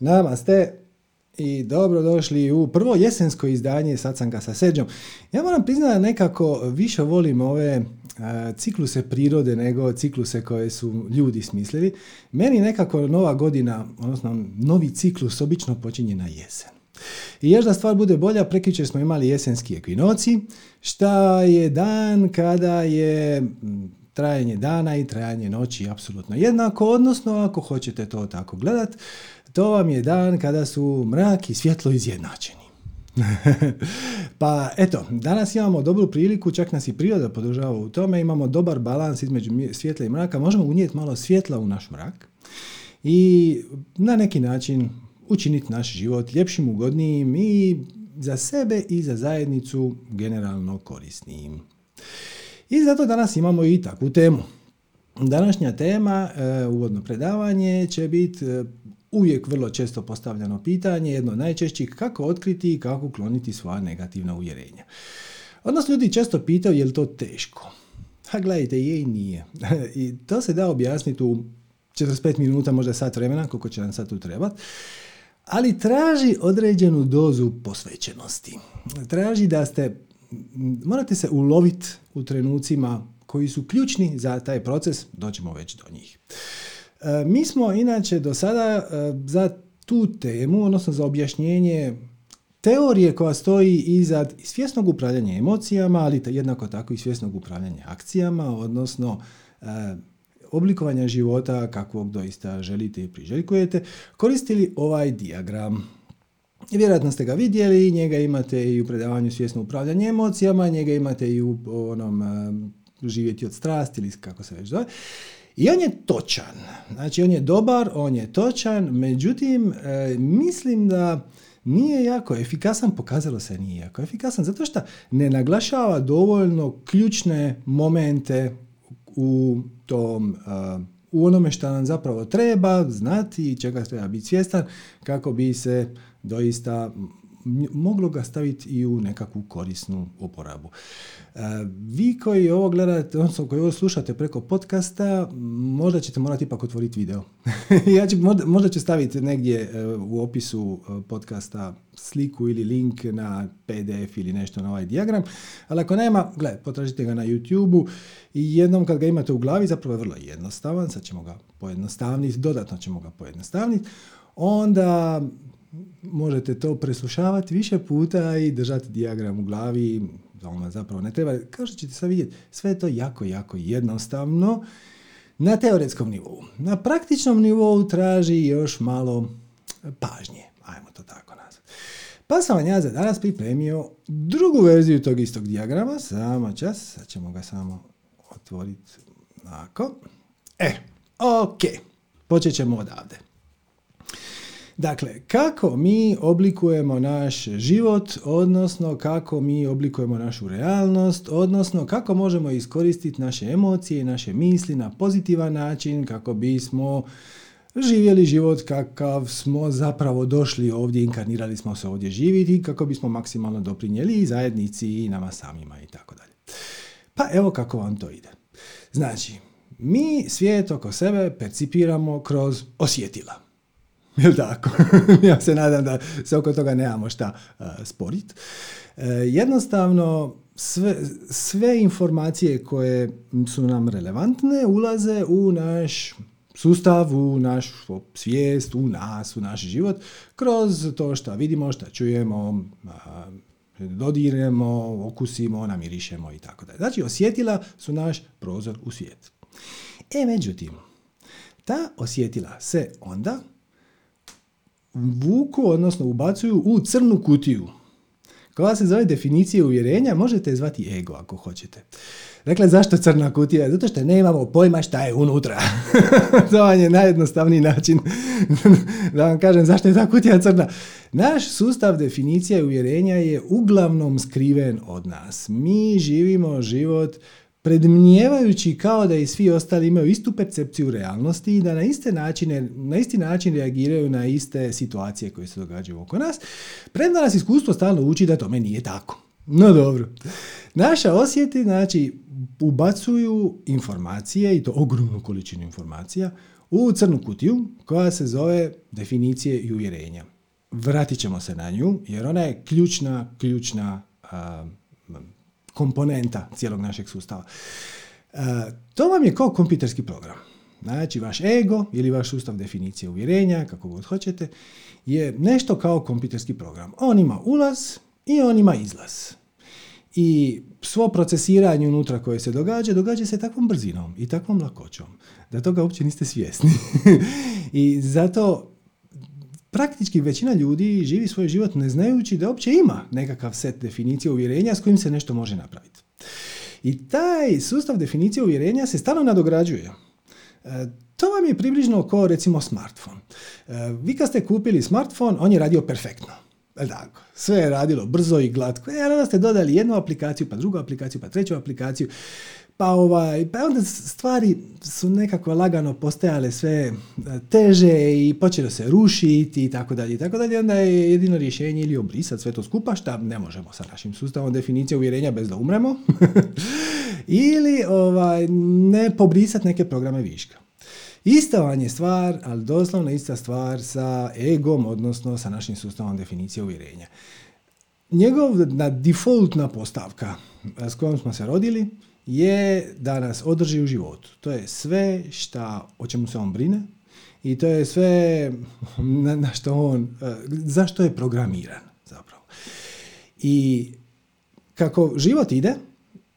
Namaste i dobrodošli u prvo jesensko izdanje Sacanka sa Seđom. Ja moram priznati da nekako više volim ove cikluse prirode nego cikluse koje su ljudi smislili. Meni nekako nova godina, odnosno novi ciklus obično počinje na jesen. I još da stvar bude bolja, prekriče smo imali jesenski ekvinoci, šta je dan kada je trajanje dana i trajanje noći apsolutno jednako, odnosno ako hoćete to tako gledat, to vam je dan kada su mrak i svjetlo izjednačeni. pa eto, danas imamo dobru priliku, čak nas i priroda podržava u tome, imamo dobar balans između svjetla i mraka, možemo unijeti malo svjetla u naš mrak i na neki način učiniti naš život ljepšim, ugodnijim i za sebe i za zajednicu generalno korisnijim. I zato danas imamo i takvu temu. Današnja tema, e, uvodno predavanje, će biti e, uvijek vrlo često postavljano pitanje, jedno najčešćih, kako otkriti i kako ukloniti svoja negativna uvjerenja. Odnosno, ljudi često pitaju je li to teško. A gledajte, je i nije. I to se da objasniti u 45 minuta, možda sat vremena, koliko će nam sad tu trebati. Ali traži određenu dozu posvećenosti. Traži da ste, morate se uloviti u trenucima koji su ključni za taj proces, doćemo već do njih. E, mi smo inače do sada e, za tu temu, odnosno za objašnjenje teorije koja stoji iza svjesnog upravljanja emocijama, ali jednako tako i svjesnog upravljanja akcijama, odnosno e, oblikovanja života kakvog doista želite i priželjkujete, koristili ovaj diagram. Vjerojatno ste ga vidjeli, njega imate i u predavanju svjesno upravljanje emocijama, njega imate i u onom živjeti od strasti ili kako se već zove. I on je točan. Znači, on je dobar, on je točan, međutim, e, mislim da nije jako efikasan, pokazalo se nije jako efikasan, zato što ne naglašava dovoljno ključne momente u tom, e, u onome što nam zapravo treba znati i čega treba biti svjestan kako bi se doista moglo ga staviti i u nekakvu korisnu uporabu. Vi koji ovo gledate, odnosno koji ovo slušate preko podcasta, možda ćete morati ipak otvoriti video. ja ću, možda, možda ću staviti negdje e, u opisu e, podcasta sliku ili link na PDF ili nešto na ovaj dijagram, ali ako nema, gle, potražite ga na YouTube-u i jednom kad ga imate u glavi, zapravo je vrlo jednostavan, sad ćemo ga pojednostavniti, dodatno ćemo ga pojednostavniti, onda možete to preslušavati više puta i držati dijagram u glavi, vam zapravo ne treba. Kao što ćete sad vidjeti, sve je to jako, jako jednostavno na teoretskom nivou. Na praktičnom nivou traži još malo pažnje, ajmo to tako nazvati. Pa sam vam ja za danas pripremio drugu verziju tog istog dijagrama, samo čas, sad ćemo ga samo otvoriti ovako. E, ok, počet ćemo odavde. Dakle, kako mi oblikujemo naš život, odnosno kako mi oblikujemo našu realnost, odnosno kako možemo iskoristiti naše emocije i naše misli na pozitivan način kako bismo živjeli život kakav smo zapravo došli ovdje, inkarnirali smo se ovdje živjeti, kako bismo maksimalno doprinijeli i zajednici i nama samima i tako dalje. Pa evo kako vam to ide. Znači, mi svijet oko sebe percipiramo kroz osjetila. Jel tako? ja se nadam da se oko toga nemamo šta uh, sporit. Uh, jednostavno, sve, sve informacije koje su nam relevantne ulaze u naš sustav, u naš svijest, u nas, u naš život, kroz to što vidimo, što čujemo, dodiremo, okusimo, namirišemo i tako dalje. Znači, osjetila su naš prozor u svijet. E, međutim, ta osjetila se onda vuku, odnosno ubacuju u crnu kutiju. Koja se zove definicija uvjerenja, možete zvati ego ako hoćete. Dakle, zašto crna kutija? Zato što nemamo pojma šta je unutra. to vam je najjednostavniji način da vam kažem zašto je ta kutija crna. Naš sustav definicija i uvjerenja je uglavnom skriven od nas. Mi živimo život predmnijevajući kao da i svi ostali imaju istu percepciju realnosti i da na, iste načine, na isti način reagiraju na iste situacije koje se događaju oko nas, premda nas iskustvo stalno uči da tome nije tako. No dobro. Naša osjeti, znači, ubacuju informacije, i to ogromnu količinu informacija, u crnu kutiju koja se zove definicije i uvjerenja. Vratit ćemo se na nju jer ona je ključna, ključna komponenta cijelog našeg sustava. to vam je kao kompjuterski program. Znači, vaš ego ili vaš sustav definicije uvjerenja, kako god hoćete, je nešto kao kompjuterski program. On ima ulaz i on ima izlaz. I svo procesiranje unutra koje se događa, događa se takvom brzinom i takvom lakoćom, da toga uopće niste svjesni. I zato praktički većina ljudi živi svoj život ne znajući da uopće ima nekakav set definicije uvjerenja s kojim se nešto može napraviti. I taj sustav definicije uvjerenja se stalno nadograđuje. E, to vam je približno kao recimo smartphone. E, vi kad ste kupili smartphone, on je radio perfektno. Tako, sve je radilo brzo i glatko. E, onda ste dodali jednu aplikaciju, pa drugu aplikaciju, pa treću aplikaciju. Pa, ovaj, pa onda stvari su nekako lagano postajale sve e, teže i počelo se rušiti i tako dalje i tako dalje. Onda je jedino rješenje ili obrisati sve to skupa, šta ne možemo sa našim sustavom definicije uvjerenja bez da umremo. ili ovaj, ne pobrisati neke programe viška. Ista vam je stvar, ali doslovno ista stvar sa egom, odnosno sa našim sustavom definicije uvjerenja. Njegovna defaultna postavka s kojom smo se rodili je da nas održi u životu. To je sve šta, o čemu se on brine i to je sve na, na što on, e, zašto je programiran zapravo. I kako život ide,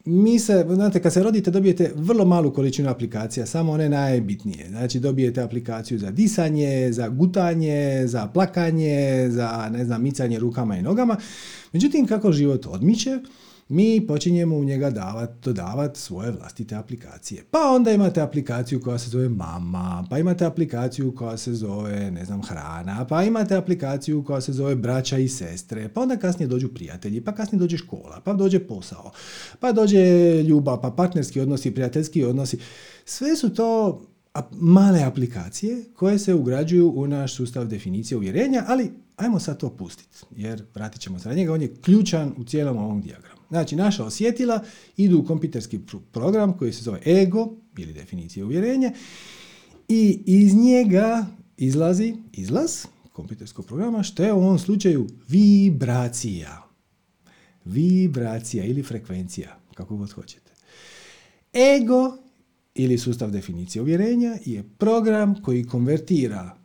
mi se, znate, kad se rodite dobijete vrlo malu količinu aplikacija, samo one najbitnije. Znači dobijete aplikaciju za disanje, za gutanje, za plakanje, za, ne znam, micanje rukama i nogama. Međutim, kako život odmiče, mi počinjemo u njega davati, dodavati svoje vlastite aplikacije. Pa onda imate aplikaciju koja se zove mama, pa imate aplikaciju koja se zove, ne znam, hrana, pa imate aplikaciju koja se zove braća i sestre, pa onda kasnije dođu prijatelji, pa kasnije dođe škola, pa dođe posao, pa dođe ljubav, pa partnerski odnosi, prijateljski odnosi. Sve su to male aplikacije koje se ugrađuju u naš sustav definicije uvjerenja, ali ajmo sad to pustiti, jer vratit ćemo se na njega, on je ključan u cijelom ovom dijagramu. Znači, naša osjetila idu u kompjuterski program koji se zove ego, ili definicija uvjerenja, i iz njega izlazi izlaz kompjuterskog programa, što je u ovom slučaju vibracija. Vibracija ili frekvencija, kako god hoćete. Ego ili sustav definicije uvjerenja je program koji konvertira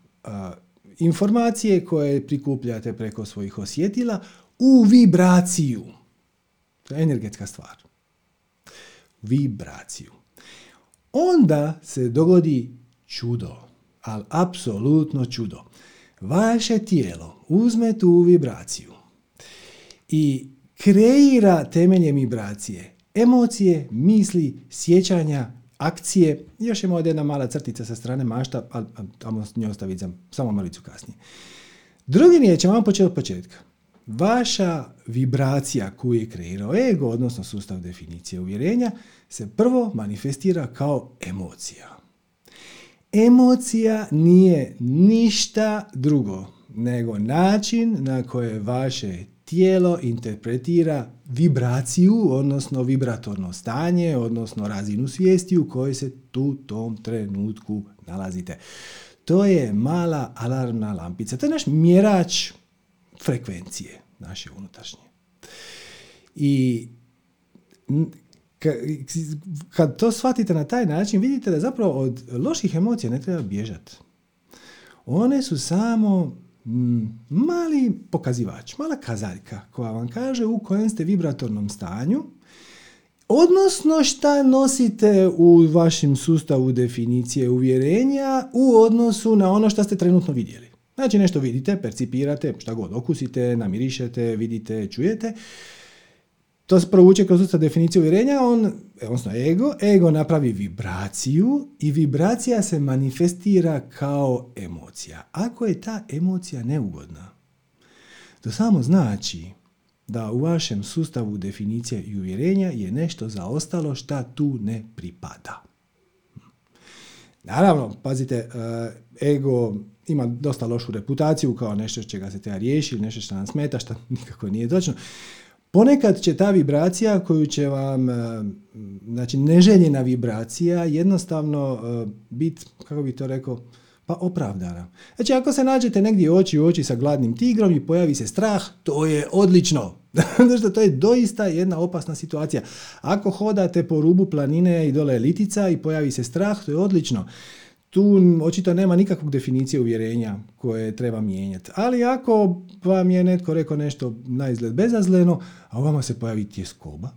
informacije koje prikupljate preko svojih osjetila u vibraciju. To je energetska stvar. Vibraciju. Onda se dogodi čudo, ali apsolutno čudo. Vaše tijelo uzme tu vibraciju i kreira temeljem vibracije emocije, misli, sjećanja, akcije. Još ima ovdje jedna mala crtica sa strane mašta, ali tamo nju ostaviti samo malicu kasnije. Drugi riječ, vam početi od početka vaša vibracija koju je kreirao ego, odnosno sustav definicije uvjerenja, se prvo manifestira kao emocija. Emocija nije ništa drugo nego način na koje vaše tijelo interpretira vibraciju, odnosno vibratorno stanje, odnosno razinu svijesti u kojoj se tu tom trenutku nalazite. To je mala alarmna lampica. To je naš mjerač frekvencije naše unutrašnje. I kad to shvatite na taj način, vidite da zapravo od loših emocija ne treba bježati. One su samo mali pokazivač, mala kazaljka koja vam kaže u kojem ste vibratornom stanju, odnosno šta nosite u vašem sustavu definicije uvjerenja u odnosu na ono što ste trenutno vidjeli. Znači nešto vidite, percipirate, šta god okusite, namirišete, vidite, čujete. To se provuče kroz sustav definicije uvjerenja, on, e, odnosno ego, ego napravi vibraciju i vibracija se manifestira kao emocija. Ako je ta emocija neugodna, to samo znači da u vašem sustavu definicije i uvjerenja je nešto zaostalo šta tu ne pripada. Naravno, pazite, e, ego ima dosta lošu reputaciju kao nešto čega se treba riješiti, nešto što nam smeta, što nikako nije točno. Ponekad će ta vibracija koju će vam, e, znači neželjena vibracija jednostavno e, biti, kako bi to rekao, pa opravdana. Znači ako se nađete negdje oči u oči sa gladnim tigrom i pojavi se strah, to je odlično. Znači to je doista jedna opasna situacija. Ako hodate po rubu planine i dole litica i pojavi se strah, to je odlično tu očito nema nikakvog definicije uvjerenja koje treba mijenjati. Ali ako vam je netko rekao nešto na izgled bezazleno, a u vama se pojavi tjeskoba,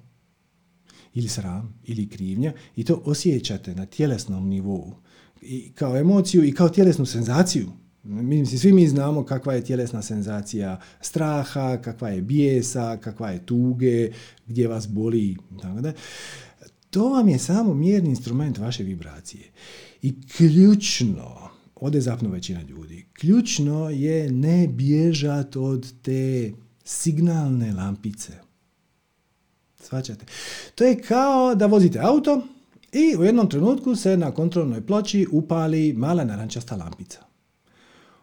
ili sram, ili krivnja, i to osjećate na tjelesnom nivou, i kao emociju i kao tjelesnu senzaciju. Mislim, svi mi znamo kakva je tjelesna senzacija straha, kakva je bijesa, kakva je tuge, gdje vas boli, tako da. To vam je samo mjerni instrument vaše vibracije. I ključno, ovdje zapnu većina ljudi, ključno je ne bježat od te signalne lampice. Svačate? To je kao da vozite auto i u jednom trenutku se na kontrolnoj ploči upali mala narančasta lampica.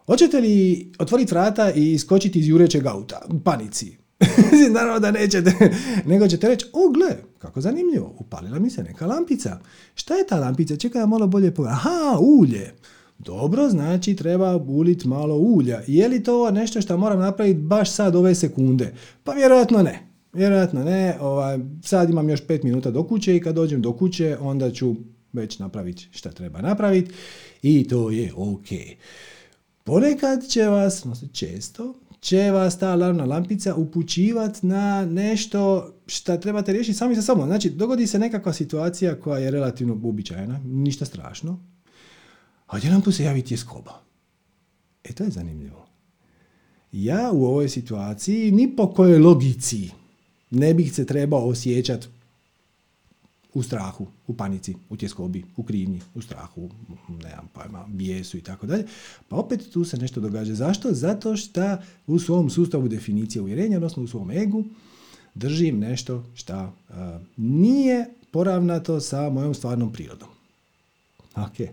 Hoćete li otvoriti vrata i iskočiti iz jurećeg auta u panici? Naravno da nećete, nego ćete reći, o gle, kako zanimljivo, upalila mi se neka lampica. Šta je ta lampica? Čekaj, malo bolje pogledam. Aha, ulje. Dobro, znači treba uliti malo ulja. Je li to nešto što moram napraviti baš sad ove sekunde? Pa vjerojatno ne. Vjerojatno ne. Ovaj, sad imam još pet minuta do kuće i kad dođem do kuće onda ću već napraviti šta treba napraviti i to je ok. Ponekad će vas, često, će vas ta alarmna lampica upućivati na nešto što trebate riješiti sami sa sobom. Znači, dogodi se nekakva situacija koja je relativno uobičajena, ništa strašno, a jedan put se javi tjeskoba. E, to je zanimljivo. Ja u ovoj situaciji ni po kojoj logici ne bih se trebao osjećati u strahu, u panici, u tjeskobi, u krivnji, u strahu, nemam pojma, bijesu i tako dalje. Pa opet tu se nešto događa. Zašto? Zato što u svom sustavu definicije uvjerenja, odnosno u svom egu, držim nešto što nije poravnato sa mojom stvarnom prirodom. Ok.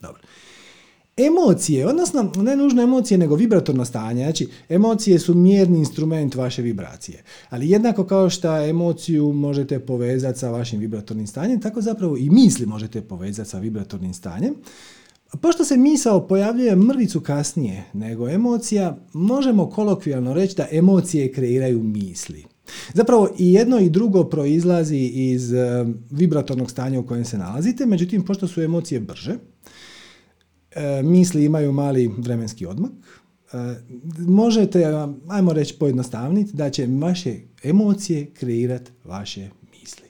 Dobro. Emocije, odnosno ne nužno emocije, nego vibratorno stanje. Znači, emocije su mjerni instrument vaše vibracije. Ali jednako kao što emociju možete povezati sa vašim vibratornim stanjem, tako zapravo i misli možete povezati sa vibratornim stanjem. Pošto se misao pojavljuje mrvicu kasnije nego emocija, možemo kolokvijalno reći da emocije kreiraju misli. Zapravo i jedno i drugo proizlazi iz eh, vibratornog stanja u kojem se nalazite, međutim, pošto su emocije brže, misli imaju mali vremenski odmak. E, možete, ajmo reći pojednostavniti, da će vaše emocije kreirati vaše misli.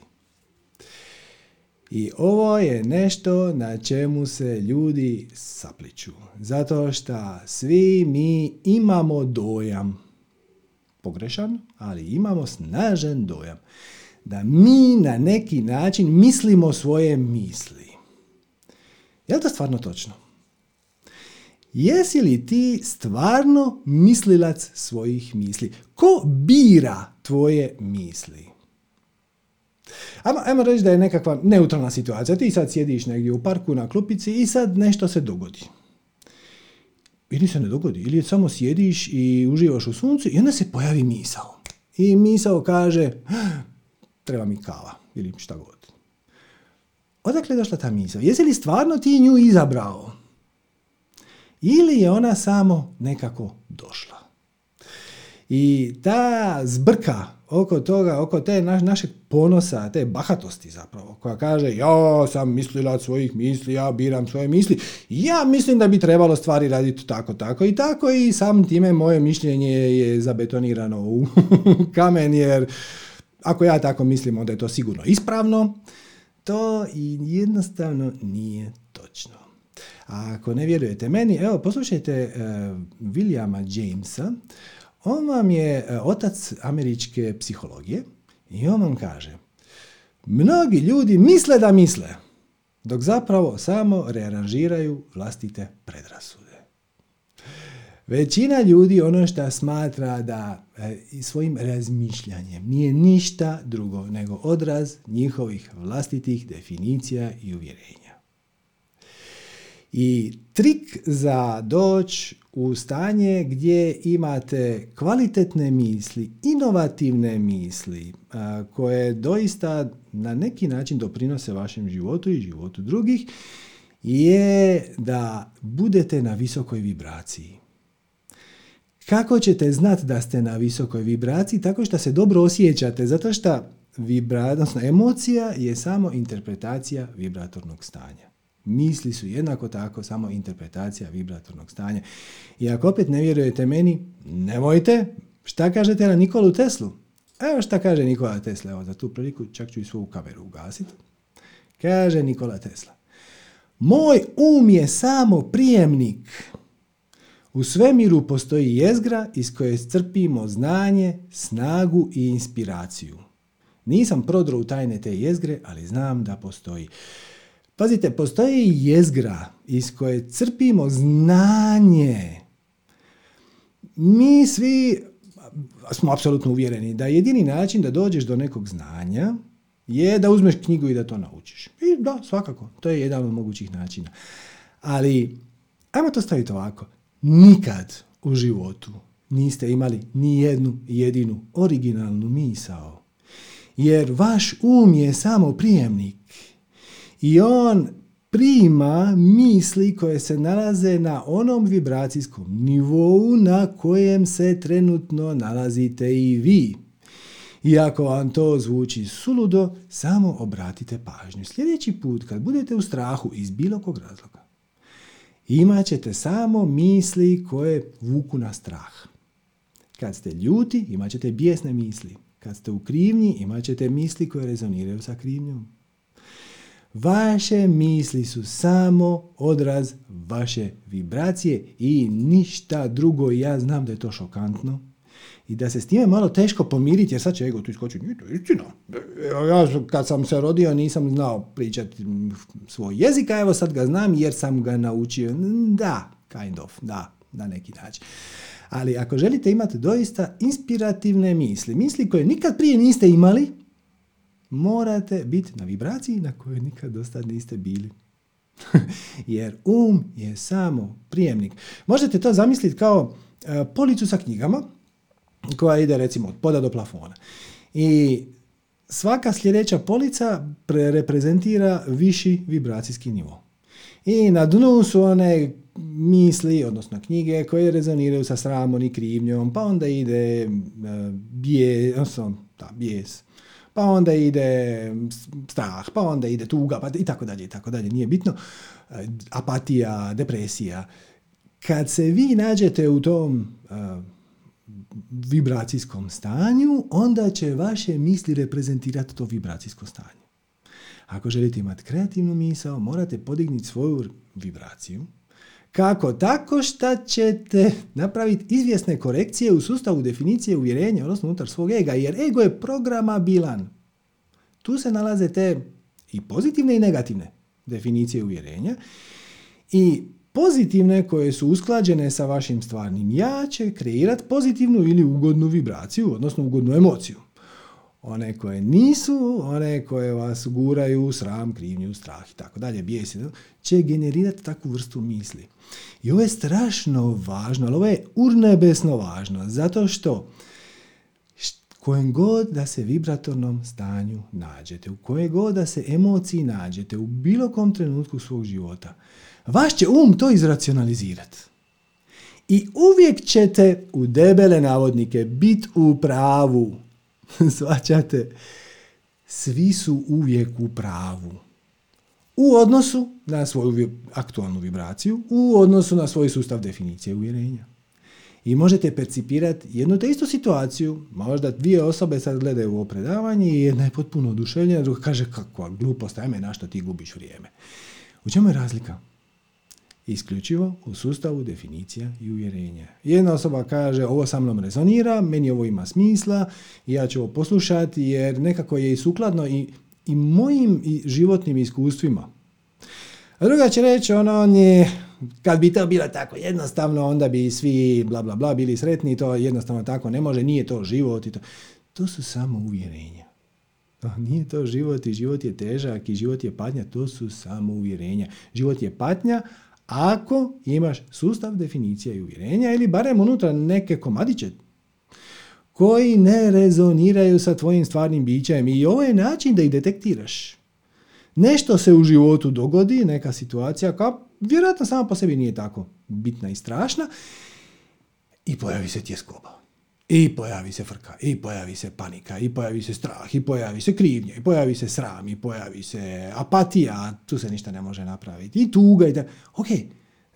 I ovo je nešto na čemu se ljudi sapliču. Zato što svi mi imamo dojam, pogrešan, ali imamo snažan dojam, da mi na neki način mislimo svoje misli. Je li to stvarno točno? Jesi li ti stvarno mislilac svojih misli? Ko bira tvoje misli? Ajmo, ajmo reći da je nekakva neutralna situacija. Ti sad sjediš negdje u parku na klupici i sad nešto se dogodi. Ili se ne dogodi, ili samo sjediš i uživaš u suncu i onda se pojavi misao. I misao kaže, treba mi kava ili šta god. Odakle je došla ta misao? Jesi li stvarno ti nju izabrao? Ili je ona samo nekako došla. I ta zbrka oko toga, oko te naš, našeg ponosa, te bahatosti zapravo, koja kaže ja sam mislila od svojih misli, ja biram svoje misli, ja mislim da bi trebalo stvari raditi tako, tako i tako i sam time moje mišljenje je zabetonirano u kamen jer ako ja tako mislim onda je to sigurno ispravno, to jednostavno nije. A ako ne vjerujete meni, evo poslušajte uh, Williama Jamesa. On vam je uh, otac američke psihologije i on vam kaže mnogi ljudi misle da misle, dok zapravo samo rearanžiraju vlastite predrasude. Većina ljudi ono što smatra da e, svojim razmišljanjem nije ništa drugo nego odraz njihovih vlastitih definicija i uvjerenja. I trik za doći u stanje gdje imate kvalitetne misli, inovativne misli, koje doista na neki način doprinose vašem životu i životu drugih, je da budete na visokoj vibraciji. Kako ćete znati da ste na visokoj vibraciji? Tako što se dobro osjećate, zato što vibra, emocija je samo interpretacija vibratornog stanja. Misli su jednako tako samo interpretacija vibratornog stanja. I ako opet ne vjerujete meni, nemojte. Šta kažete na Nikolu Teslu? Evo šta kaže Nikola Tesla. Evo za tu priliku čak ću i svoju kameru ugasiti. Kaže Nikola Tesla. Moj um je samo prijemnik. U svemiru postoji jezgra iz koje crpimo znanje, snagu i inspiraciju. Nisam prodro u tajne te jezgre, ali znam da postoji. Pazite, postoji jezgra iz koje crpimo znanje. Mi svi smo apsolutno uvjereni da jedini način da dođeš do nekog znanja je da uzmeš knjigu i da to naučiš. I da, svakako, to je jedan od mogućih načina. Ali, ajmo to staviti ovako. Nikad u životu niste imali ni jednu jedinu originalnu misao. Jer vaš um je samo prijemnik. I on prima misli koje se nalaze na onom vibracijskom nivou na kojem se trenutno nalazite i vi. I ako vam to zvuči suludo, samo obratite pažnju. Sljedeći put kad budete u strahu iz bilo kog razloga, imat ćete samo misli koje vuku na strah. Kad ste ljuti, imat ćete bijesne misli. Kad ste u krivnji, imat ćete misli koje rezoniraju sa krivnjom. Vaše misli su samo odraz vaše vibracije i ništa drugo. Ja znam da je to šokantno i da se s time malo teško pomiriti, jer sad će ego tu iskočiti, nije to istina. Ja kad sam se rodio nisam znao pričati svoj jezik, a evo sad ga znam jer sam ga naučio. Da, kind of, da, na neki način. Ali ako želite imati doista inspirativne misli, misli koje nikad prije niste imali, morate biti na vibraciji na kojoj nikad dosta niste bili. Jer um je samo prijemnik. Možete to zamisliti kao e, policu sa knjigama koja ide recimo od poda do plafona. I svaka sljedeća polica reprezentira viši vibracijski nivo. I na dnu su one misli, odnosno knjige koje rezoniraju sa sramom i krivnjom, pa onda ide uh, bije, odnosno, da, bijes, pa onda ide strah, pa onda ide tuga, pa i tako dalje, i tako dalje, nije bitno. E, apatija, depresija. Kad se vi nađete u tom uh, vibracijskom stanju, onda će vaše misli reprezentirati to vibracijsko stanje. Ako želite imati kreativnu misao, morate podignuti svoju vibraciju. Kako? Tako što ćete napraviti izvjesne korekcije u sustavu definicije uvjerenja, odnosno unutar svog ega, jer ego je programabilan. Tu se nalaze te i pozitivne i negativne definicije uvjerenja i pozitivne koje su usklađene sa vašim stvarnim ja će kreirati pozitivnu ili ugodnu vibraciju, odnosno ugodnu emociju. One koje nisu, one koje vas guraju, sram, krivnju, strah i tako dalje, bijesi, će generirati takvu vrstu misli. I ovo je strašno važno, ali ovo je urnebesno važno, zato što kojem god da se vibratornom stanju nađete, u koje god da se emociji nađete, u bilo kom trenutku svog života, vaš će um to izracionalizirati. I uvijek ćete u debele navodnike biti u pravu. Svaćate? Svi su uvijek u pravu. U odnosu na svoju aktualnu vibraciju, u odnosu na svoj sustav definicije uvjerenja. I možete percipirati jednu te istu situaciju, možda dvije osobe sad gledaju ovo predavanje i jedna je potpuno oduševljena, druga kaže kakva glupost, ajme na što ti gubiš vrijeme. U čemu je razlika? Isključivo u sustavu definicija i uvjerenja. Jedna osoba kaže ovo sa mnom rezonira, meni ovo ima smisla ja ću ovo poslušati jer nekako je i sukladno i, i mojim i životnim iskustvima. A druga će reći ono nije, kad bi to bilo tako jednostavno onda bi svi bla bla bla bili sretni to jednostavno tako ne može, nije to život i to. To su samo uvjerenja. Nije to život i život je težak i život je patnja, to su samo uvjerenja. Život je patnja, Ako imaš sustav definicija i uvjerenja ili barem unutra neke komadiće koji ne rezoniraju sa tvojim stvarnim bićem i ovo je način da ih detektiraš. Nešto se u životu dogodi, neka situacija koja vjerojatno sama po sebi nije tako bitna i strašna i pojavi se tjeskoba. I pojavi se frka, i pojavi se panika, i pojavi se strah, i pojavi se krivnja, i pojavi se sram, i pojavi se apatija, tu se ništa ne može napraviti, i tuga, i da... Ok,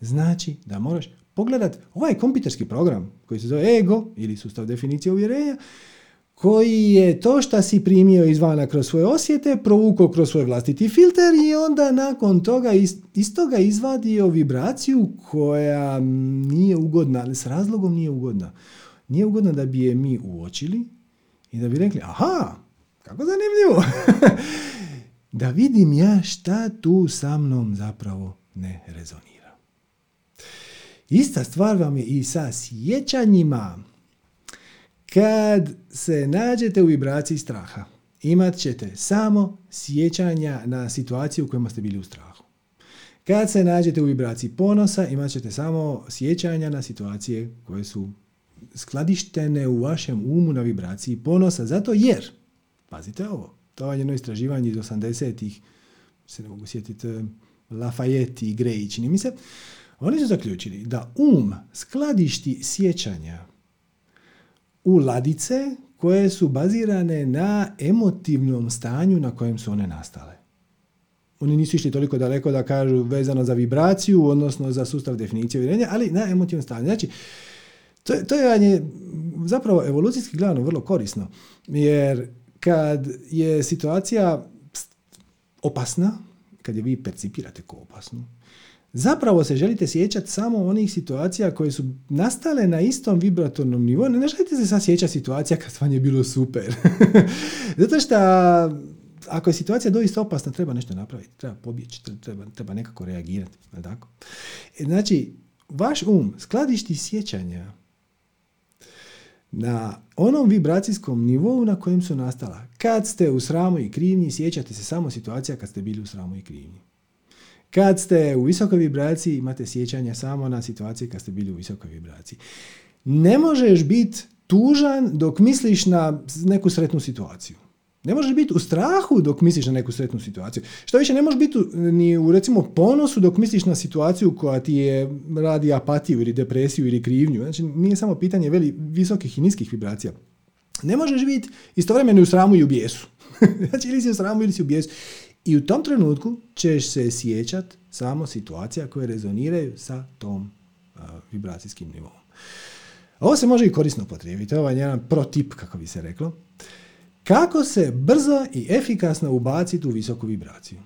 znači da moraš pogledat ovaj kompjuterski program koji se zove ego ili sustav definicije uvjerenja, koji je to što si primio izvana kroz svoje osjete, provukao kroz svoj vlastiti filter i onda nakon toga iz, toga izvadio vibraciju koja nije ugodna, ali s razlogom nije ugodna. Nije ugodna da bi je mi uočili i da bi rekli, aha, kako zanimljivo. da vidim ja šta tu sa mnom zapravo ne rezonira. Ista stvar vam je i sa sjećanjima. Kad se nađete u vibraciji straha, imat ćete samo sjećanja na situaciju u kojima ste bili u strahu. Kad se nađete u vibraciji ponosa, imat ćete samo sjećanja na situacije koje su skladištene u vašem umu na vibraciji ponosa, zato jer, pazite ovo, to je jedno istraživanje iz 80-ih, se ne mogu sjetiti, Lafayette i Gray, čini mi se, oni su zaključili da um skladišti sjećanja u ladice koje su bazirane na emotivnom stanju na kojem su one nastale. Oni nisu išli toliko daleko da kažu vezano za vibraciju, odnosno za sustav definicije uvjerenja, ali na emotivnom stanju. Znači, to, to je zapravo evolucijski gledano vrlo korisno, jer kad je situacija opasna, kad je vi percipirate kao opasnu, zapravo se želite sjećati samo onih situacija koje su nastale na istom vibratornom nivou. Ne želite se sad sjećati situacija kad vam je bilo super. Zato što ako je situacija doista opasna, treba nešto napraviti, treba pobjeći, treba, treba nekako reagirati. Tako? E, znači, vaš um skladišti sjećanja na onom vibracijskom nivou na kojem su nastala. Kad ste u sramu i krivnji, sjećate se samo situacija kad ste bili u sramu i krivnji. Kad ste u visokoj vibraciji, imate sjećanja samo na situacije kad ste bili u visokoj vibraciji. Ne možeš biti tužan dok misliš na neku sretnu situaciju. Ne možeš biti u strahu dok misliš na neku sretnu situaciju. Što više, ne možeš biti ni u recimo ponosu dok misliš na situaciju koja ti je radi apatiju ili depresiju ili krivnju. Znači, nije samo pitanje veli, visokih i niskih vibracija. Ne možeš biti istovremeno u sramu i u bijesu. znači, ili si u sramu ili si u bijesu. I u tom trenutku ćeš se sjećat samo situacija koje rezoniraju sa tom vibracijskim nivom. Ovo se može i korisno potrebiti. Ovo je jedan protip, kako bi se reklo. Kako se brzo i efikasno ubaciti u visoku vibraciju?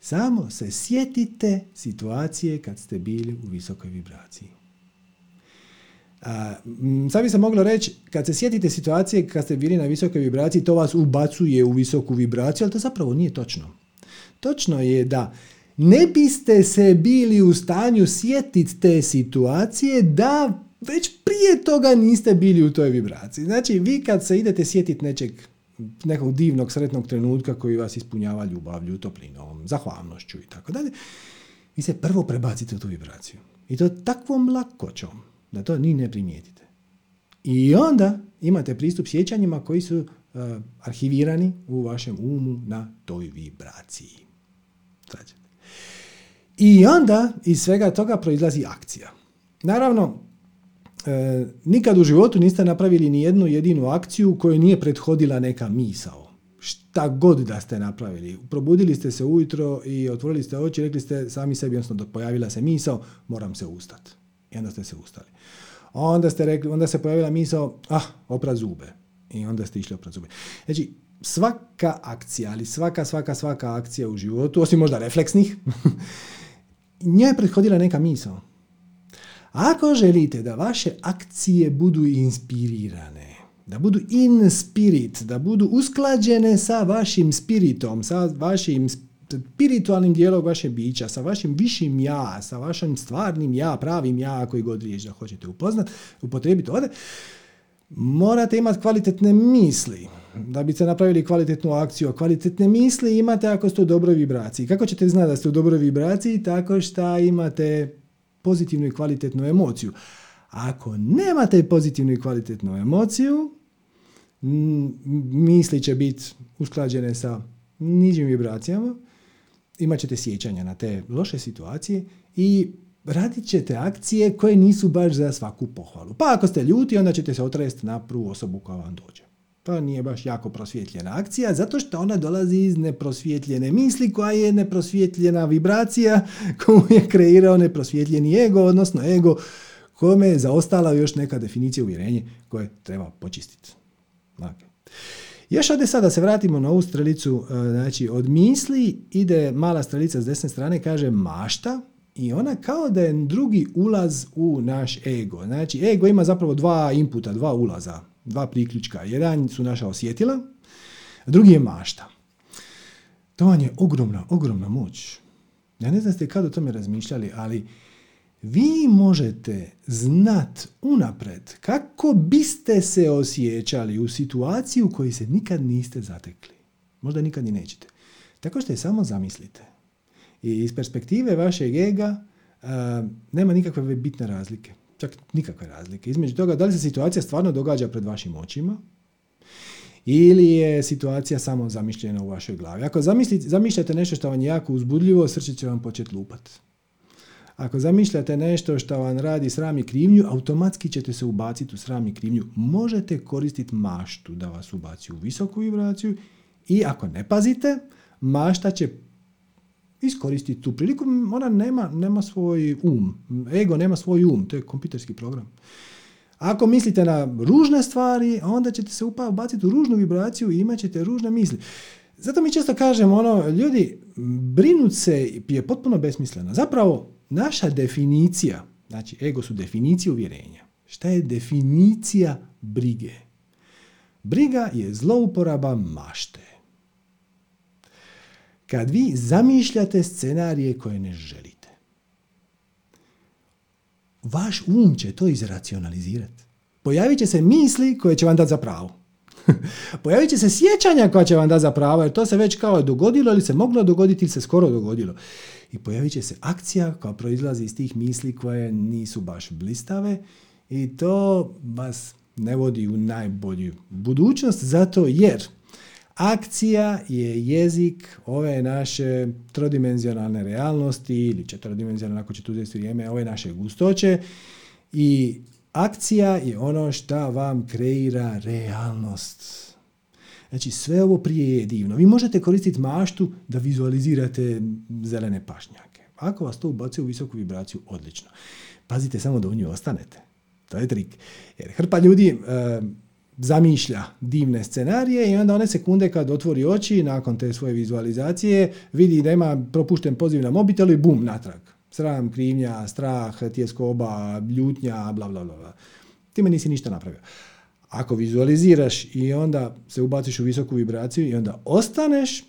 Samo se sjetite situacije kad ste bili u visokoj vibraciji. Sad bi se moglo reći, kad se sjetite situacije kad ste bili na visokoj vibraciji, to vas ubacuje u visoku vibraciju, ali to zapravo nije točno. Točno je da ne biste se bili u stanju sjetiti te situacije da već prije toga niste bili u toj vibraciji. Znači, vi kad se idete sjetiti nečeg, nekog divnog, sretnog trenutka koji vas ispunjava ljubavlju, toplinom, zahvalnošću i tako dalje, vi se prvo prebacite u tu vibraciju. I to takvom lakoćom da to ni ne primijetite. I onda imate pristup sjećanjima koji su uh, arhivirani u vašem umu na toj vibraciji. I onda iz svega toga proizlazi akcija. Naravno, e, nikad u životu niste napravili ni jednu jedinu akciju koju nije prethodila neka misao. Šta god da ste napravili. Probudili ste se ujutro i otvorili ste oči i rekli ste sami sebi, odnosno pojavila se misao, moram se ustati. I onda ste se ustali. Onda ste rekli, onda se pojavila misao, ah, opra zube. I onda ste išli opra zube. Znači, svaka akcija, ali svaka, svaka, svaka akcija u životu, osim možda refleksnih, njoj je prethodila neka misao. Ako želite da vaše akcije budu inspirirane, da budu in spirit, da budu usklađene sa vašim spiritom, sa vašim spiritualnim dijelom vaše bića, sa vašim višim ja, sa vašim stvarnim ja, pravim ja, koji god riječ da hoćete upoznat, upotrebiti ovdje, Morate imati kvalitetne misli da biste napravili kvalitetnu akciju. Kvalitetne misli imate ako ste u dobroj vibraciji. Kako ćete znati da ste u dobroj vibraciji? Tako što imate pozitivnu i kvalitetnu emociju. Ako nemate pozitivnu i kvalitetnu emociju, misli će biti usklađene sa nižim vibracijama, imat ćete sjećanja na te loše situacije i radit ćete akcije koje nisu baš za svaku pohvalu. Pa ako ste ljuti, onda ćete se otresti na prvu osobu koja vam dođe. To nije baš jako prosvjetljena akcija, zato što ona dolazi iz neprosvjetljene misli, koja je neprosvjetljena vibracija koju je kreirao neprosvjetljeni ego, odnosno ego kome je zaostala još neka definicija uvjerenja koje treba počistiti. Okay. Još ovdje sada se vratimo na ovu strelicu, e, znači od misli ide mala strelica s desne strane, kaže mašta, i ona kao da je drugi ulaz u naš ego. Znači, ego ima zapravo dva inputa, dva ulaza, dva priključka. Jedan su naša osjetila, a drugi je mašta. To vam je ogromna, ogromna moć. Ja ne znam ste kad o tome razmišljali, ali vi možete znat unapred kako biste se osjećali u situaciji u kojoj se nikad niste zatekli. Možda nikad ni nećete. Tako što je samo zamislite. I iz perspektive vašeg ega nema nikakve bitne razlike. Čak nikakve razlike. Između toga da li se situacija stvarno događa pred vašim očima ili je situacija samo zamišljena u vašoj glavi. Ako zamišljate nešto što vam je jako uzbudljivo, srce će vam početi lupati. Ako zamišljate nešto što vam radi sram i krivnju, automatski ćete se ubaciti u sram i krivnju. Možete koristiti maštu da vas ubaci u visoku vibraciju i ako ne pazite, mašta će iskoristiti tu priliku. Ona nema, nema svoj um. Ego nema svoj um. To je kompjuterski program. Ako mislite na ružne stvari, onda ćete se ubaciti u ružnu vibraciju i imat ćete ružne misli. Zato mi često kažemo, ono, ljudi, brinut se je potpuno besmisleno. Zapravo, naša definicija, znači ego su definicije uvjerenja. Šta je definicija brige? Briga je zlouporaba mašte. Kad vi zamišljate scenarije koje ne želite, vaš um će to izracionalizirati. Pojavit će se misli koje će vam dati za pravo. Pojavit će se sjećanja koja će vam dati za pravo, jer to se već kao dogodilo ili se moglo dogoditi ili se skoro dogodilo i pojavit će se akcija koja proizlazi iz tih misli koje nisu baš blistave i to vas ne vodi u najbolju budućnost zato jer akcija je jezik ove naše trodimenzionalne realnosti ili četrodimenzionalne ako ćete uzeti vrijeme ove naše gustoće i akcija je ono što vam kreira realnost. Znači sve ovo prije je divno. Vi možete koristiti maštu da vizualizirate zelene pašnjake. Ako vas to ubaci u visoku vibraciju, odlično. Pazite samo da u nju ostanete. To je trik. Jer hrpa ljudi e, zamišlja divne scenarije i onda one sekunde kad otvori oči nakon te svoje vizualizacije vidi da ima propušten poziv na mobitelu i bum, natrag. Sram, krivnja, strah, tjeskoba, ljutnja, bla, bla, bla. Time nisi ništa napravio. Ako vizualiziraš i onda se ubaciš u visoku vibraciju i onda ostaneš,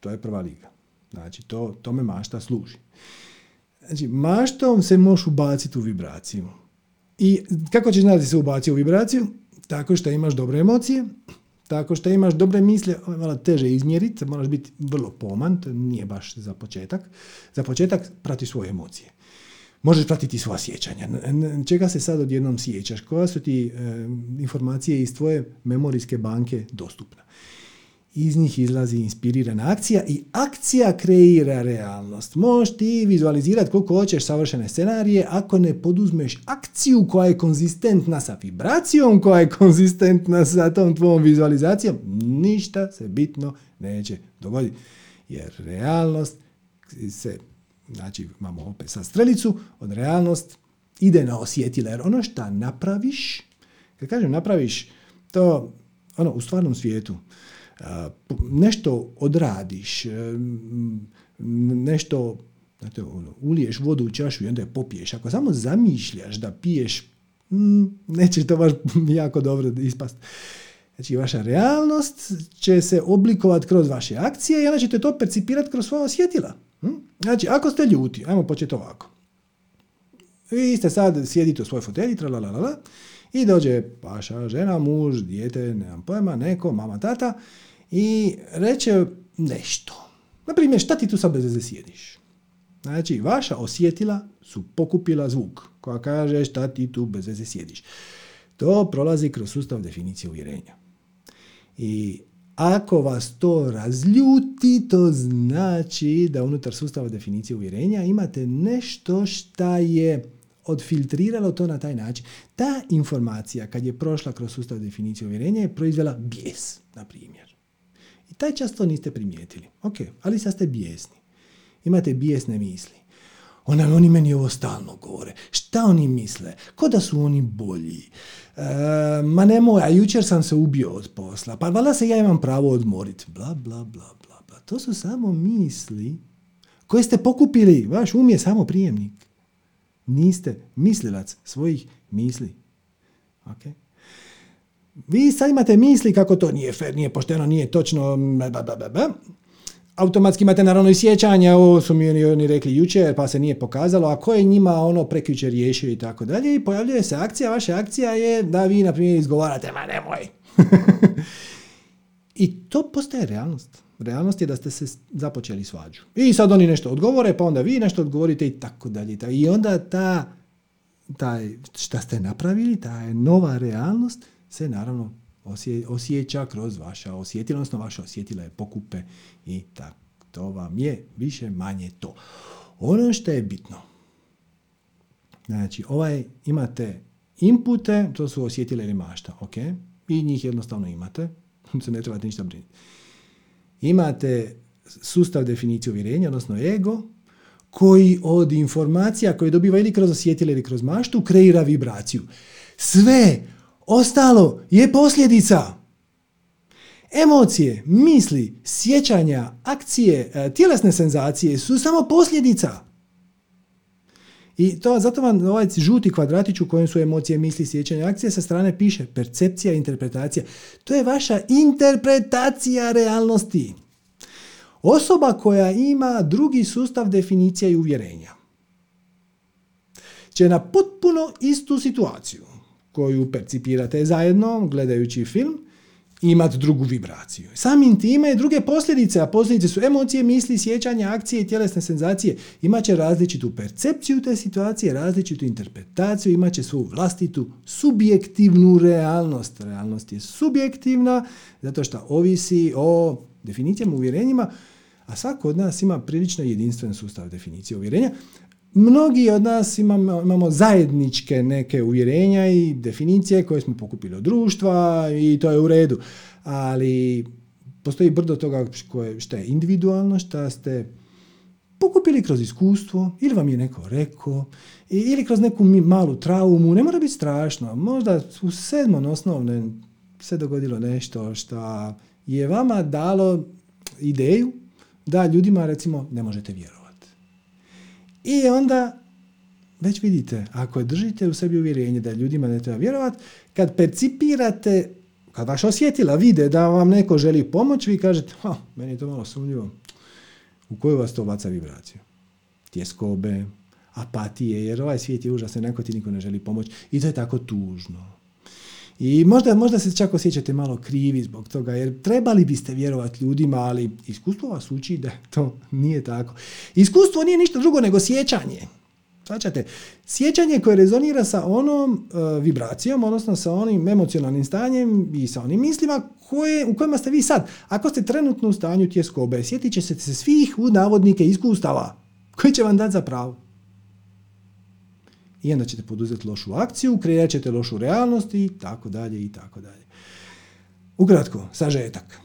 to je prva liga. Znači, to, tome mašta služi. Znači, maštom se možeš ubaciti u vibraciju. I kako ćeš znati da se ubaci u vibraciju? Tako što imaš dobre emocije, tako što imaš dobre misle, malo teže izmjeriti, moraš biti vrlo poman, to nije baš za početak. Za početak prati svoje emocije možeš pratiti sva sjećanja. Čega se sad odjednom sjećaš? Koja su ti e, informacije iz tvoje memorijske banke dostupna? Iz njih izlazi inspirirana akcija i akcija kreira realnost. Možeš ti vizualizirati koliko hoćeš savršene scenarije ako ne poduzmeš akciju koja je konzistentna sa vibracijom, koja je konzistentna sa tom tvojom vizualizacijom, ništa se bitno neće dogoditi. Jer realnost se Znači imamo opet sad strelicu, od realnost ide na osjetile. Jer ono što napraviš, kad kažem napraviš, to ono u stvarnom svijetu, nešto odradiš, nešto znate, ono, uliješ vodu u čašu i onda je popiješ. Ako samo zamišljaš da piješ, neće to baš jako dobro ispast. Znači, vaša realnost će se oblikovati kroz vaše akcije i onda ćete to percipirati kroz svoja osjetila. Hm? Znači, ako ste ljuti, ajmo početi ovako. Vi ste sad, sjedite u svoj fotelji, la i dođe vaša žena, muž, dijete, nemam pojma, neko, mama, tata, i reče nešto. Naprimjer, šta ti tu sad bez veze sjediš? Znači, vaša osjetila su pokupila zvuk koja kaže šta ti tu bez veze sjediš. To prolazi kroz sustav definicije uvjerenja. I ako vas to razljuti, to znači da unutar sustava definicije uvjerenja imate nešto šta je odfiltriralo to na taj način. Ta informacija kad je prošla kroz sustav definicije uvjerenja je proizvela bijes, na primjer. I taj čas to niste primijetili. Ok, ali sad ste bijesni. Imate bijesne misli. Ona, oni meni ovo stalno govore. Šta oni misle? Ko da su oni bolji? E, ma nemoj, a jučer sam se ubio od posla. Pa valjda se ja imam pravo odmoriti. Bla, bla, bla, bla, bla. To su samo misli koje ste pokupili. Vaš um je samo prijemnik. Niste mislilac svojih misli. Ok? Vi sad imate misli kako to nije fair, nije pošteno, nije točno, automatski imate naravno i sjećanja, ovo su mi oni, rekli jučer, pa se nije pokazalo, a ko je njima ono prekjučer riješio i tako dalje, i pojavljuje se akcija, vaša akcija je da vi, na primjer, izgovarate, ma nemoj. I to postaje realnost. Realnost je da ste se započeli svađu. I sad oni nešto odgovore, pa onda vi nešto odgovorite i tako dalje. I onda ta, taj, šta ste napravili, ta nova realnost, se naravno osjeća kroz vaša osjetila, odnosno vaša osjetila je pokupe i tako. To vam je više manje to. Ono što je bitno, znači ovaj imate inpute, to su osjetile ili mašta, ok? I njih jednostavno imate, se ne trebate ništa brinuti. Imate sustav definicije uvjerenja, odnosno ego, koji od informacija koje dobiva ili kroz osjetile ili kroz maštu kreira vibraciju. Sve Ostalo je posljedica. Emocije, misli, sjećanja, akcije, e, tjelesne senzacije su samo posljedica. I to, zato vam ovaj žuti kvadratić u kojem su emocije, misli, sjećanja, akcije sa strane piše percepcija, interpretacija. To je vaša interpretacija realnosti. Osoba koja ima drugi sustav definicija i uvjerenja će na potpuno istu situaciju koju percipirate zajedno gledajući film imati drugu vibraciju. Samim time i druge posljedice, a posljedice su emocije, misli, sjećanja, akcije i tjelesne senzacije. Imaće različitu percepciju te situacije, različitu interpretaciju, imaće svoju vlastitu subjektivnu realnost. Realnost je subjektivna zato što ovisi o definicijama, uvjerenjima, a svako od nas ima prilično jedinstven sustav definicije uvjerenja. Mnogi od nas imamo, imamo zajedničke neke uvjerenja i definicije koje smo pokupili od društva i to je u redu. Ali postoji brdo toga koje, što je individualno, što ste pokupili kroz iskustvo, ili vam je neko rekao, ili kroz neku malu traumu, ne mora biti strašno. Možda u sedmom osnovne se dogodilo nešto što je vama dalo ideju da ljudima recimo ne možete vjerovati. I onda već vidite, ako držite u sebi uvjerenje da ljudima ne treba vjerovati, kad percipirate, kad vaš osjetila vide da vam neko želi pomoć, vi kažete, ha, meni je to malo sumnjivo. U koju vas to baca vibraciju? Tjeskobe, apatije, jer ovaj svijet je užasan, neko ti niko ne želi pomoć. I to je tako tužno. I možda, možda se čak osjećate malo krivi zbog toga, jer trebali biste vjerovati ljudima, ali iskustvo vas uči da to nije tako. Iskustvo nije ništa drugo nego sjećanje. Svačate, sjećanje koje rezonira sa onom e, vibracijom, odnosno sa onim emocionalnim stanjem i sa onim mislima koje, u kojima ste vi sad. Ako ste trenutno u stanju tjeskobe, sjetit će se svih u navodnike iskustava koji će vam dati za pravo i onda ćete poduzeti lošu akciju, kreirat ćete lošu realnost i tako dalje i tako dalje. Ukratko, sažetak.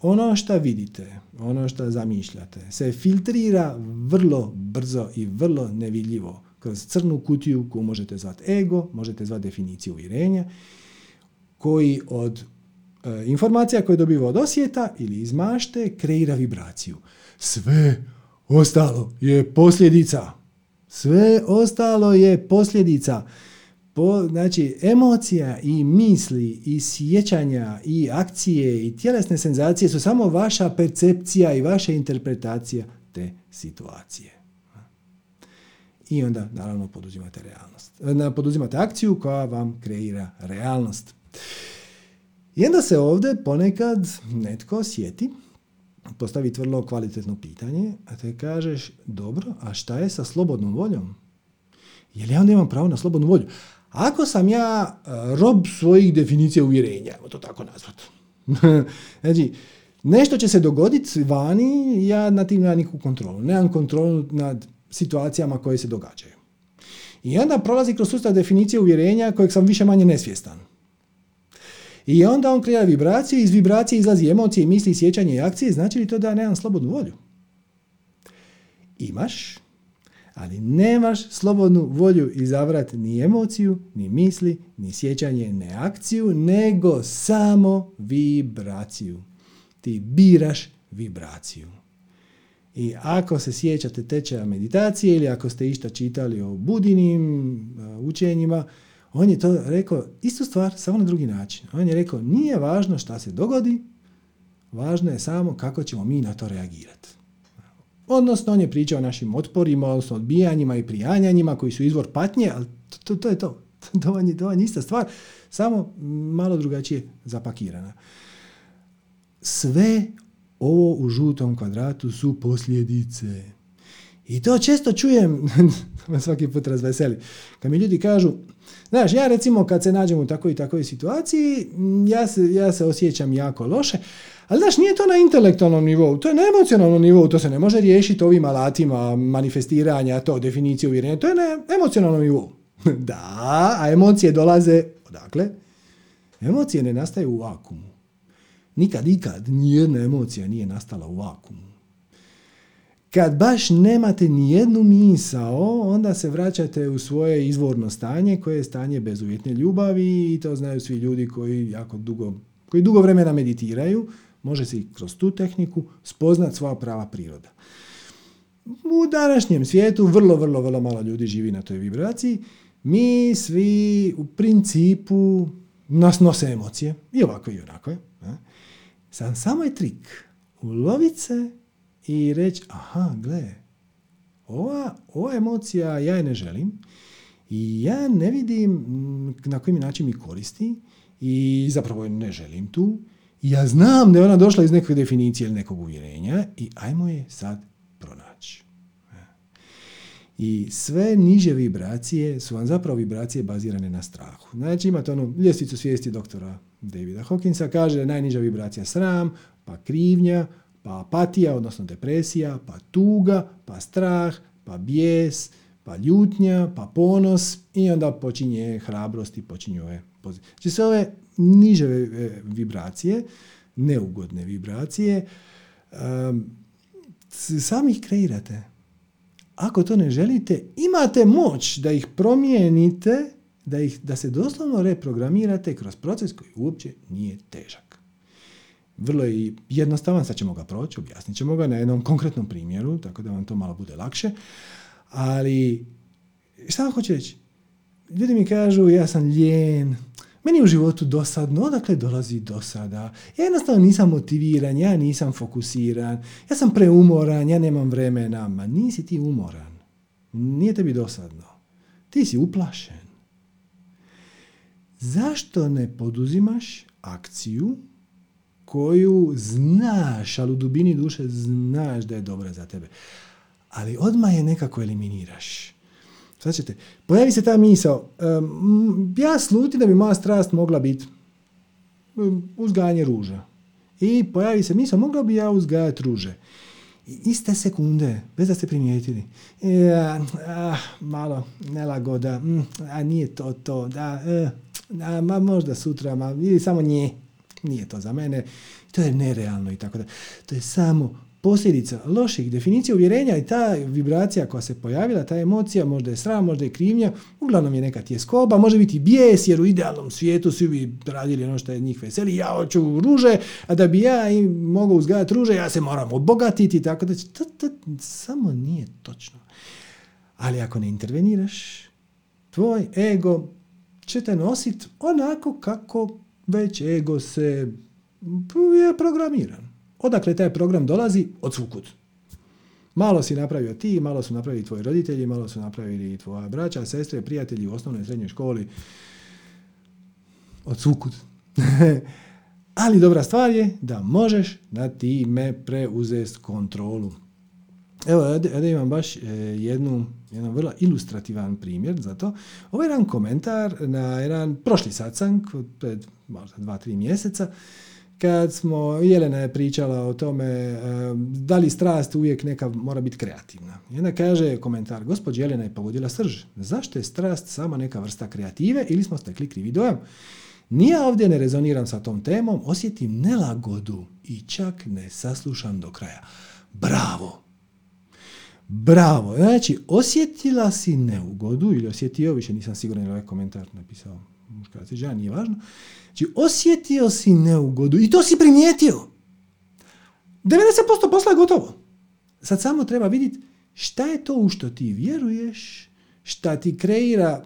Ono što vidite, ono što zamišljate, se filtrira vrlo brzo i vrlo nevidljivo kroz crnu kutiju koju možete zvati ego, možete zvati definiciju uvjerenja, koji od e, informacija koje dobiva od osjeta ili iz mašte kreira vibraciju. Sve ostalo je posljedica sve ostalo je posljedica. Po, znači, emocija i misli i sjećanja i akcije i tjelesne senzacije su samo vaša percepcija i vaša interpretacija te situacije. i onda naravno poduzimate realnost. E, poduzimate akciju koja vam kreira realnost. I onda se ovdje ponekad netko sjeti postaviti vrlo kvalitetno pitanje, a te kažeš, dobro, a šta je sa slobodnom voljom? Je li ja onda imam pravo na slobodnu volju? Ako sam ja e, rob svojih definicija uvjerenja, to tako nazvat. znači, nešto će se dogoditi vani, ja na tim nemam nikakvu kontrolu. Nemam kontrolu nad situacijama koje se događaju. I onda prolazi kroz sustav definicije uvjerenja kojeg sam više manje nesvjestan. I onda on kreira vibracije, iz vibracije izlazi emocije, misli, sjećanje i akcije. Znači li to da ja nemam slobodnu volju? Imaš, ali nemaš slobodnu volju izabrati ni emociju, ni misli, ni sjećanje, ne akciju, nego samo vibraciju. Ti biraš vibraciju. I ako se sjećate tečaja meditacije ili ako ste išta čitali o budinim uh, učenjima, on je to rekao istu stvar, samo na drugi način. On je rekao, nije važno šta se dogodi, važno je samo kako ćemo mi na to reagirati. Odnosno, on je pričao o našim otporima, odnosno odbijanjima i prijanjanjima koji su izvor patnje, ali to, to, je to. To vam je, to je ista stvar, samo malo drugačije zapakirana. Sve ovo u žutom kvadratu su posljedice. I to često čujem, svaki put razveseli, kad mi ljudi kažu, Znaš, ja recimo kad se nađem u takoj i takoj situaciji, ja se, ja se osjećam jako loše, ali znaš, nije to na intelektualnom nivou, to je na emocionalnom nivou, to se ne može riješiti ovim alatima manifestiranja, to, definicije uvjerenja, to je na emocionalnom nivou. da, a emocije dolaze, odakle? Emocije ne nastaju u vakumu. Nikad, ikad, nijedna emocija nije nastala u vakumu. Kad baš nemate ni jednu misao, onda se vraćate u svoje izvorno stanje, koje je stanje bezuvjetne ljubavi i to znaju svi ljudi koji jako dugo, koji dugo vremena meditiraju. Može se i kroz tu tehniku spoznat svoja prava priroda. U današnjem svijetu vrlo, vrlo, vrlo malo ljudi živi na toj vibraciji. Mi svi u principu nas nose emocije, i ovako i onako. Sam samo je trik ulovit se i reći, aha, gle, ova, ova emocija ja je ne želim i ja ne vidim na koji način mi koristi i zapravo je ne želim tu. Ja znam da je ona došla iz neke definicije ili nekog uvjerenja i ajmo je sad pronaći. I sve niže vibracije su vam zapravo vibracije bazirane na strahu. Znači imate onu ljestvicu svijesti doktora Davida Hawkinsa, kaže da najniža vibracija sram, pa krivnja, pa apatija, odnosno depresija, pa tuga, pa strah, pa bijes, pa ljutnja, pa ponos i onda počinje hrabrost i počinju ove pozicije. Znači sve ove niže e, vibracije, neugodne vibracije, um, sami ih kreirate. Ako to ne želite, imate moć da ih promijenite, da, ih, da se doslovno reprogramirate kroz proces koji uopće nije težak vrlo je jednostavan, sad ćemo ga proći, objasnit ćemo ga na jednom konkretnom primjeru, tako da vam to malo bude lakše. Ali, šta vam hoću reći? Ljudi mi kažu, ja sam ljen, meni je u životu dosadno, odakle dolazi dosada? Ja jednostavno nisam motiviran, ja nisam fokusiran, ja sam preumoran, ja nemam vremena. Ma nisi ti umoran. Nije tebi dosadno. Ti si uplašen. Zašto ne poduzimaš akciju koju znaš, ali u dubini duše znaš da je dobra za tebe. Ali odmah je nekako eliminiraš. Sad pojavi se ta misao, um, ja sluti da bi moja strast mogla biti uzgajanje ruža. I pojavi se misao, mogla bi ja uzgajati ruže. I iste sekunde, bez da ste primijetili, ja, ah, malo nelagoda, mm, a nije to to, da, eh, a, ma možda sutra, ma, ili samo nje, nije to za mene, to je nerealno i tako da. To je samo posljedica loših definicija uvjerenja i ta vibracija koja se pojavila, ta emocija, možda je sram, možda je krivnja, uglavnom je neka tjeskoba, može biti bijes jer u idealnom svijetu svi bi radili ono što je njih veseli, ja hoću ruže, a da bi ja im mogao uzgajati ruže, ja se moram obogatiti, tako da to, to samo nije točno. Ali ako ne interveniraš, tvoj ego će te nositi onako kako već ego se je programiran. Odakle taj program dolazi? Od svukud. Malo si napravio ti, malo su napravili tvoji roditelji, malo su napravili tvoja braća, sestre, prijatelji u osnovnoj i srednjoj školi. Od sukud. Ali dobra stvar je da možeš na time preuzeti kontrolu. Evo, ovdje imam baš e, jednu, jedan vrlo ilustrativan primjer za to. Ovo je jedan komentar na jedan prošli satsang, pred možda dva, tri mjeseca, kad smo, Jelena je pričala o tome da li strast uvijek neka mora biti kreativna. I kaže komentar, gospođa Jelena je pogodila srž. Zašto je strast sama neka vrsta kreative ili smo stekli krivi dojam? Nije ovdje ne rezoniram sa tom temom, osjetim nelagodu i čak ne saslušam do kraja. Bravo! Bravo! Znači, osjetila si neugodu ili osjetio, više nisam siguran ili ovaj komentar napisao muškarac žena, nije važno. Znači, osjetio si neugodu i to si primijetio. 90% posla je gotovo. Sad samo treba vidjeti šta je to u što ti vjeruješ, šta ti kreira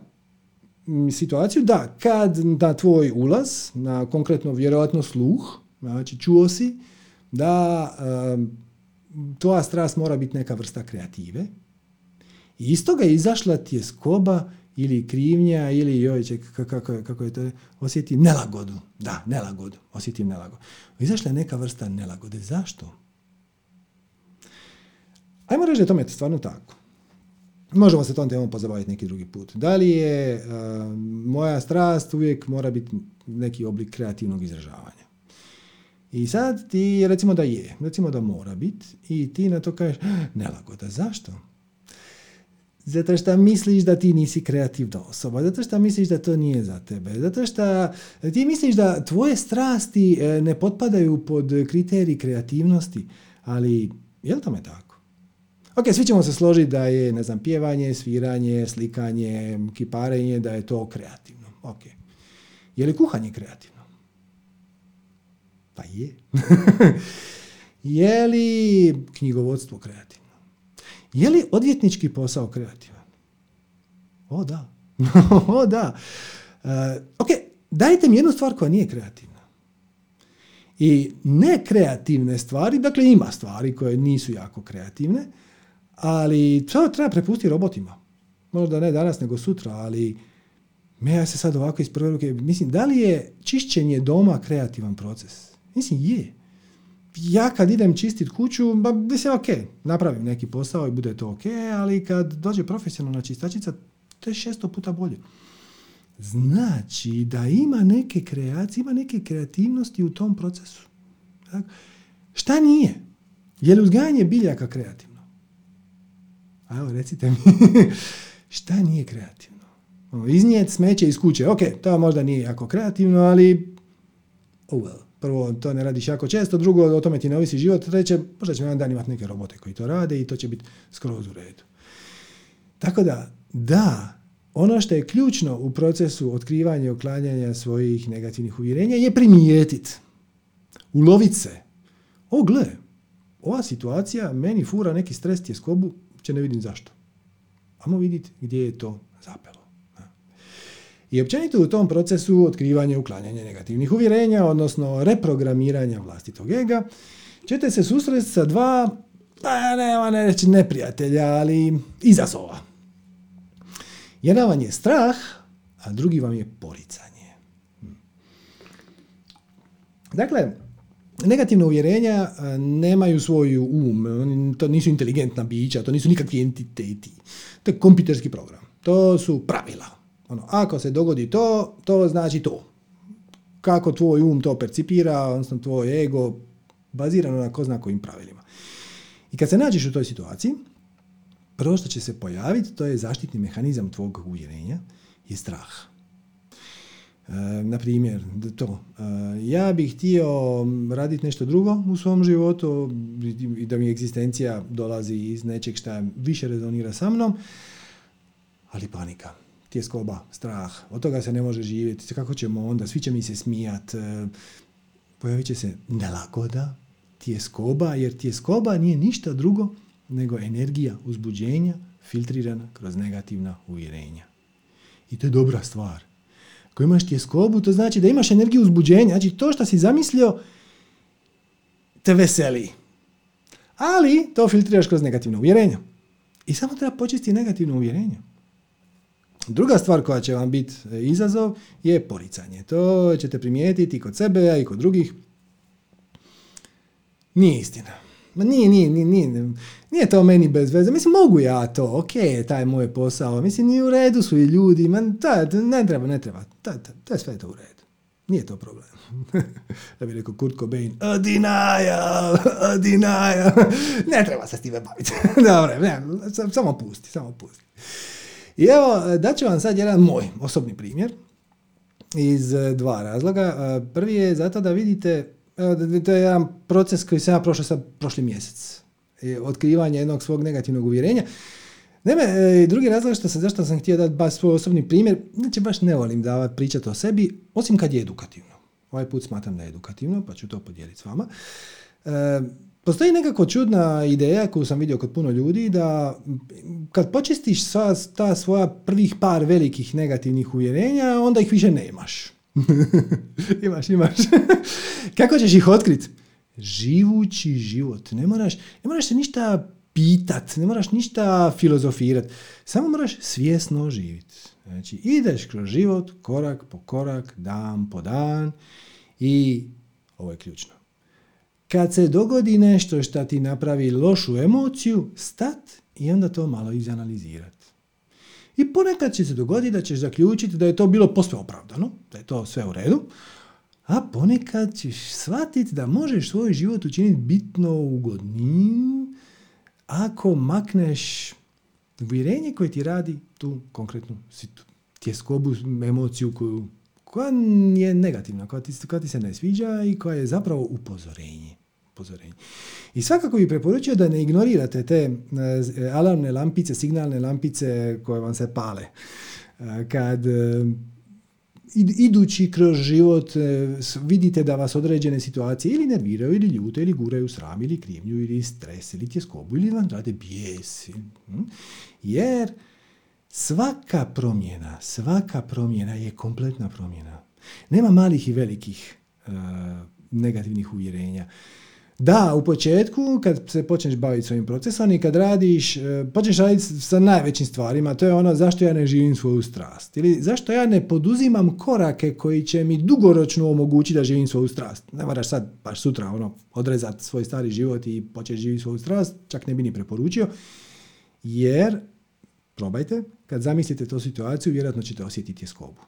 situaciju da kad da tvoj ulaz, na konkretno vjerojatno sluh, znači čuo si da um, tvoja strast mora biti neka vrsta kreative i iz toga je izašla ti je skoba ili krivnja ili joj, kako, kako je to, osjeti nelagodu. Da, nelagodu, osjetim nelagodu. Izašla je neka vrsta nelagode. Zašto? Ajmo reći da je tome stvarno tako. Možemo se tom temom pozabaviti neki drugi put. Da li je uh, moja strast uvijek mora biti neki oblik kreativnog izražavanja? I sad ti, recimo da je, recimo da mora biti i ti na to kažeš nelagoda. Zašto? Zato što misliš da ti nisi kreativna osoba, zato što misliš da to nije za tebe, zato što ti misliš da tvoje strasti e, ne potpadaju pod kriterij kreativnosti, ali je li tome tako? Ok, svi ćemo se složiti da je, ne znam, pjevanje, sviranje, slikanje, kiparenje, da je to kreativno. Ok. Je li kuhanje kreativno? Pa je. je li knjigovodstvo kreativno? Je li odvjetnički posao kreativan? O da. o da. Uh, ok, dajte mi jednu stvar koja nije kreativna. I nekreativne stvari, dakle ima stvari koje nisu jako kreativne, ali to treba prepustiti robotima. Možda ne danas, nego sutra, ali ja se sad ovako iz ruke, mislim, da li je čišćenje doma kreativan proces? Mislim, je. Ja kad idem čistit kuću, ba, mislim, ok, napravim neki posao i bude to ok, ali kad dođe profesionalna čistačica, to je šesto puta bolje. Znači da ima neke kreacije, ima neke kreativnosti u tom procesu. Šta nije? Je li uzgajanje biljaka kreativno? A evo, recite mi, šta nije kreativno? Ono, iznijet smeće iz kuće, ok, to možda nije jako kreativno, ali oh well. Prvo, to ne radiš jako često, drugo, o tome ti ne ovisi život, treće, možda ćemo jedan dan imati neke robote koji to rade i to će biti skroz u redu. Tako da, da, ono što je ključno u procesu otkrivanja i oklanjanja svojih negativnih uvjerenja je primijetit. Ulovit se. O, gle, ova situacija meni fura neki stres tjeskobu, uopće ne vidim zašto. Amo vidjeti gdje je to zapelo. I općenito u tom procesu otkrivanja i uklanjanja negativnih uvjerenja, odnosno reprogramiranja vlastitog ega, ćete se susresti sa dva, pa nema ne reći neprijatelja, ali izazova. Jedan vam je strah, a drugi vam je poricanje. Dakle, negativna uvjerenja nemaju svoj um, to nisu inteligentna bića, to nisu nikakvi entiteti. To je kompjuterski program. To su pravila. Ono, ako se dogodi to, to znači to. Kako tvoj um to percipira, odnosno tvoj ego, bazirano na ko zna pravilima. I kad se nađeš u toj situaciji, prvo što će se pojaviti, to je zaštitni mehanizam tvog uvjerenja, je strah. E, na primjer, to. E, ja bih htio raditi nešto drugo u svom životu i da mi egzistencija dolazi iz nečeg šta više rezonira sa mnom, ali panika, tjeskoba, strah, od toga se ne može živjeti, kako ćemo onda, svi će mi se smijat, e, pojavit će se nelagoda, tjeskoba, jer tjeskoba nije ništa drugo nego energija uzbuđenja filtrirana kroz negativna uvjerenja. I to je dobra stvar. Ako imaš tjeskobu, to znači da imaš energiju uzbuđenja. Znači to što si zamislio te veseli. Ali to filtriraš kroz negativno uvjerenje. I samo treba počistiti negativno uvjerenje. Druga stvar koja će vam biti izazov je poricanje. To ćete primijetiti kod sebe, i kod drugih. Nije istina. Ma nije, nije, nije, nije, nije to meni bez veze. Mislim, mogu ja to, ok, taj moj posao. Mislim, nije u redu su i ljudi. Man, ta, ne treba, ne treba. Ta, ta, ta, sve je to u redu. Nije to problem. da bi rekao Kurt Cobain, denial, denial. ne treba se s time baviti. Dobro, ne, samo pusti, samo pusti. I evo, daću vam sad jedan moj osobni primjer iz e, dva razloga. E, prvi je zato da vidite, to je jedan proces koji sam ja prošao sad prošli mjesec. Otkrivanje jednog svog negativnog uvjerenja. Naime, e, drugi razlog što sam, zašto sam htio dati baš svoj osobni primjer, znači baš ne volim da pričati o sebi, osim kad je edukativno. Ovaj put smatram da je edukativno, pa ću to podijeliti s vama. Postoji nekako čudna ideja koju sam vidio kod puno ljudi da kad počistiš sva ta svoja prvih par velikih negativnih uvjerenja, onda ih više nemaš. imaš, imaš. Kako ćeš ih otkriti? Živući život. Ne moraš, ne moraš se ništa pitat, ne moraš ništa filozofirat. Samo moraš svjesno živjeti. Znači, ideš kroz život korak po korak, dan po dan i ovo je ključno kad se dogodi nešto što ti napravi lošu emociju, stat i onda to malo izanalizirati. I ponekad će se dogoditi da ćeš zaključiti da je to bilo posve opravdano, da je to sve u redu, a ponekad ćeš shvatiti da možeš svoj život učiniti bitno ugodnijim ako makneš uvjerenje koje ti radi tu konkretnu tjeskobu, emociju koju, koja je negativna, koja ti, koja ti se ne sviđa i koja je zapravo upozorenje upozorenje. I svakako bih preporučio da ne ignorirate te e, alarmne lampice, signalne lampice koje vam se pale. E, kad e, idući kroz život vidite da vas određene situacije ili nerviraju, ili ljute, ili guraju sram, ili krivnju, ili stres, ili tjeskobu, ili vam rade bijes. Hm? Jer svaka promjena, svaka promjena je kompletna promjena. Nema malih i velikih negativnih uvjerenja. Da, u početku kad se počneš baviti svojim procesom i kad radiš, e, počneš raditi sa najvećim stvarima, to je ono zašto ja ne živim svoju strast. Ili zašto ja ne poduzimam korake koji će mi dugoročno omogućiti da živim svoju strast. Ne moraš sad baš sutra ono, odrezati svoj stari život i početi živjeti svoju strast, čak ne bi ni preporučio. Jer, probajte, kad zamislite tu situaciju, vjerojatno ćete osjetiti skobu.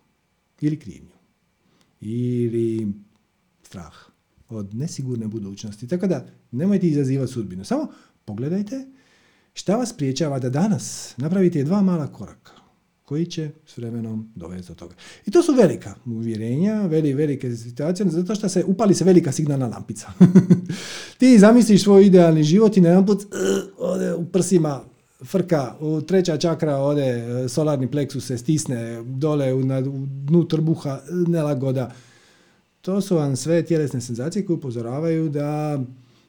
Ili krivnju. Ili strah od nesigurne budućnosti. Tako da nemojte izazivati sudbinu. Samo pogledajte šta vas priječava da danas napravite dva mala koraka koji će s vremenom dovesti do toga. I to su velika uvjerenja, veli, velike situacije, zato što se upali se velika signalna lampica. Ti zamisliš svoj idealni život i na jedan put uh, ode u prsima frka, u treća čakra ode uh, solarni pleksus se stisne dole na, u dnu trbuha, uh, nelagoda to su vam sve tjelesne senzacije koje upozoravaju da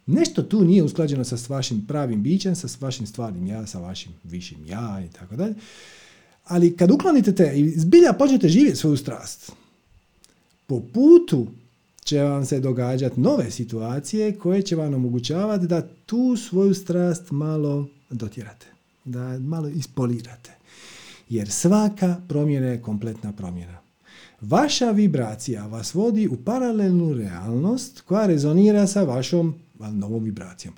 nešto tu nije usklađeno sa vašim pravim bićem, sa vašim stvarnim ja, sa vašim višim ja i tako dalje. Ali kad uklonite te i zbilja počnete živjeti svoju strast, po putu će vam se događati nove situacije koje će vam omogućavati da tu svoju strast malo dotjerate, da malo ispolirate. Jer svaka promjena je kompletna promjena. Vaša vibracija vas vodi u paralelnu realnost koja rezonira sa vašom novom vibracijom.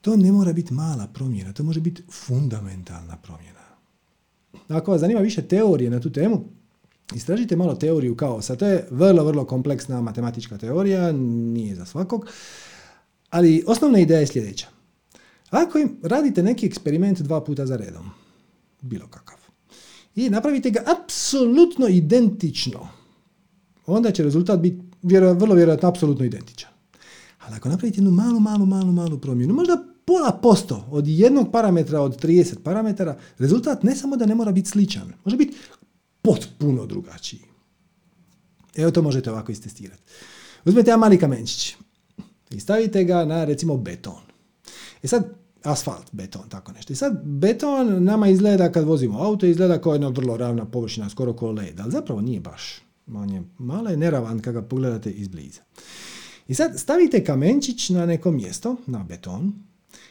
To ne mora biti mala promjena, to može biti fundamentalna promjena. Ako vas zanima više teorije na tu temu, istražite malo teoriju kaosa. To je vrlo, vrlo kompleksna matematička teorija, nije za svakog, ali osnovna ideja je sljedeća. Ako radite neki eksperiment dva puta za redom, bilo kakav, i napravite ga apsolutno identično, onda će rezultat biti vrlo vjerojatno apsolutno identičan. Ali ako napravite jednu malu, malu, malu, malu promjenu, možda pola posto od jednog parametra od 30 parametara, rezultat ne samo da ne mora biti sličan, može biti potpuno drugačiji. Evo to možete ovako istestirati. Uzmete jedan mali kamenčić i stavite ga na recimo beton. E sad, asfalt, beton, tako nešto. I sad beton nama izgleda kad vozimo auto, izgleda kao jedna vrlo ravna površina, skoro kao led, ali zapravo nije baš. On je malo je neravan kad ga pogledate izbliza. I sad stavite kamenčić na neko mjesto, na beton,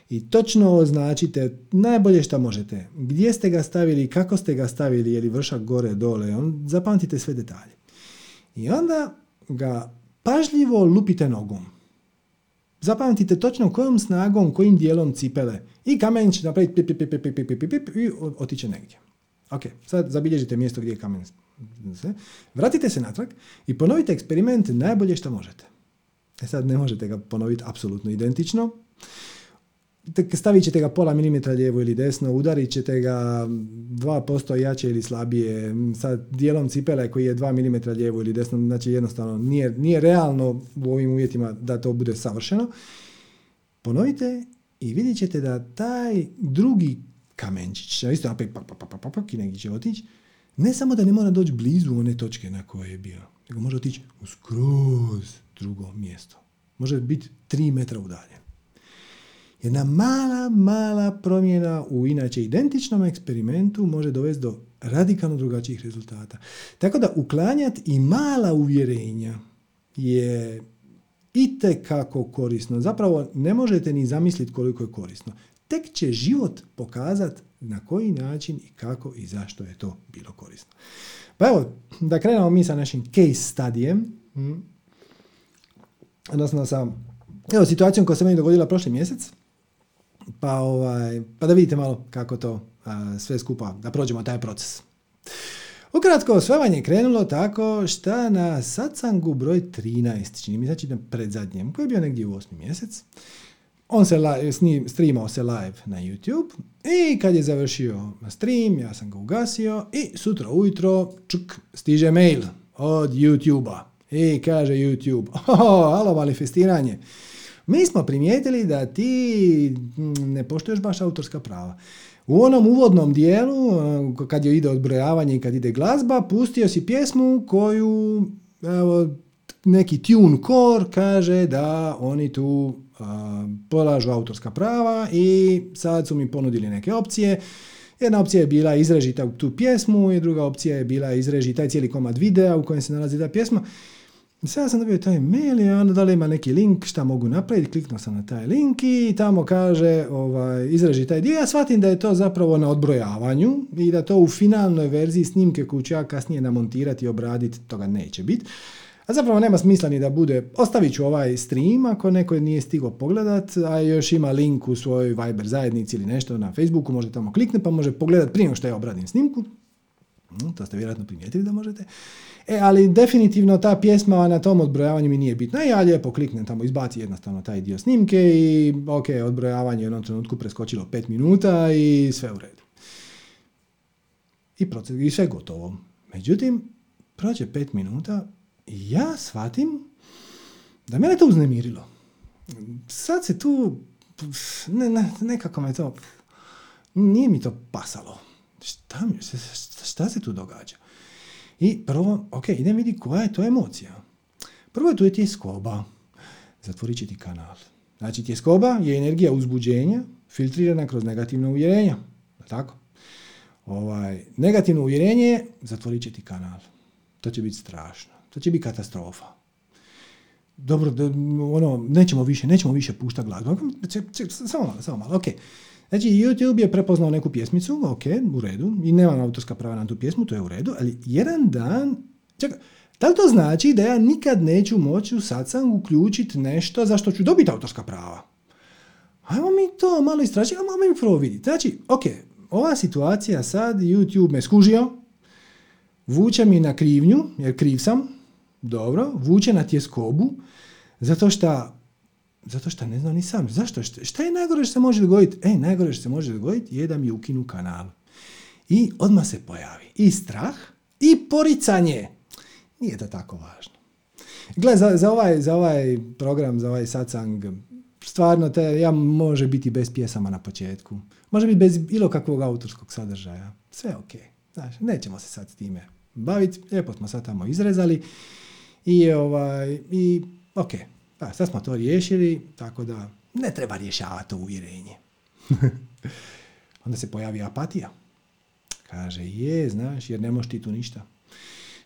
i točno označite najbolje što možete. Gdje ste ga stavili, kako ste ga stavili, je li vršak gore, dole, on, zapamtite sve detalje. I onda ga pažljivo lupite nogom. Zapamtite točno kojom snagom, kojim dijelom cipele. I kamen će napraviti pip, pip, pip, pip, pip, pip, i otiće negdje. Ok, sad zabilježite mjesto gdje je kamen. Vratite se natrag i ponovite eksperiment najbolje što možete. E sad ne možete ga ponoviti apsolutno identično, stavit ćete ga pola milimetra lijevo ili desno, udarit ćete ga 2% jače ili slabije, sa dijelom cipele koji je 2 mm lijevo ili desno, znači jednostavno nije, nije realno u ovim uvjetima da to bude savršeno. Ponovite i vidjet ćete da taj drugi kamenčić, isto pak, pak, pak, i negdje će otići, ne samo da ne mora doći blizu one točke na koje je bio, nego može otići skroz drugo mjesto. Može biti 3 metra udaljen. Jedna mala, mala promjena u inače identičnom eksperimentu može dovesti do radikalno drugačijih rezultata. Tako da uklanjati i mala uvjerenja je itekako korisno. Zapravo ne možete ni zamisliti koliko je korisno. Tek će život pokazati na koji način i kako i zašto je to bilo korisno. Pa evo, da krenemo mi sa našim case studijem. Hm. Odnosno sa evo, situacijom koja se meni dogodila prošli mjesec pa, ovaj, pa da vidite malo kako to sve skupa, da prođemo taj proces. Ukratko, sve vam je krenulo tako šta na satsangu broj 13, čini mi znači na predzadnjem, koji je bio negdje u 8. mjesec, on se li, streamao se live na YouTube i kad je završio stream, ja sam ga ugasio i sutra ujutro čuk, stiže mail od YouTube-a i kaže YouTube, oh, alo manifestiranje, mi smo primijetili da ti mm, ne poštuješ baš autorska prava. U onom uvodnom dijelu, eh, kad je ide odbrojavanje i kad ide glazba, pustio si pjesmu koju evo, neki tune core kaže da oni tu a, eh, polažu autorska prava i sad su mi ponudili neke opcije. Jedna opcija je bila izrežita tu pjesmu i druga opcija je bila izreži taj cijeli komad videa u kojem se nalazi ta pjesma. I sada sam dobio taj mail i onda da li ima neki link šta mogu napraviti, kliknuo sam na taj link i tamo kaže ovaj, izraži taj dio. Ja shvatim da je to zapravo na odbrojavanju i da to u finalnoj verziji snimke koju ću ja kasnije namontirati i obraditi, toga neće biti. A zapravo nema smisla ni da bude, ostavit ću ovaj stream ako neko nije stigao pogledat, a još ima link u svojoj Viber zajednici ili nešto na Facebooku, može tamo klikne pa može pogledat prije što ja obradim snimku. Hm, to ste vjerojatno primijetili da možete. E, ali definitivno ta pjesma na tom odbrojavanju mi nije bitna. Ja lijepo kliknem tamo, izbaci jednostavno taj dio snimke i ok, odbrojavanje je u jednom trenutku preskočilo 5 minuta i sve u redu. I, proces, i sve gotovo. Međutim, prođe 5 minuta i ja shvatim da mene to uznemirilo. Sad se tu, ne, ne, nekako me to, nije mi to pasalo. Šta, šta se tu događa? I prvo, ok, idem vidi koja je to emocija. Prvo je tu je tjeskoba. Zatvorit će ti kanal. Znači tjeskoba je energija uzbuđenja filtrirana kroz negativno uvjerenja. Tako? Ovaj, negativno uvjerenje zatvorit će ti kanal. To će biti strašno. To će biti katastrofa. Dobro, ono, nećemo više, nećemo više puštati glazbu. Samo malo, samo malo, ok. Znači, YouTube je prepoznao neku pjesmicu, ok, u redu, i nema autorska prava na tu pjesmu, to je u redu, ali jedan dan, čekaj, da li to znači da ja nikad neću moći u satsang uključiti nešto za što ću dobiti autorska prava? Ajmo mi to malo istražiti, ajmo mi prvo vidjeti. Znači, ok, ova situacija sad, YouTube me skužio, vuče mi na krivnju, jer kriv sam, dobro, vuče na tjeskobu, zato što zato što ne znam ni sam. Zašto? Šta je najgore što se može dogoditi? E, najgore što se može dogoditi je da mi ukinu kanal. I odmah se pojavi i strah i poricanje. Nije to tako važno. Gle, za, za, ovaj, za ovaj program, za ovaj satsang, stvarno te, ja može biti bez pjesama na početku. Može biti bez bilo kakvog autorskog sadržaja. Sve ok. Znaš, nećemo se sad s time baviti. Lijepo smo sad tamo izrezali. I, ovaj, i ok, pa, sad smo to riješili, tako da ne treba rješavati to uvjerenje. Onda se pojavi apatija. Kaže, je, znaš, jer ne možeš ti tu ništa.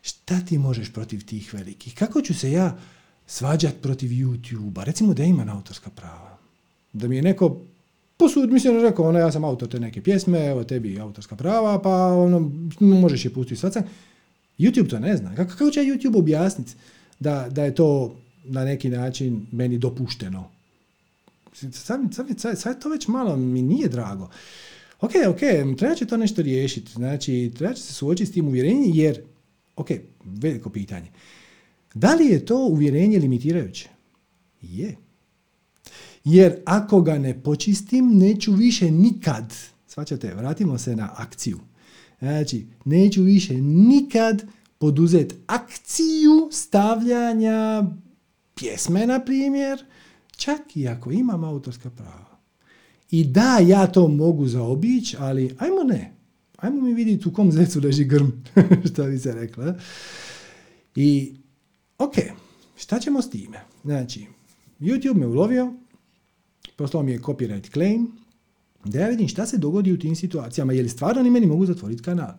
Šta ti možeš protiv tih velikih? Kako ću se ja svađat protiv YouTube-a. Recimo da ima autorska prava. Da mi je neko posud, mislim, rekao, ono, ja sam autor te neke pjesme, evo tebi autorska prava, pa ono, možeš je pustiti sad YouTube to ne zna. Kako, kako će YouTube objasniti da, da je to na neki način meni dopušteno? Sad, sad, sad, to već malo mi nije drago. Ok, ok, treba će to nešto riješiti. Znači, treba će se suočiti s tim uvjerenjem jer, ok, veliko pitanje. Da li je to uvjerenje limitirajuće? Je. Jer ako ga ne počistim, neću više nikad, svaćate, vratimo se na akciju. Znači, neću više nikad poduzeti akciju stavljanja pjesme, na primjer, čak i ako imam autorska prava. I da, ja to mogu zaobići, ali ajmo ne. Ajmo mi vidjeti u kom zecu leži grm, što bi se rekla. I, ok, šta ćemo s time? Znači, YouTube me ulovio, poslao mi je copyright claim, da ja vidim šta se dogodi u tim situacijama, je li stvarno oni meni mogu zatvoriti kanal.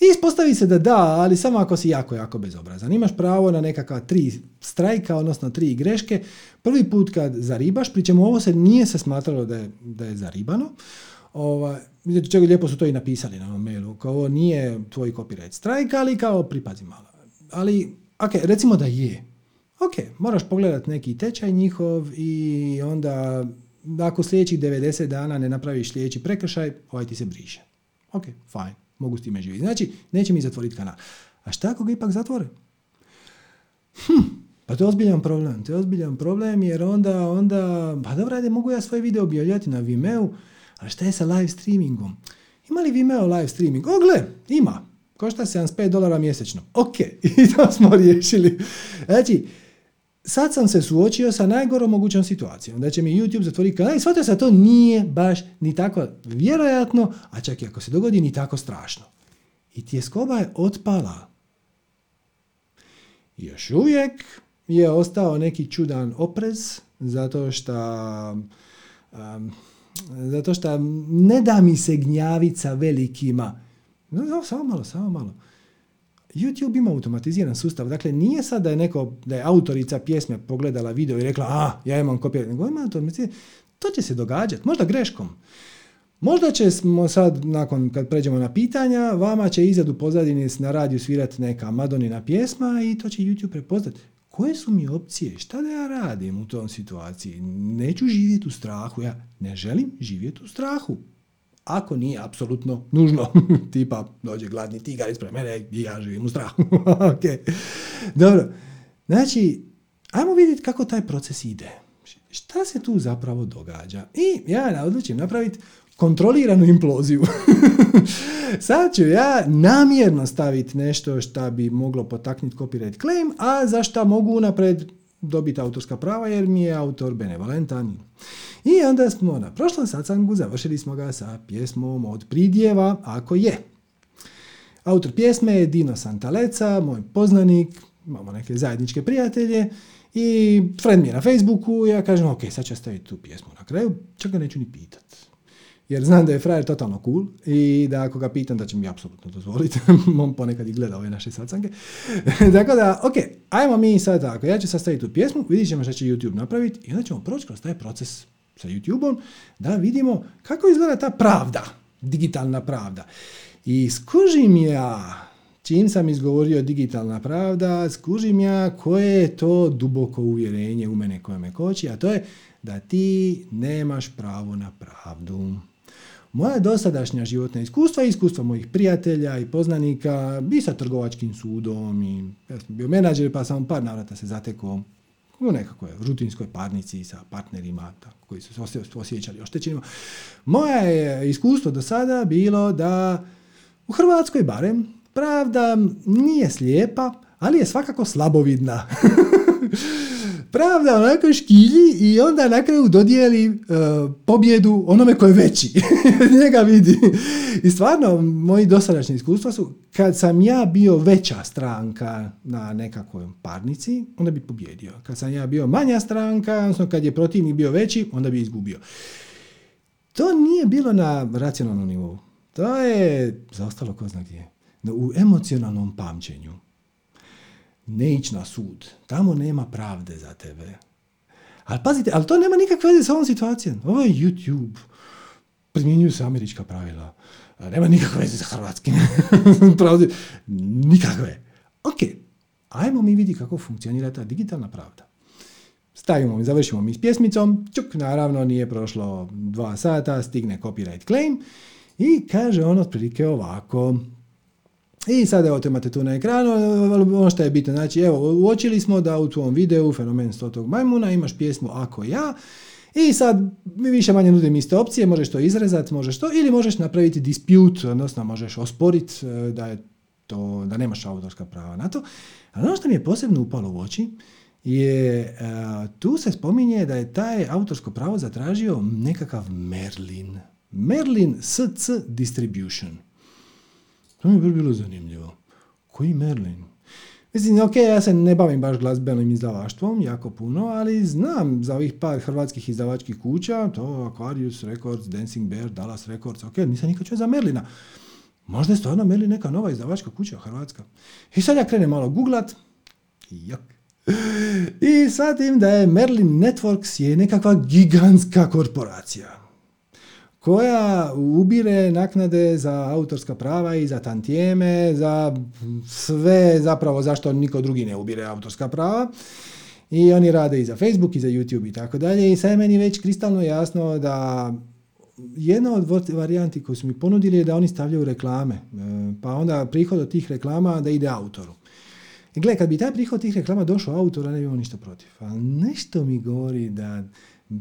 I ispostavi se da da, ali samo ako si jako, jako bezobrazan. Imaš pravo na nekakva tri strajka, odnosno tri greške. Prvi put kad zaribaš, pri čemu ovo se nije se smatralo da je, da je zaribano, Ova, čega lijepo su to i napisali na ovom mailu, kao ovo nije tvoj copyright strike, ali kao pripazi malo. Ali, ok, recimo da je. Ok, moraš pogledati neki tečaj njihov i onda ako sljedećih 90 dana ne napraviš sljedeći prekršaj, ovaj ti se briše. Ok, fine, mogu s time živjeti. Znači, neće mi zatvoriti kanal. A šta ako ga ipak zatvore? Hm, pa to je ozbiljan problem. To je ozbiljan problem jer onda, onda pa dobro, ajde, mogu ja svoje video objavljati na Vimeo, ali šta je sa live streamingom? Ima li Vimeo live streaming? O, gle, ima. Košta 75 dolara mjesečno. Ok, i to smo riješili. Znači, sad sam se suočio sa najgorom mogućom situacijom. Da će mi YouTube zatvoriti kanal i shvatio da to nije baš ni tako vjerojatno, a čak i ako se dogodi ni tako strašno. I tjeskoba je otpala. još uvijek je ostao neki čudan oprez, zato što um, zato što ne da mi se gnjavica velikima. No, samo malo, samo malo. YouTube ima automatiziran sustav. Dakle, nije sad da je neko, da je autorica pjesme pogledala video i rekla, a, ja imam kopiju, nego ima To će se događati, možda greškom. Možda ćemo sad, nakon kad pređemo na pitanja, vama će izad u pozadini na radiju svirati neka Madonina pjesma i to će YouTube prepoznati. Koje su mi opcije? Šta da ja radim u tom situaciji? Neću živjeti u strahu. Ja ne želim živjeti u strahu ako nije apsolutno nužno. Tipa, dođe gladni tigar ispred mene i ja živim u strahu. ok. Dobro. Znači, ajmo vidjeti kako taj proces ide. Šta se tu zapravo događa? I ja odlučim napraviti kontroliranu imploziju. Sad ću ja namjerno staviti nešto što bi moglo potaknuti copyright claim, a za što mogu unapred dobiti autorska prava jer mi je autor benevolentan. I onda smo na prošlom sacangu završili smo ga sa pjesmom od pridjeva Ako je. Autor pjesme je Dino Santaleca, moj poznanik, imamo neke zajedničke prijatelje i friend mi je na Facebooku ja kažem ok, sad ću staviti tu pjesmu na kraju, čak ga neću ni pitat. Jer znam da je frajer totalno cool i da ako ga pitam da će mi apsolutno dozvoliti. On ponekad i gleda ove naše sacanke. Tako da, ok, ajmo mi sad tako. Ja ću sastaviti tu pjesmu, vidjet ćemo što će YouTube napraviti i onda ćemo proći kroz taj proces sa YouTube-om da vidimo kako izgleda ta pravda, digitalna pravda. I skužim ja, čim sam izgovorio digitalna pravda, skužim ja koje je to duboko uvjerenje u mene koje me koči, a to je da ti nemaš pravo na pravdu. Moja dosadašnja životna iskustva i iskustva mojih prijatelja i poznanika i sa trgovačkim sudom i ja sam bio menadžer pa sam par navrata se zatekao u nekakvoj rutinskoj parnici sa partnerima koji su se osjećali oštećenima. Moje je iskustvo do sada bilo da u Hrvatskoj barem pravda nije slijepa, ali je svakako slabovidna. pravda onako škilji i onda na kraju dodijeli uh, pobjedu onome koji je veći. Njega vidi. I stvarno, moji dosadašnji iskustva su, kad sam ja bio veća stranka na nekakvoj parnici, onda bi pobjedio. Kad sam ja bio manja stranka, odnosno kad je protivnik bio veći, onda bi izgubio. To nije bilo na racionalnom nivou. To je zaostalo ko zna gdje. U emocionalnom pamćenju. Ne ići na sud. Tamo nema pravde za tebe. Ali pazite, ali to nema nikakve veze sa ovom situacijom. Ovo je YouTube. Primjenjuju se američka pravila. Nema nikakve veze sa hrvatskim. nikakve. Ok, ajmo mi vidi kako funkcionira ta digitalna pravda. Stavimo, završimo mi s pjesmicom, čuk, naravno nije prošlo dva sata, stigne copyright claim i kaže on otprilike ovako. I sad evo to imate tu na ekranu, ono što je bitno, znači evo uočili smo da u tvom videu fenomen stotog majmuna imaš pjesmu Ako ja i sad mi više manje nudim iste opcije, možeš to izrezati, možeš to, ili možeš napraviti dispute, odnosno možeš osporiti e, da je to, da nemaš autorska prava na to. Ali ono što mi je posebno upalo u oči je, e, tu se spominje da je taj autorsko pravo zatražio nekakav Merlin. Merlin SC Distribution. To mi je bilo zanimljivo. Koji Merlin? Mislim, ok, ja se ne bavim baš glazbenim izdavaštvom, jako puno, ali znam za ovih par hrvatskih izdavačkih kuća, to Aquarius Records, Dancing Bear, Dallas Records, ok, nisam nikad čuo za Merlina. Možda je stvarno Merlin neka nova izdavačka kuća Hrvatska. I sad ja krenem malo googlat, jok. I shvatim da je Merlin Networks je nekakva gigantska korporacija koja ubire naknade za autorska prava i za tantijeme, za sve zapravo zašto niko drugi ne ubire autorska prava. I oni rade i za Facebook i za YouTube i tako dalje. I sad je meni već kristalno jasno da jedna od varijanti koju su mi ponudili je da oni stavljaju reklame. E, pa onda prihod od tih reklama da ide autoru. I gle, kad bi taj prihod tih reklama došao autora, ne bi imao ništa protiv. Ali nešto mi govori da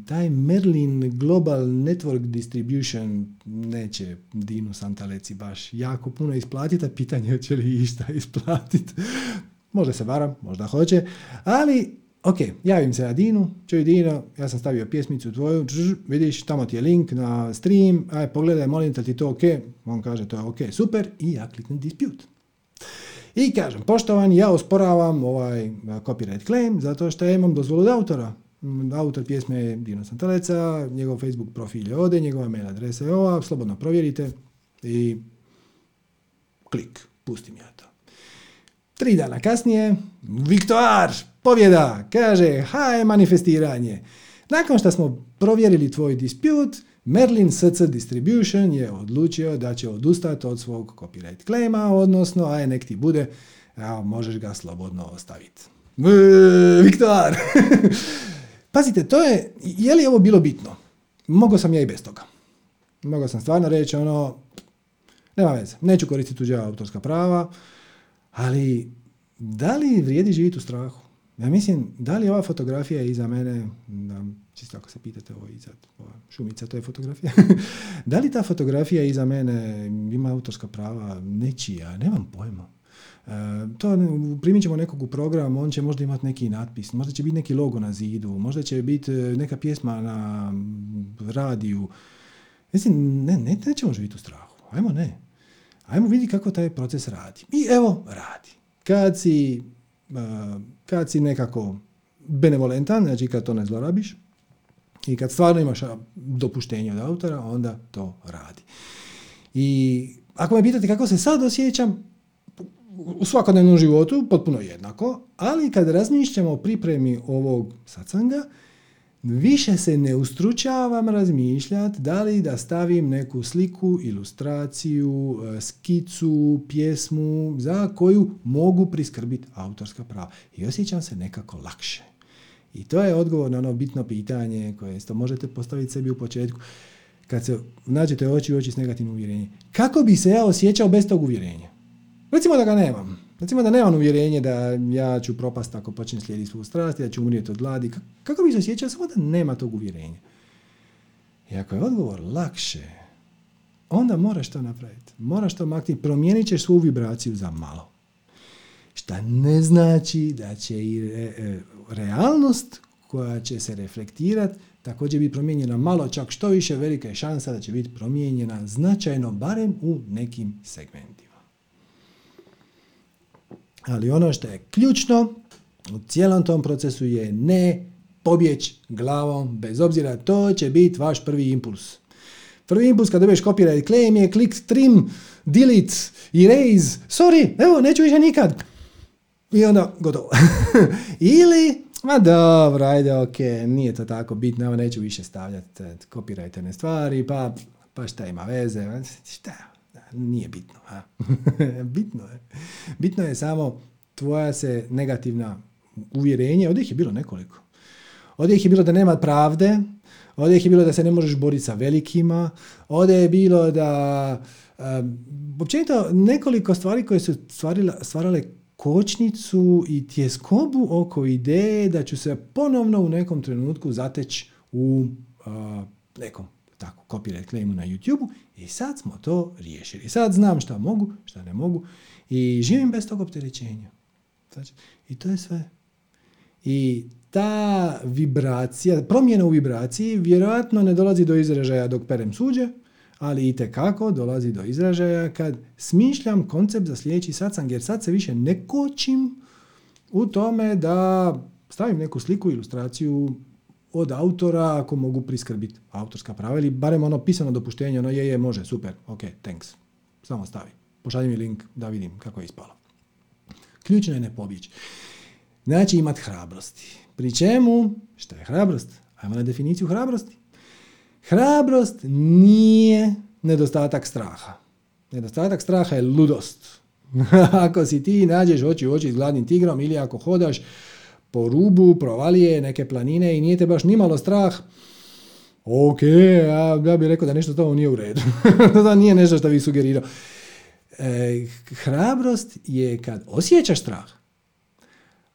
taj Merlin Global Network Distribution neće Dinu Santaleci baš jako puno isplatiti, a pitanje je će li išta isplatiti. možda se varam, možda hoće, ali ok, javim se na Dinu, čuj Dino, ja sam stavio pjesmicu tvoju, vidiš, tamo ti je link na stream, aj pogledaj, molim te ti to ok, on kaže to je ok, super, i ja kliknem dispute. I kažem, poštovani, ja osporavam ovaj copyright claim zato što ja imam dozvolu od autora. Autor pjesme je Dino Santaleca, njegov Facebook profil je ovdje, njegova mail adresa je ova, slobodno provjerite i klik, pustim ja to. Tri dana kasnije, Viktor, pobjeda, kaže, haj manifestiranje. Nakon što smo provjerili tvoj dispute, Merlin SC Distribution je odlučio da će odustati od svog copyright claima, odnosno, aj nek ti bude, a možeš ga slobodno ostaviti. Viktor! Pazite, to je, je li ovo bilo bitno? Mogao sam ja i bez toga. Mogao sam stvarno reći ono, nema veze, neću koristiti tuđa autorska prava, ali da li vrijedi živjeti u strahu? Ja mislim, da li ova fotografija iza mene, da, čisto ako se pitate ovo iza, ova šumica, to je fotografija, da li ta fotografija iza mene ima autorska prava nečija, nemam pojma. E, to primit ćemo nekog u program, on će možda imati neki natpis, možda će biti neki logo na zidu, možda će biti e, neka pjesma na radiju. Mislim, ne, ne, nećemo živjeti u strahu. Ajmo ne. Ajmo vidjeti kako taj proces radi. I evo, radi. Kad si, e, kad si nekako benevolentan, znači kad to ne zlorabiš, i kad stvarno imaš dopuštenje od autora, onda to radi. I ako me pitate kako se sad osjećam, u svakodnevnom životu potpuno jednako, ali kad razmišljamo o pripremi ovog sacanga, više se ne ustručavam razmišljati da li da stavim neku sliku, ilustraciju, e, skicu, pjesmu za koju mogu priskrbiti autorska prava. I osjećam se nekako lakše. I to je odgovor na ono bitno pitanje koje isto možete postaviti sebi u početku. Kad se nađete oči u oči s negativnim uvjerenjem. Kako bi se ja osjećao bez tog uvjerenja? Recimo da ga nemam. Recimo da nemam uvjerenje da ja ću propast ako počnem slijediti svu strast, da ću umrijeti od gladi. Kako bi se osjećao samo da nema tog uvjerenja? I ako je odgovor lakše, onda moraš to napraviti. Moraš to maknuti. Promijenit ćeš svu vibraciju za malo. Šta ne znači da će i e, realnost koja će se reflektirati također biti promijenjena malo, čak što više velika je šansa da će biti promijenjena značajno, barem u nekim segmentima. Ali ono što je ključno u cijelom tom procesu je ne pobjeć glavom, bez obzira to će biti vaš prvi impuls. Prvi impuls kad dobiješ copyright claim je klik trim, delete, erase, sorry, evo, neću više nikad. I onda gotovo. Ili, ma dobro, ajde, ok, nije to tako bitno, neću više stavljati kopirajtene stvari, pa, pa šta ima veze, šta, nije bitno. A? bitno je. Bitno je samo tvoja se negativna uvjerenje, ovdje ih je bilo nekoliko. Ovdje ih je bilo da nema pravde, ovdje ih je bilo da se ne možeš boriti sa velikima, ovdje je bilo da um, općenito nekoliko stvari koje su stvarila, stvarale kočnicu i tjeskobu oko ideje da ću se ponovno u nekom trenutku zateći u uh, nekom tako copyright claimu na YouTube i sad smo to riješili. Sad znam šta mogu, šta ne mogu i živim bez tog opterećenja. Znači, I to je sve. I ta vibracija, promjena u vibraciji vjerojatno ne dolazi do izražaja dok perem suđe, ali i kako dolazi do izražaja kad smišljam koncept za sljedeći satsang, jer sad se više ne kočim u tome da stavim neku sliku, ilustraciju od autora ako mogu priskrbiti autorska prava ili barem ono pisano dopuštenje, ono je, je, može, super, ok, thanks, samo stavi. Pošalji mi link da vidim kako je ispalo. Ključno je ne pobjeći. Znači imati hrabrosti. Pri čemu, šta je hrabrost? Ajmo na definiciju hrabrosti. Hrabrost nije nedostatak straha. Nedostatak straha je ludost. ako si ti nađeš oči u oči s gladnim tigrom ili ako hodaš po rubu provalije neke planine i nije te baš nimalo strah, ok, ja, ja bih rekao da nešto to nije u redu. to nije nešto što bih sugerirao. E, hrabrost je kad osjećaš strah,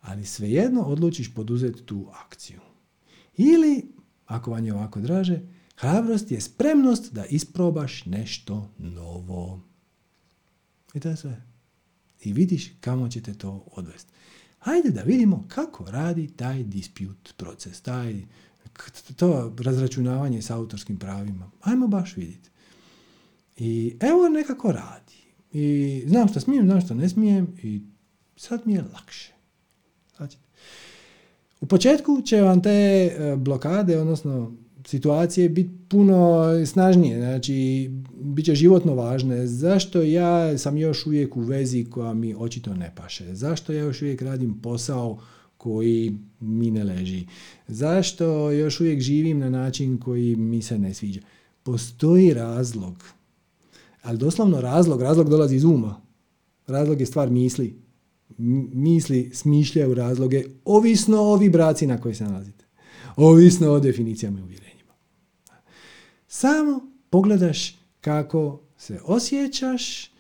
ali svejedno odlučiš poduzeti tu akciju. Ili, ako vam je ovako draže, hrabrost je spremnost da isprobaš nešto novo. I to je sve. I vidiš kamo će te to odvesti. Hajde da vidimo kako radi taj dispute proces, taj to razračunavanje s autorskim pravima. Ajmo baš vidjeti. I evo nekako radi. I znam što smijem, znam što ne smijem i sad mi je lakše. Znači, u početku će vam te e, blokade, odnosno situacije biti puno snažnije, znači bit će životno važne. Zašto ja sam još uvijek u vezi koja mi očito ne paše? Zašto ja još uvijek radim posao koji mi ne leži? Zašto još uvijek živim na način koji mi se ne sviđa? Postoji razlog, ali doslovno razlog, razlog dolazi iz uma. Razlog je stvar misli. Misli smišljaju razloge ovisno o vibraciji na kojoj se nalazite. Ovisno o definicijama i uvjerenjima. Samo pogledaš kako se osjećaš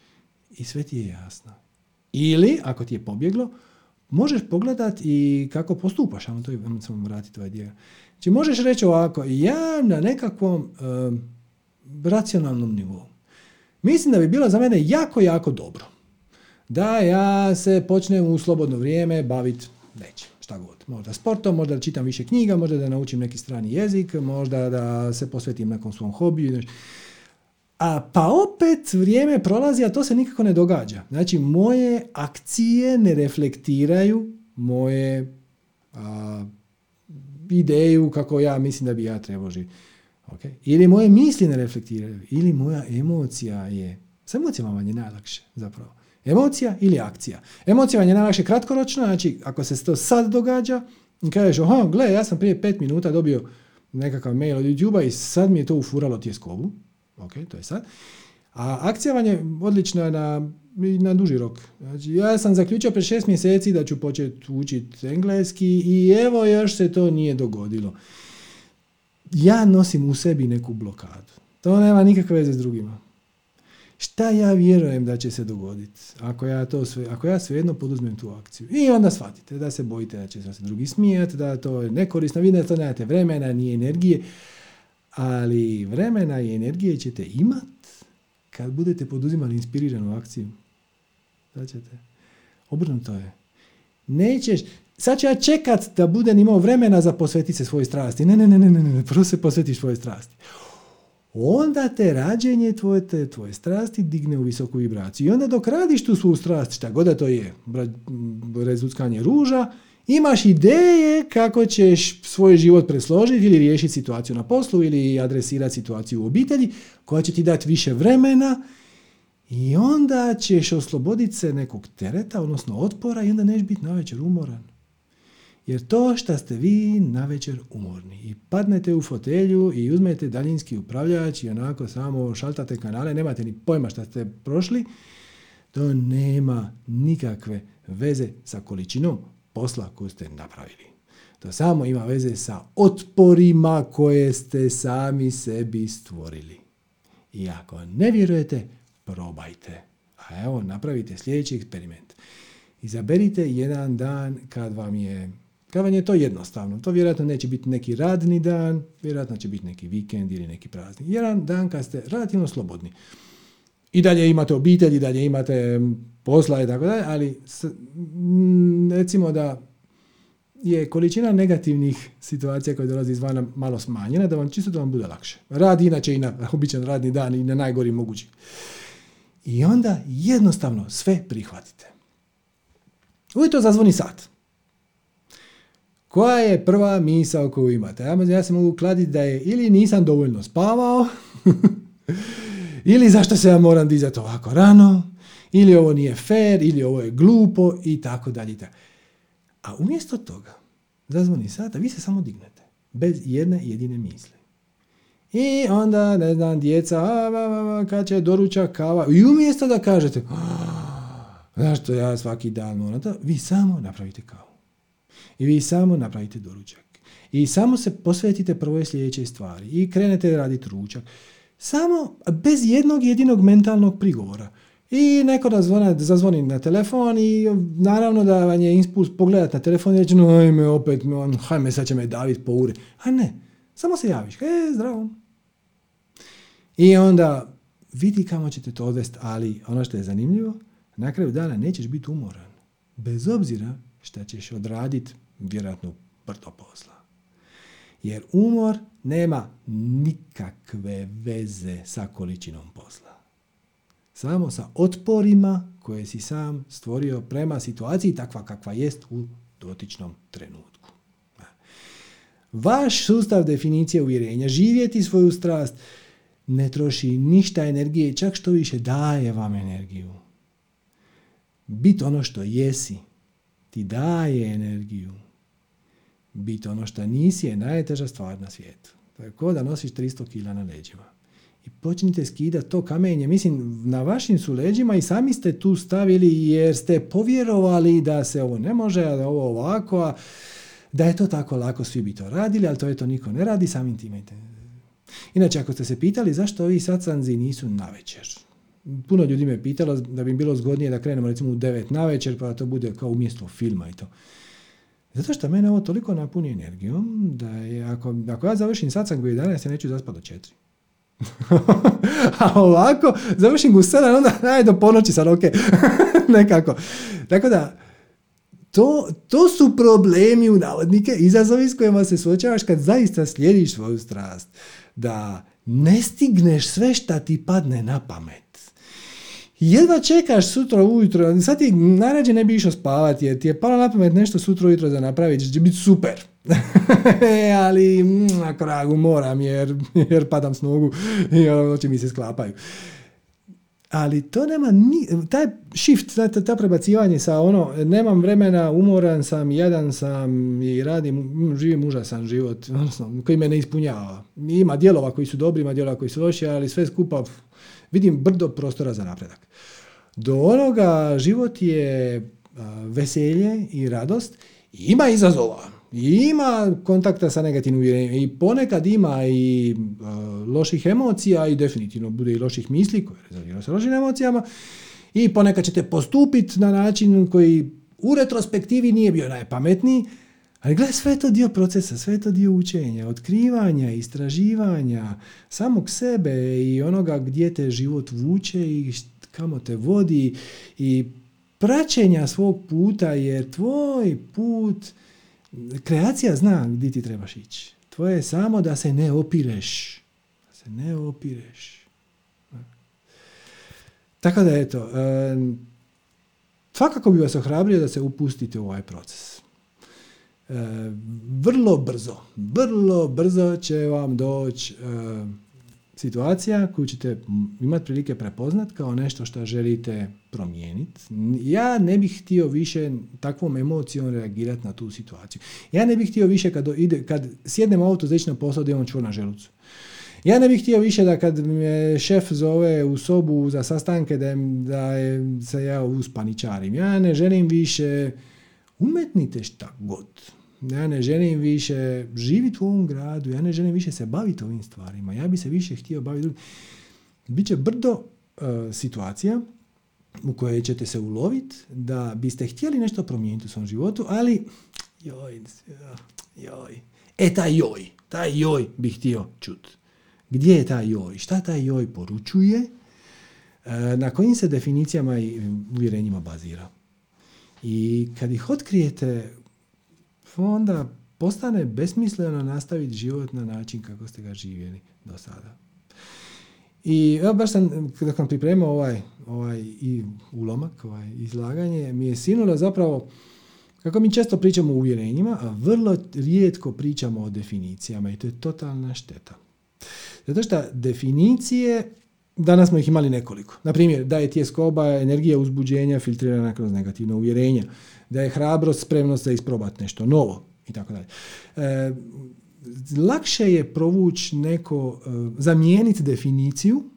i sve ti je jasno. Ili, ako ti je pobjeglo, možeš pogledat i kako postupaš, ajmo to samo vratiti ovaj dio. Znači možeš reći ovako, ja na nekakvom racionalnom nivou. Mislim da bi bilo za mene jako, jako dobro da ja se počnem u slobodno vrijeme baviti nečim šta god. Možda sportom, možda da čitam više knjiga, možda da naučim neki strani jezik, možda da se posvetim nekom svom hobiju. A pa opet vrijeme prolazi, a to se nikako ne događa. Znači, moje akcije ne reflektiraju moje a, ideju kako ja mislim da bi ja trebao živjeti. Okay? Ili moje misli ne reflektiraju, ili moja emocija je... S emocijama vam je najlakše zapravo. Emocija ili akcija. Emocija vam je najlakše kratkoročno, znači ako se to sad događa, i kažeš, aha, gle, ja sam prije pet minuta dobio nekakav mail od YouTube-a i sad mi je to ufuralo tjeskovu. Ok, to je sad. A akcija vam je odlična na, na duži rok. Znači, ja sam zaključio pre šest mjeseci da ću početi učiti engleski i evo još se to nije dogodilo. Ja nosim u sebi neku blokadu. To nema nikakve veze s drugima. Šta ja vjerujem da će se dogoditi ako ja, to sve, ako ja svejedno poduzmem tu akciju? I onda shvatite da se bojite da će se drugi smijati, da to je nekorisno, vi da to nemate vremena, ni energije, ali vremena i energije ćete imat kad budete poduzimali inspiriranu akciju. Da ćete. Obrnuto je. Nećeš, sad ću ja čekat da budem imao vremena za posvetiti se svojoj strasti. Ne, ne, ne, ne, ne, ne, prvo se posvetiš svojoj strasti onda te rađenje tvoje, te, tvoje strasti digne u visoku vibraciju. I onda dok radiš tu svoju strast, šta god da to je, rezuckanje ruža, imaš ideje kako ćeš svoj život presložiti ili riješiti situaciju na poslu ili adresirati situaciju u obitelji koja će ti dati više vremena I onda ćeš osloboditi se nekog tereta, odnosno otpora i onda nećeš biti navečer umoran. Jer to što ste vi navečer umorni i padnete u fotelju i uzmete daljinski upravljač i onako samo šaltate kanale, nemate ni pojma što ste prošli, to nema nikakve veze sa količinom posla koju ste napravili. To samo ima veze sa otporima koje ste sami sebi stvorili. I ako ne vjerujete, probajte. A evo, napravite sljedeći eksperiment. Izaberite jedan dan kad vam je kad vam je to jednostavno. To vjerojatno neće biti neki radni dan, vjerojatno će biti neki vikend ili neki praznik. Jedan dan kad ste relativno slobodni. I dalje imate obitelj, i dalje imate posla i tako dalje, ali recimo da je količina negativnih situacija koje dolazi izvana malo smanjena, da vam čisto da vam bude lakše. Rad inače i na običan radni dan i na najgori mogući. I onda jednostavno sve prihvatite. Ujutro zazvoni sat. Koja je prva misao koju imate? Ja, ja se mogu kladiti da je ili nisam dovoljno spavao, ili zašto se ja moram dizati ovako rano, ili ovo nije fair, ili ovo je glupo i tako dalje. A umjesto toga, zazvoni sata, vi se samo dignete. Bez jedne jedine misli. I onda, ne znam, djeca, a, kad će doručak kava. I umjesto da kažete, zašto ja svaki dan moram to, vi samo napravite kavu. I vi samo napravite doručak. I samo se posvetite prvoj sljedećoj stvari. I krenete raditi ručak. Samo bez jednog jedinog mentalnog prigovora. I neko da zvone, zazvoni na telefon i naravno da vam je impuls pogledati na telefon i reći no ajme opet, hajme sad će me daviti po ure. A ne, samo se javiš, e zdravo. I onda vidi kamo ćete to odvesti, ali ono što je zanimljivo, na kraju dana nećeš biti umoran. Bez obzira šta ćeš odraditi vjerojatno brdo posla. Jer umor nema nikakve veze sa količinom posla. Samo sa otporima koje si sam stvorio prema situaciji takva kakva jest u dotičnom trenutku. Vaš sustav definicije uvjerenja, živjeti svoju strast, ne troši ništa energije, čak što više daje vam energiju. Bit ono što jesi, ti daje energiju. Biti ono što nisi je najteža stvar na svijetu. To je kao da nosiš 300 kila na leđima. I počnite skidati to kamenje. Mislim, na vašim su leđima i sami ste tu stavili jer ste povjerovali da se ovo ne može, da ovo ovako, a da je to tako lako, svi bi to radili, ali to je to niko ne radi, samim time. Inače, ako ste se pitali zašto ovi sacanzi nisu na večer, puno ljudi me pitalo da bi bilo zgodnije da krenemo recimo u 9 na večer, pa da to bude kao umjesto filma i to. Zato što mene ovo toliko napuni energijom da je, ako, ako ja završim satsang u 11, ja neću zaspati do 4. A ovako, završim u 7, onda aj do ponoći sad, ok. Nekako. Tako da, to, to su problemi u navodnike, izazovi s kojima se suočavaš kad zaista slijediš svoju strast. Da ne stigneš sve šta ti padne na pamet jedva čekaš sutra ujutro, sad ti najrađe ne bi išao spavati jer ti je palo na pamet nešto sutra ujutro za napraviti, će biti super. ali na kragu moram jer, jer padam s nogu i oči mi se sklapaju. Ali to nema, ni, taj shift, ta, ta prebacivanje sa ono, nemam vremena, umoran sam, jadan sam i radim, živim užasan život, odnosno, koji me ne ispunjava. Ima dijelova koji su dobri, ima dijelova koji su loši, ali sve skupa vidim brdo prostora za napredak. Do onoga život je veselje i radost, ima izazova, ima kontakta sa negativnim uvjerenjem. I ponekad ima i loših emocija i definitivno bude i loših misli koje rezultiraju sa lošim emocijama. I ponekad ćete postupiti na način koji u retrospektivi nije bio najpametniji, ali gledaj, sve je to dio procesa, sve je to dio učenja, otkrivanja, istraživanja, samog sebe i onoga gdje te život vuče i kamo te vodi i praćenja svog puta, jer tvoj put, kreacija zna gdje ti trebaš ići. Tvoje je samo da se ne opireš. Da se ne opireš. Tako da eto, svakako bi vas ohrabrio da se upustite u ovaj proces. Vrlo brzo, vrlo brzo će vam doći situacija koju ćete imati prilike prepoznat kao nešto što želite promijeniti. Ja ne bih htio više takvom emocijom reagirati na tu situaciju. Ja ne bih htio više kad, ide, kad sjednem auto za na posao da imam čvor na želucu. Ja ne bih htio više da kad me šef zove u sobu za sastanke da, da se ja uspaničarim. Ja ne želim više umetnite šta god. Ja ne želim više živjeti u ovom gradu, ja ne želim više se baviti ovim stvarima. Ja bi se više htio baviti drugim. Biće brdo uh, situacija u kojoj ćete se uloviti da biste htjeli nešto promijeniti u svom životu, ali joj, joj. E, taj joj, taj joj bi htio čuti. Gdje je taj joj? Šta taj joj poručuje? E, na kojim se definicijama i uvjerenjima bazira? I kad ih otkrijete, onda postane besmisleno nastaviti život na način kako ste ga živjeli do sada. I evo baš sam, kada sam pripremao ovaj, ovaj i ulomak, ovaj izlaganje, mi je sinulo zapravo kako mi često pričamo o uvjerenjima, a vrlo rijetko pričamo o definicijama i to je totalna šteta. Zato što definicije, danas smo ih imali nekoliko. Na primjer, da je tjeskoba energija uzbuđenja filtrirana kroz negativno uvjerenja, da je hrabrost spremnost za isprobati nešto novo i tako dalje. E, lakše je provući neko, e, zamijeniti definiciju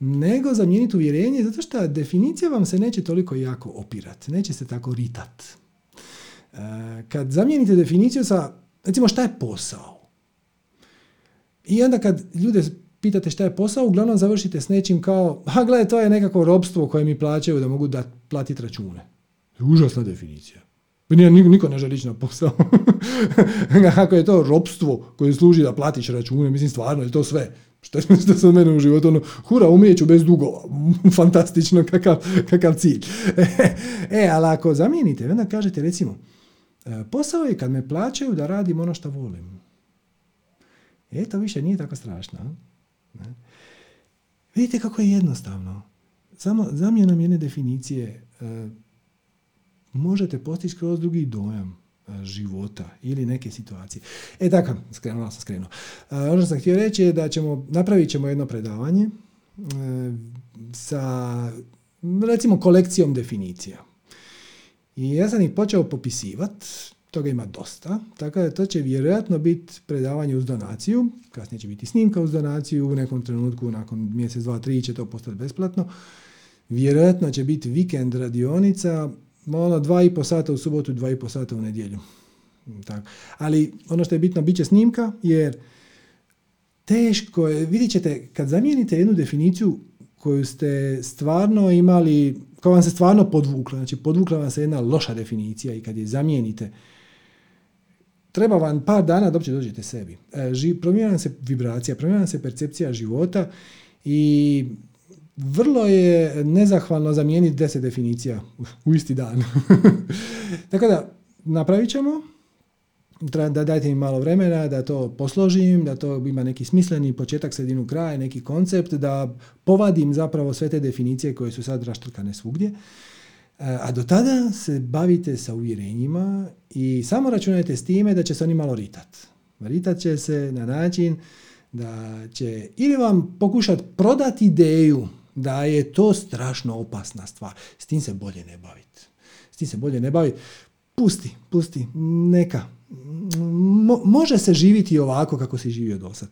nego zamijeniti uvjerenje, zato što definicija vam se neće toliko jako opirati, neće se tako ritat. E, kad zamijenite definiciju sa, recimo šta je posao? I onda kad ljude pitate šta je posao, uglavnom završite s nečim kao, ha gledaj, to je nekako robstvo koje mi plaćaju da mogu da platiti račune. Užasna definicija. Nije, niko ne želi ići na posao. Ako je to robstvo koje služi da platiš račune, mislim stvarno je to sve. Što što se mene u životu, ono, hura, umijeću bez dugova. Fantastično, kakav, kakav cilj. e, ali ako zamijenite, onda kažete, recimo, e, posao je kad me plaćaju da radim ono što volim. E, to više nije tako strašno. Ne? Vidite kako je jednostavno. Samo zamjenom jedne definicije e, možete postići kroz drugi dojam e, života ili neke situacije. E tako, skrenuo sam skrenuo. E, ono što sam htio reći je da ćemo, napravit ćemo jedno predavanje e, sa recimo kolekcijom definicija. I ja sam ih počeo popisivati toga ima dosta, tako da to će vjerojatno biti predavanje uz donaciju, kasnije će biti snimka uz donaciju, u nekom trenutku nakon mjesec, dva, tri će to postati besplatno. Vjerojatno će biti vikend radionica, ono dva i po sata u subotu, dva i po sata u nedjelju. Tako. Ali ono što je bitno, bit će snimka, jer teško je, vidjet ćete, kad zamijenite jednu definiciju koju ste stvarno imali, kao vam se stvarno podvukla, znači podvukla vam se jedna loša definicija i kad je zamijenite, treba vam par dana da uopće dođete sebi. E, promijenja se vibracija, promijenja se percepcija života i vrlo je nezahvalno zamijeniti deset definicija u isti dan. Tako da, napravit ćemo, da dajte mi malo vremena da to posložim, da to ima neki smisleni početak, sredinu, kraj, neki koncept, da povadim zapravo sve te definicije koje su sad raštrkane svugdje. A do tada se bavite sa uvjerenjima i samo računajte s time da će se oni malo ritat. Ritat će se na način da će ili vam pokušati prodati ideju da je to strašno opasna stvar. S tim se bolje ne baviti. S tim se bolje ne baviti. Pusti, pusti, neka. može se živiti ovako kako si živio do sad.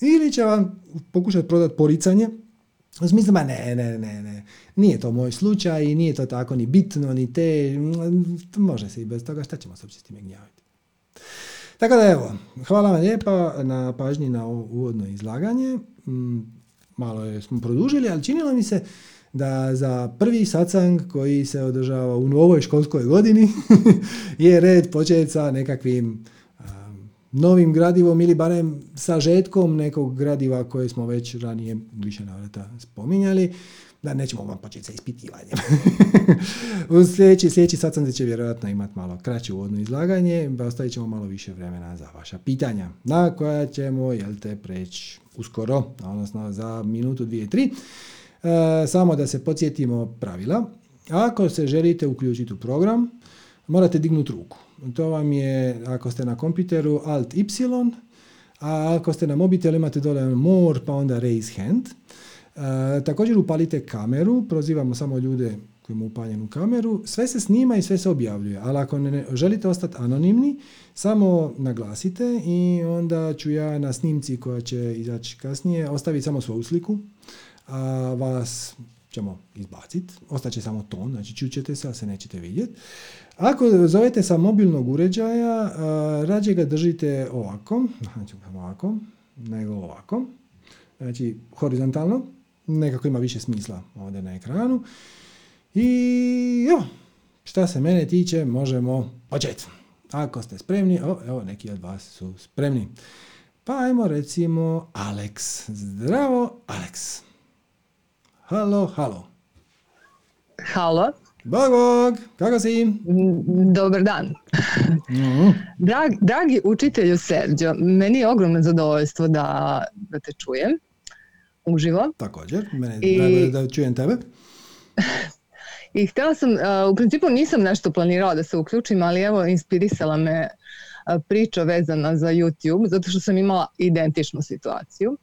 Ili će vam pokušati prodati poricanje, u smislu, ne, ne, ne, ne, nije to moj slučaj i nije to tako ni bitno, ni te, može se i bez toga, šta ćemo se uopće s time gnjaviti. Tako da evo, hvala vam lijepa na pažnji na ovo uvodno izlaganje. Malo je smo produžili, ali činilo mi se da za prvi sacang koji se održava u novoj školskoj godini je red početi sa nekakvim novim gradivom ili barem sažetkom nekog gradiva koje smo već ranije više navrata spominjali, da nećemo vam početi sa ispitivanjem. u sljedeći, sljedeći satsang će vjerojatno imati malo kraće uvodno izlaganje, pa ostavit ćemo malo više vremena za vaša pitanja, na koja ćemo, jel te, preći uskoro, odnosno za minutu, dvije, tri. E, samo da se podsjetimo pravila. Ako se želite uključiti u program, morate dignuti ruku. To vam je, ako ste na kompjuteru, Alt Y, A ako ste na mobitel imate dole more pa onda raise hand. E, također upalite kameru, prozivamo samo ljude koji imaju upaljenu kameru, sve se snima i sve se objavljuje, ali ako ne želite ostati anonimni, samo naglasite i onda ću ja na snimci koja će izaći kasnije ostaviti samo svoju sliku, a vas ćemo izbaciti, ostaće samo ton, znači čućete se, ali se nećete vidjeti. Ako zovete sa mobilnog uređaja, rađe ga držite ovako, znači ovako, nego ovako, znači horizontalno, nekako ima više smisla ovdje na ekranu. I evo, šta se mene tiče, možemo početi. Ako ste spremni, o, evo neki od vas su spremni. Pa ajmo recimo Alex. Zdravo, Alex. Halo, halo. Halo. Bog, bog, kako si? Dobar dan. Mhm. dragi učitelju Sergio, meni je ogromno zadovoljstvo da, da te čujem uživo. Također, meni je I... da čujem tebe. I htjela sam, u principu nisam nešto planirala da se uključim, ali evo inspirisala me priča vezana za YouTube, zato što sam imala identičnu situaciju.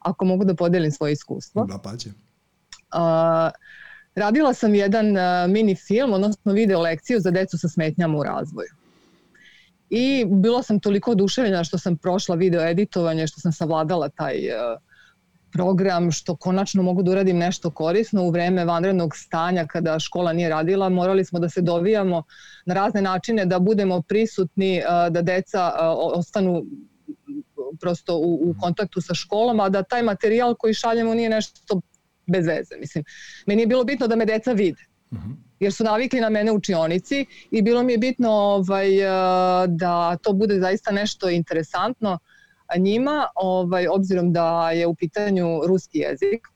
Ako mogu da podijelim svoje iskustvo. Da, pa će. radila sam jedan mini film, odnosno video lekciju za decu sa smetnjama u razvoju. I bilo sam toliko oduševljena što sam prošla video editovanje, što sam savladala taj program što konačno mogu da uradim nešto korisno u vreme vanrednog stanja kada škola nije radila. Morali smo da se dovijamo na razne načine da budemo prisutni, da deca ostanu prosto u, kontaktu sa školom, a da taj materijal koji šaljemo nije nešto bez veze. Mislim, meni je bilo bitno da me deca vide. Mhm. Jer su navikli na mene u učionici i bilo mi je bitno ovaj, da to bude zaista nešto interesantno njima, ovaj, obzirom da je u pitanju ruski jezik.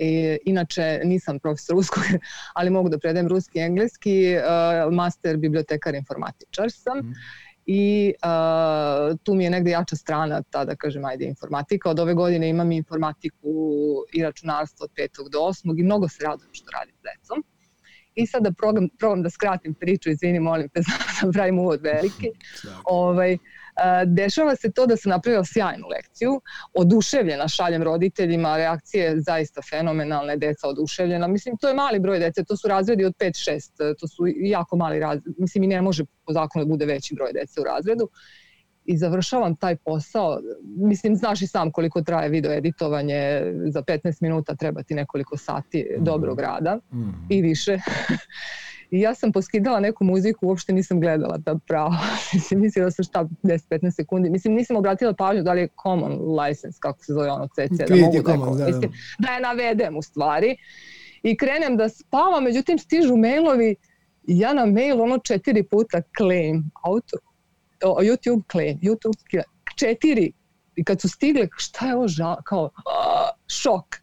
I, inače nisam profesor ruskog, ali mogu da predajem ruski i engleski, uh, master bibliotekar informatičar sam. Mhm. I uh, tu mi je negdje jača strana ta da kažem ajde informatika. Od ove godine imam informatiku i računarstvo od 5. do 8. i mnogo se radujem što radim s decom. I sad da probam, da skratim priču, izvini molim te, da pravim uvod veliki. ovaj, Dešava se to da sam napravila sjajnu lekciju, oduševljena šaljem roditeljima, reakcije zaista fenomenalne, deca oduševljena. Mislim, to je mali broj dece, to su razredi od 5-6, to su jako mali razredi. Mislim, i ne može po zakonu da bude veći broj dece u razredu. I završavam taj posao, mislim, znaš i sam koliko traje video editovanje, za 15 minuta treba ti nekoliko sati mhm. dobrog rada mhm. i više. I ja sam poskidala neku muziku, uopšte nisam gledala ta pravo. Mislim, mislila sam šta 10-15 sekundi. Mislim, nisam obratila pažnju da li je common license, kako se zove ono CC, da mogu da, da, da je navedem u stvari. I krenem da spavam, međutim stižu mailovi i ja na mail ono četiri puta claim, auto, YouTube claim, YouTube četiri. I kad su stigle, šta je ovo žal, kao, šok.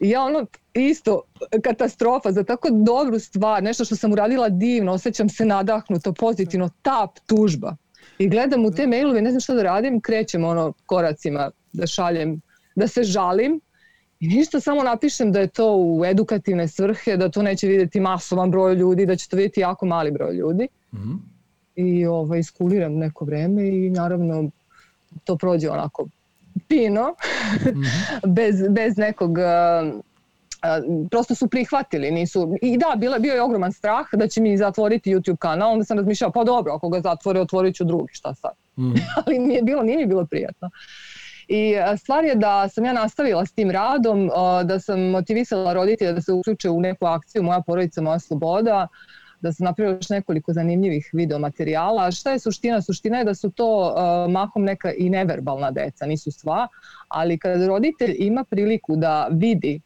I ja ono, isto katastrofa za tako dobru stvar, nešto što sam uradila divno, osjećam se nadahnuto, pozitivno, tap, tužba. I gledam u te mailove, ne znam što da radim, krećem ono koracima da šaljem, da se žalim i ništa, samo napišem da je to u edukativne svrhe, da to neće vidjeti masovan broj ljudi, da će to vidjeti jako mali broj ljudi. mm I ovaj, iskuliram neko vreme i naravno to prođe onako pino, mhm. bez, bez nekog prosto su prihvatili, nisu, i da, bila, bio je ogroman strah da će mi zatvoriti YouTube kanal, onda sam razmišljala, pa dobro, ako ga zatvore, otvorit ću drugi, šta sad. Mm. Ali mi je bilo, nije mi bilo prijatno. I stvar je da sam ja nastavila s tim radom, da sam motivisala roditelja da se uključe u neku akciju Moja porodica, moja sloboda, da sam napravila još nekoliko zanimljivih video materijala. Šta je suština? Suština je da su to mahom neka i neverbalna deca, nisu sva, ali kada roditelj ima priliku da vidi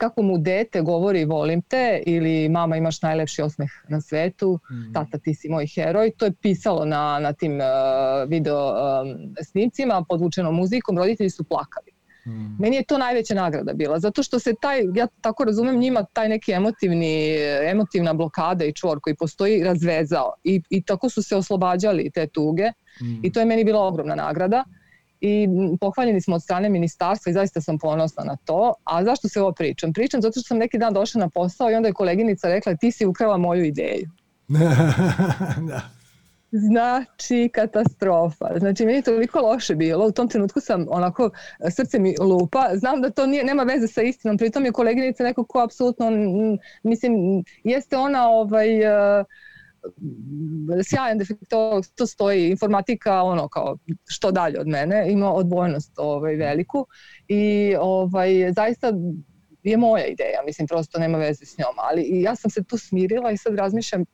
kako mu dete govori volim te ili mama imaš najlepši osmeh na svetu, mm. tata ti si moj heroj. To je pisalo na, na tim uh, video um, snimcima, podvučeno muzikom, roditelji su plakali. Mm. Meni je to najveća nagrada bila, zato što se taj, ja tako razumem njima, taj neki emotivni, emotivna blokada i čvor koji postoji razvezao i, i tako su se oslobađali te tuge mm. i to je meni bila ogromna nagrada i pohvaljeni smo od strane ministarstva i zaista sam ponosna na to. A zašto se ovo pričam? Pričam zato što sam neki dan došla na posao i onda je koleginica rekla ti si ukrala moju ideju. da. Znači, katastrofa. Znači, meni je toliko loše bilo. U tom trenutku sam onako, srce mi lupa. Znam da to nije, nema veze sa istinom. Pritom je koleginica neko ko apsolutno, mislim, jeste ona ovaj, uh, sjajan defektolog, to stoji, informatika ono kao što dalje od mene, ima odbojnost ovaj, veliku i ovaj, zaista je moja ideja, mislim prosto nema veze s njom, ali ja sam se tu smirila i sad razmišljam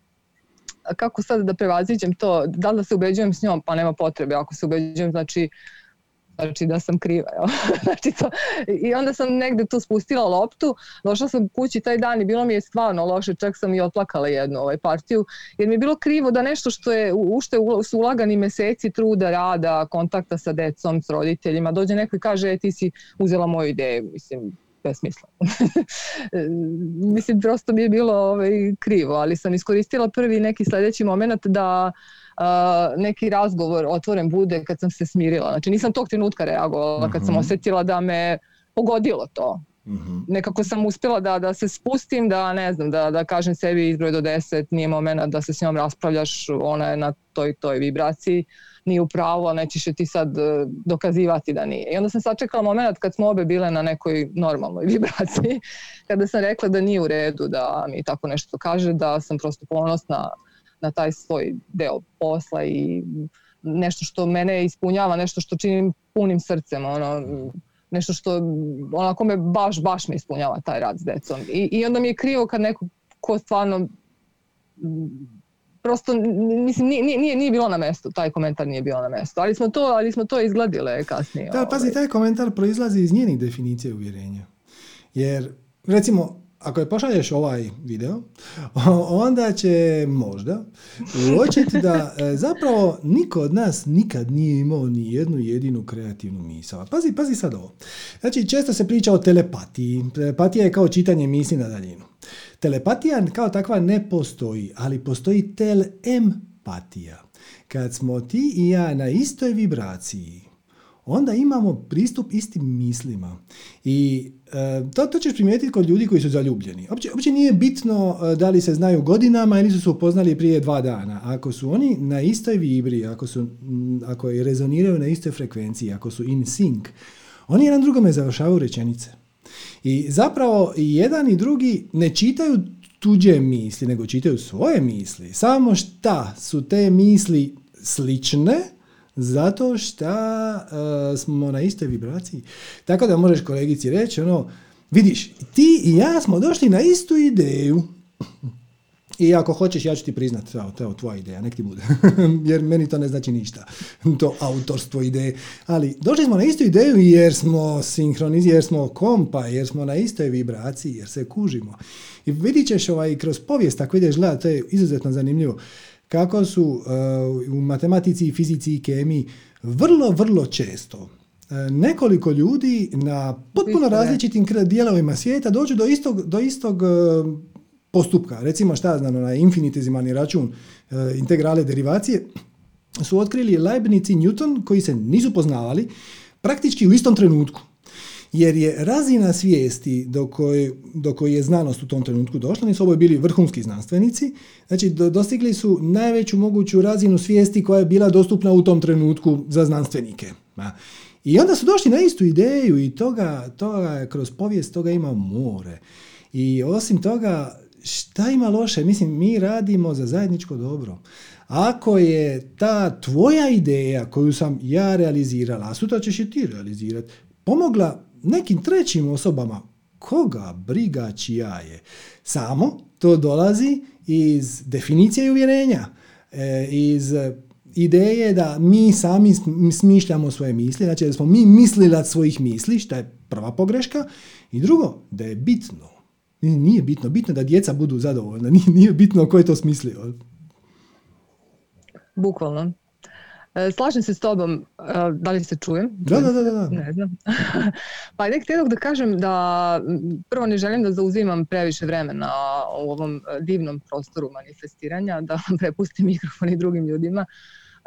kako sad da prevaziđem to, da li da se ubeđujem s njom, pa nema potrebe, ako se ubeđujem znači znači da sam kriva. znači to, I onda sam negde tu spustila loptu, došla sam kući taj dan i bilo mi je stvarno loše, čak sam i otplakala jednu ovaj partiju, jer mi je bilo krivo da nešto što je, u su ulagani meseci truda, rada, kontakta sa decom, s roditeljima, dođe neko i kaže, e, ti si uzela moju ideju, mislim, besmisleno. Mislim, prosto mi je bilo ovaj, krivo, ali sam iskoristila prvi neki sledeći moment da neki razgovor otvoren bude kad sam se smirila. Znači nisam tog trenutka reagovala, kad sam mhm. osetila da me pogodilo to. Mm-hmm. Nekako sam uspjela da, da se spustim, da ne znam, da, da kažem sebi izbroj do 10, nije momena da se s njom raspravljaš, ona je na toj toj vibraciji, nije u pravu, a nećeš ti sad e, dokazivati da nije. I onda sam sačekala moment kad smo obe bile na nekoj normalnoj vibraciji, kada sam rekla da nije u redu da mi tako nešto kaže, da sam prosto ponosna na taj svoj deo posla i nešto što mene ispunjava, nešto što činim punim srcem, ono, nešto što onako me baš, baš me ispunjava taj rad s decom. I, i onda mi je krivo kad neko ko stvarno prosto mislim nije, nije, nije bilo na mestu, taj komentar nije bio na mestu, ali smo to, ali smo to izgladile kasnije. Da, pazi, ovaj. taj komentar proizlazi iz njenih definicije uvjerenja. Jer, recimo, ako je pošalješ ovaj video, onda će možda uočiti da e, zapravo niko od nas nikad nije imao ni jednu jedinu kreativnu misao. Pazi, pazi sad ovo. Znači, često se priča o telepatiji. Telepatija je kao čitanje misli na daljinu. Telepatija kao takva ne postoji, ali postoji telempatija. Kad smo ti i ja na istoj vibraciji, onda imamo pristup istim mislima. I e, to, to ćeš primijetiti kod ljudi koji su zaljubljeni. Uopće, uopće nije bitno e, da li se znaju godinama ili su se upoznali prije dva dana. Ako su oni na istoj vibri, ako, su, ako je rezoniraju na istoj frekvenciji, ako su in sync, oni jedan drugome završavaju rečenice. I zapravo jedan i drugi ne čitaju tuđe misli, nego čitaju svoje misli. Samo šta su te misli slične, zato što uh, smo na istoj vibraciji. Tako da možeš kolegici reći, ono, vidiš, ti i ja smo došli na istu ideju. I ako hoćeš, ja ću ti priznat, evo, to je tvoja ideja, nek ti bude. jer meni to ne znači ništa, to autorstvo ideje. Ali došli smo na istu ideju jer smo sinhronizirani, jer smo kompa, jer smo na istoj vibraciji, jer se kužimo. I vidit ćeš ovaj, kroz povijest, ako ideš gledati, to je izuzetno zanimljivo kako su uh, u matematici, fizici i kemiji vrlo, vrlo često uh, nekoliko ljudi na potpuno različitim dijelovima svijeta dođu do istog, do istog uh, postupka. Recimo šta znam, na infinitezimalni račun integrale derivacije su otkrili Leibniz i Newton koji se nisu poznavali praktički u istom trenutku jer je razina svijesti do koje, do koje je znanost u tom trenutku došla, nisu ovo bili vrhunski znanstvenici, znači dostigli su najveću moguću razinu svijesti koja je bila dostupna u tom trenutku za znanstvenike. I onda su došli na istu ideju i toga, toga kroz povijest toga ima more. I osim toga, šta ima loše? Mislim, mi radimo za zajedničko dobro. Ako je ta tvoja ideja koju sam ja realizirala, a sutra ćeš i ti realizirati, pomogla nekim trećim osobama, koga briga čija je? Samo to dolazi iz definicije i uvjerenja, e, iz ideje da mi sami smišljamo svoje misli, znači da smo mi mislilac svojih misli, što je prva pogreška, i drugo, da je bitno. Nije bitno, bitno da djeca budu zadovoljna, nije, bitno ko je to smislio. Bukvalno. E, slažem se s tobom, e, da li se čujem? Da, da, da. da. Ne znam. pa nek htjenog da kažem da prvo ne želim da zauzimam previše vremena u ovom e, divnom prostoru manifestiranja, da prepustim mikrofon i drugim ljudima.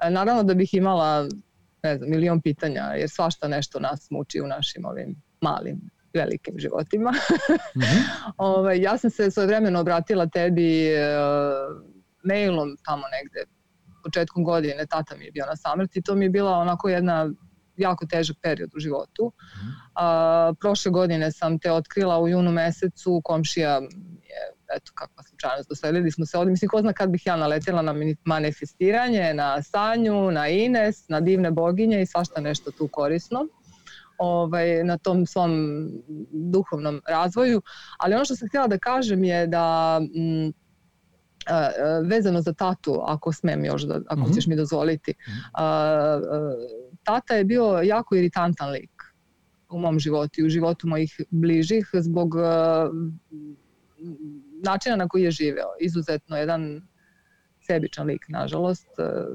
Naravno da bih imala ne znam, milion pitanja, jer svašta nešto nas muči u našim ovim malim velikim životima. mm-hmm. Ove, ja sam se svoje vremeno obratila tebi uh, mailom tamo negde početkom godine tata mi je bio na samrti, to mi je bila onako jedna jako težak period u životu. A, prošle godine sam te otkrila u junu mesecu, komšija je, eto kakva slučajnost, dosledili smo se ovdje, mislim ko zna kad bih ja naletela na manifestiranje, na Sanju, na Ines, na divne boginje i svašta nešto tu korisno ovaj, na tom svom duhovnom razvoju. Ali ono što sam htjela da kažem je da m, mm, vezano za tatu, ako smem još, da, ako mm-hmm. ćeš mi dozvoliti. A, a, tata je bio jako iritantan lik u mom životu i u životu mojih bližih zbog a, načina na koji je živeo. Izuzetno jedan sebičan lik, nažalost,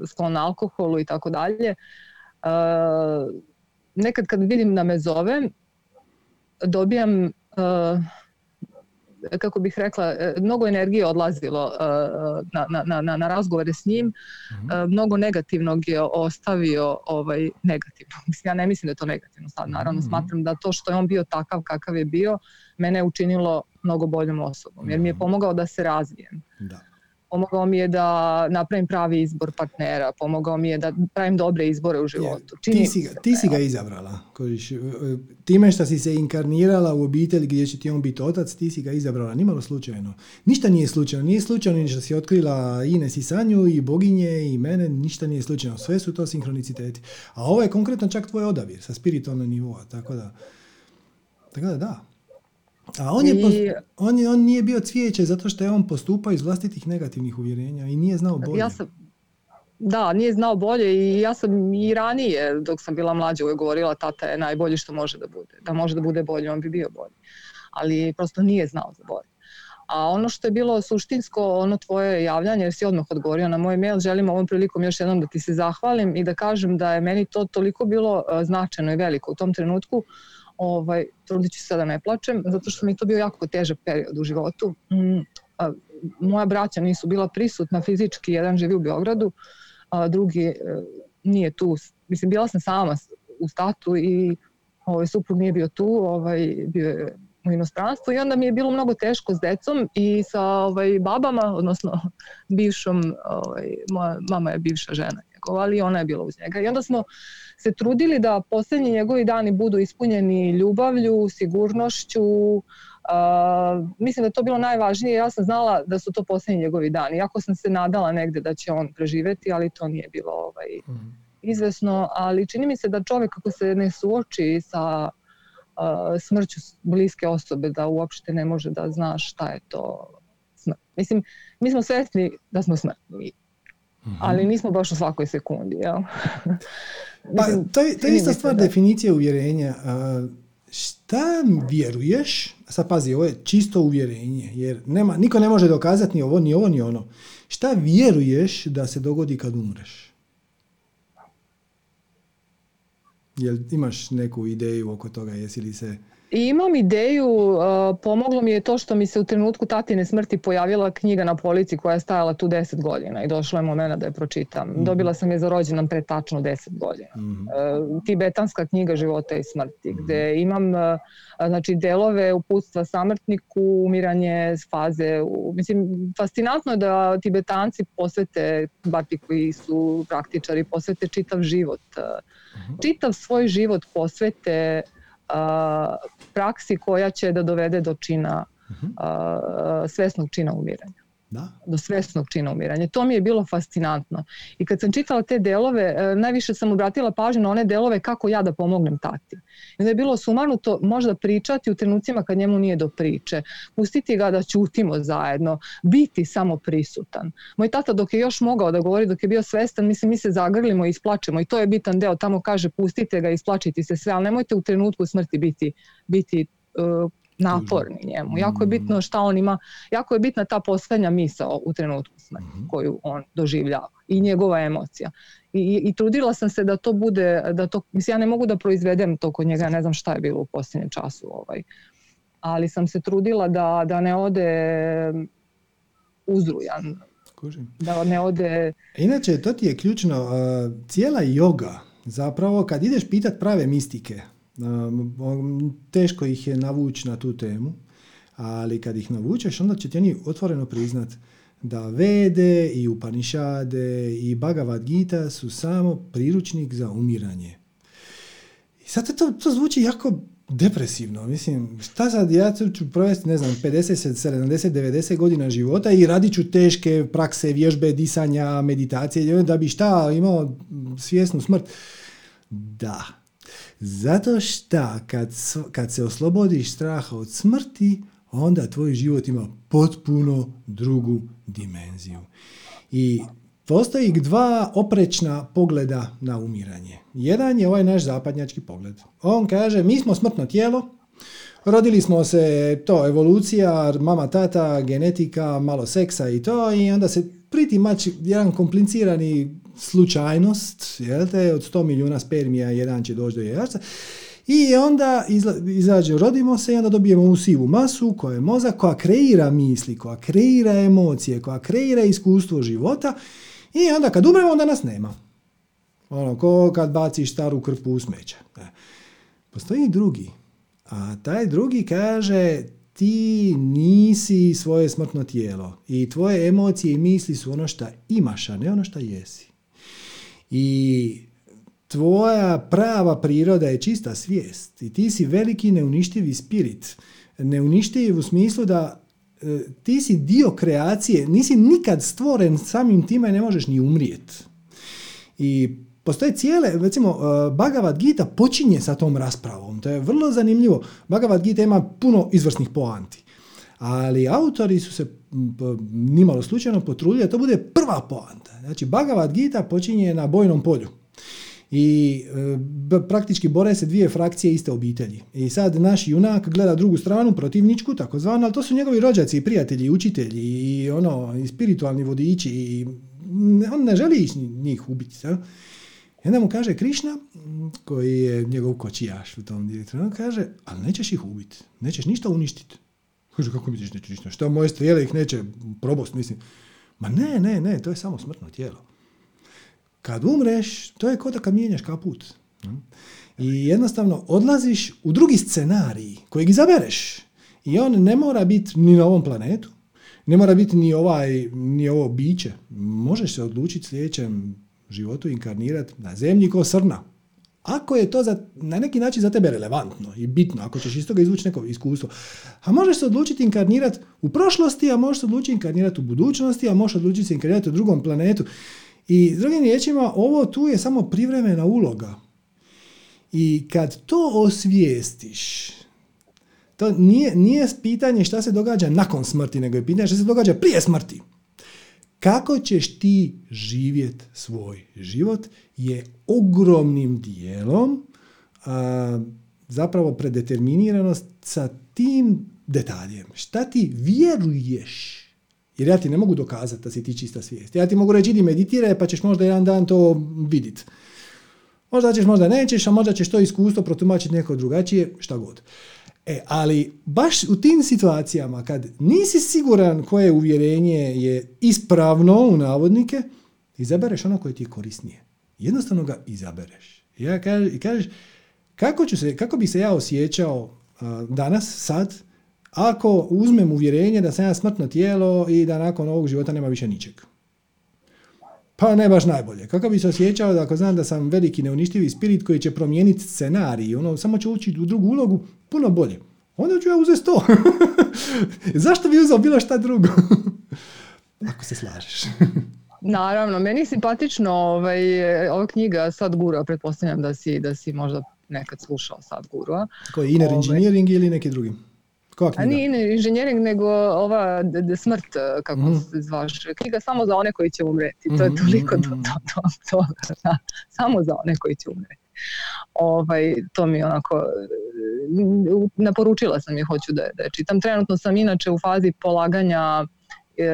sklon alkoholu i tako dalje nekad kad vidim da me zove, dobijam kako bih rekla, e, mnogo energije odlazilo uh, na, na, na, na razgovore s njim, uh, mnogo negativnog je ostavio ovaj, negativno. Mislim, ja ne mislim da je to negativno sad, naravno mm-hmm. smatram da to što je on bio takav kakav je bio, mene je učinilo mnogo boljom osobom, jer mi je pomogao da se razvijem. Da pomogao mi je da napravim pravi izbor partnera, pomogao mi je da pravim dobre izbore u životu. Čini ti si, ga, ti si ga izabrala. Kožiš, time što si se inkarnirala u obitelji gdje će ti on biti otac, ti si ga izabrala, nimalo slučajno. Ništa nije slučajno, nije slučajno ni što si otkrila Ines i Sanju i boginje i mene, ništa nije slučajno, sve su to sinkroniciteti. A ovo je konkretno čak tvoj odabir sa spiritualnog nivoa, tako da, tako da da. A on, je, I... on, je, on nije bio cvijeće zato što je on postupao iz vlastitih negativnih uvjerenja i nije znao bolje. Ja sam, da, nije znao bolje i ja sam i ranije, dok sam bila mlađa, uvijek govorila tata je najbolji što može da bude. Da može da bude bolji, on bi bio bolji. Ali prosto nije znao za bolje. A ono što je bilo suštinsko, ono tvoje javljanje, jer si odmah odgovorio na moj mail, želim ovom prilikom još jednom da ti se zahvalim i da kažem da je meni to toliko bilo e, značajno i veliko u tom trenutku, ovaj, trudit ću se da ne plačem, zato što mi je to bio jako težak period u životu. Mm, moja braća nisu bila prisutna fizički, jedan živi u Beogradu, a drugi e, nije tu. Mislim, bila sam sama u statu i ovaj, suprug nije bio tu, ovaj, bio je u inostranstvu i onda mi je bilo mnogo teško s decom i sa ovaj, babama, odnosno bivšom, ovaj, moja mama je bivša žena njegova, ali ona je bila uz njega. I onda smo se trudili da poslednji njegovi dani budu ispunjeni ljubavlju, sigurnošću, Uh, mislim da je to bilo najvažnije. Ja sam znala da su to poslednji njegovi dani. Iako sam se nadala negde da će on preživeti, ali to nije bilo ovaj, mm. izvesno. Ali čini mi se da čovek kako se ne suoči sa uh, smrću bliske osobe, da uopšte ne može da zna šta je to smrt. Mislim, mi smo svesni da smo smrtni, mm -hmm. ali nismo baš u svakoj sekundi. Jel? Pa, to je, to je ista stvar da. definicije uvjerenja. A, šta vjeruješ, sad pazi, ovo je čisto uvjerenje, jer nema, niko ne može dokazati ni ovo, ni ovo, ni ono. Šta vjeruješ da se dogodi kad umreš? Jel imaš neku ideju oko toga, jesi li se I imam ideju, pomoglo mi je to što mi se u trenutku tatine smrti pojavila knjiga na polici koja je stajala tu 10 godina i došlo je momena da je pročitam. Mm. Dobila sam je za rođendan pre tačno 10 godina. Mm. Tibetanska knjiga života i smrti, mm. gde imam znači, delove uputstva samrtniku, umiranje s faze. Mislim, fascinantno je da tibetanci posvete, bar ti koji su praktičari, posvete čitav život. Mm. Čitav svoj život posvete praksi koja će da dovede do čina, a, svesnog čina umiranja. Da. do svesnog čina umiranja. To mi je bilo fascinantno. I kad sam čitala te delove, e, najviše sam obratila pažnju na one delove kako ja da pomognem tati. I onda je bilo sumanuto možda pričati u trenucima kad njemu nije do priče, pustiti ga da ćutimo zajedno, biti samo prisutan. Moj tata dok je još mogao da govori, dok je bio svestan, mislim, mi se zagrlimo i isplačemo i to je bitan deo. Tamo kaže pustite ga, isplačiti se sve, ali nemojte u trenutku smrti biti, biti uh, naporni njemu. Jako je bitno šta on ima, jako je bitna ta poslednja misao u trenutku smrti mhm. koju on doživljava i njegova emocija. I, i, I trudila sam se da to bude, da to, mislim ja ne mogu da proizvedem to kod njega, ne znam šta je bilo u posljednjem času, ovaj. ali sam se trudila da, da ne ode uzrujan, Kužim. da ne ode... Inače, to ti je ključno, cijela yoga, zapravo kad ideš pitat prave mistike, Teško ih je navući na tu temu, ali kad ih navučeš, onda će ti oni otvoreno priznat da Vede i Upanishade i Bhagavad Gita su samo priručnik za umiranje. I sad to, to zvuči jako depresivno. Mislim, šta sad, ja ću provesti, ne znam, 50, 70, 90 godina života i radit ću teške prakse, vježbe, disanja, meditacije, da bi šta, imao svjesnu smrt. Da. Zato šta, kad, kad se oslobodiš straha od smrti, onda tvoj život ima potpuno drugu dimenziju. I Postoji dva oprečna pogleda na umiranje. Jedan je ovaj naš zapadnjački pogled. On kaže, mi smo smrtno tijelo, rodili smo se, to, evolucija, mama, tata, genetika, malo seksa i to, i onda se priti mač jedan komplicirani slučajnost, te, od 100 milijuna spermija jedan će doći do jajaca, i onda izađe, rodimo se i onda dobijemo u sivu masu koja je mozak, koja kreira misli, koja kreira emocije, koja kreira iskustvo života i onda kad umremo, onda nas nema. Ono, ko kad baciš staru krpu u smeće. Postoji drugi. A taj drugi kaže ti nisi svoje smrtno tijelo i tvoje emocije i misli su ono što imaš, a ne ono što jesi. I tvoja prava priroda je čista svijest i ti si veliki neuništivi spirit. Neuništiv u smislu da E, ti si dio kreacije, nisi nikad stvoren samim time ne možeš ni umrijet. I postoje cijele, recimo, e, Bhagavad Gita počinje sa tom raspravom. To je vrlo zanimljivo. Bhagavad Gita ima puno izvrsnih poanti. Ali autori su se nimalo slučajno potrudili da to bude prva poanta. Znači, Bhagavad Gita počinje na bojnom polju i e, praktički bore se dvije frakcije iste obitelji. I sad naš junak gleda drugu stranu, protivničku, takozvano, ali to su njegovi rođaci, prijatelji, učitelji i ono, i spiritualni vodiči i on ne želi njih ubiti. I onda mu kaže Krišna, koji je njegov kočijaš u tom direktoru, on kaže, ali nećeš ih ubiti, nećeš ništa uništiti. Kaže, kako misliš nećeš ništa? Što moje strijele ih neće probost, mislim. Ma ne, ne, ne, to je samo smrtno tijelo. Kad umreš, to je kao da kad mijenjaš kaput. I jednostavno odlaziš u drugi scenarij kojeg izabereš. I on ne mora biti ni na ovom planetu, ne mora biti ni, ovaj, ni ovo biće. Možeš se odlučiti sljedećem životu inkarnirati na zemlji kao srna. Ako je to za, na neki način za tebe relevantno i bitno, ako ćeš iz toga izvući neko iskustvo. A možeš se odlučiti inkarnirati u prošlosti, a možeš se odlučiti inkarnirati u budućnosti, a možeš odlučiti se inkarnirati u drugom planetu. I s drugim riječima, ovo tu je samo privremena uloga. I kad to osvijestiš, to nije, nije pitanje šta se događa nakon smrti, nego je pitanje šta se događa prije smrti. Kako ćeš ti živjeti svoj život je ogromnim dijelom a, zapravo predeterminiranost sa tim detaljem. Šta ti vjeruješ jer ja ti ne mogu dokazati da si ti čista svijest. Ja ti mogu reći idi meditiraj pa ćeš možda jedan dan to vidjeti. Možda ćeš, možda nećeš, a možda ćeš to iskustvo protumačiti neko drugačije, šta god. E, ali baš u tim situacijama kad nisi siguran koje uvjerenje je ispravno u navodnike, izabereš ono koje ti je korisnije. Jednostavno ga izabereš. Ja i kažeš, kako, ću se, kako bi se ja osjećao danas, sad, ako uzmem uvjerenje da sam ja smrtno tijelo i da nakon ovog života nema više ničeg. Pa ne baš najbolje. Kako bi se osjećao da ako znam da sam veliki neuništivi spirit koji će promijeniti scenarij, ono, samo će ući u drugu ulogu, puno bolje. Onda ću ja uzeti to. Zašto bi uzeo bilo šta drugo? ako se slažeš. Naravno, meni je simpatično ovaj, ova knjiga Sad gura, pretpostavljam da si, da si možda nekad slušao Sad gura. Koji, inner ovaj, engineering ili neki drugi? A nije inženjering, nego ova smrt, e, kako mm. se zvaš, knjiga samo za one koji će umreti. To je mhm, toliko mm. to, to, to, da, samo za one koji će umreti. Ovaj, to mi onako, e, naporučila sam je, hoću da, da čitam. Trenutno sam inače u fazi polaganja e,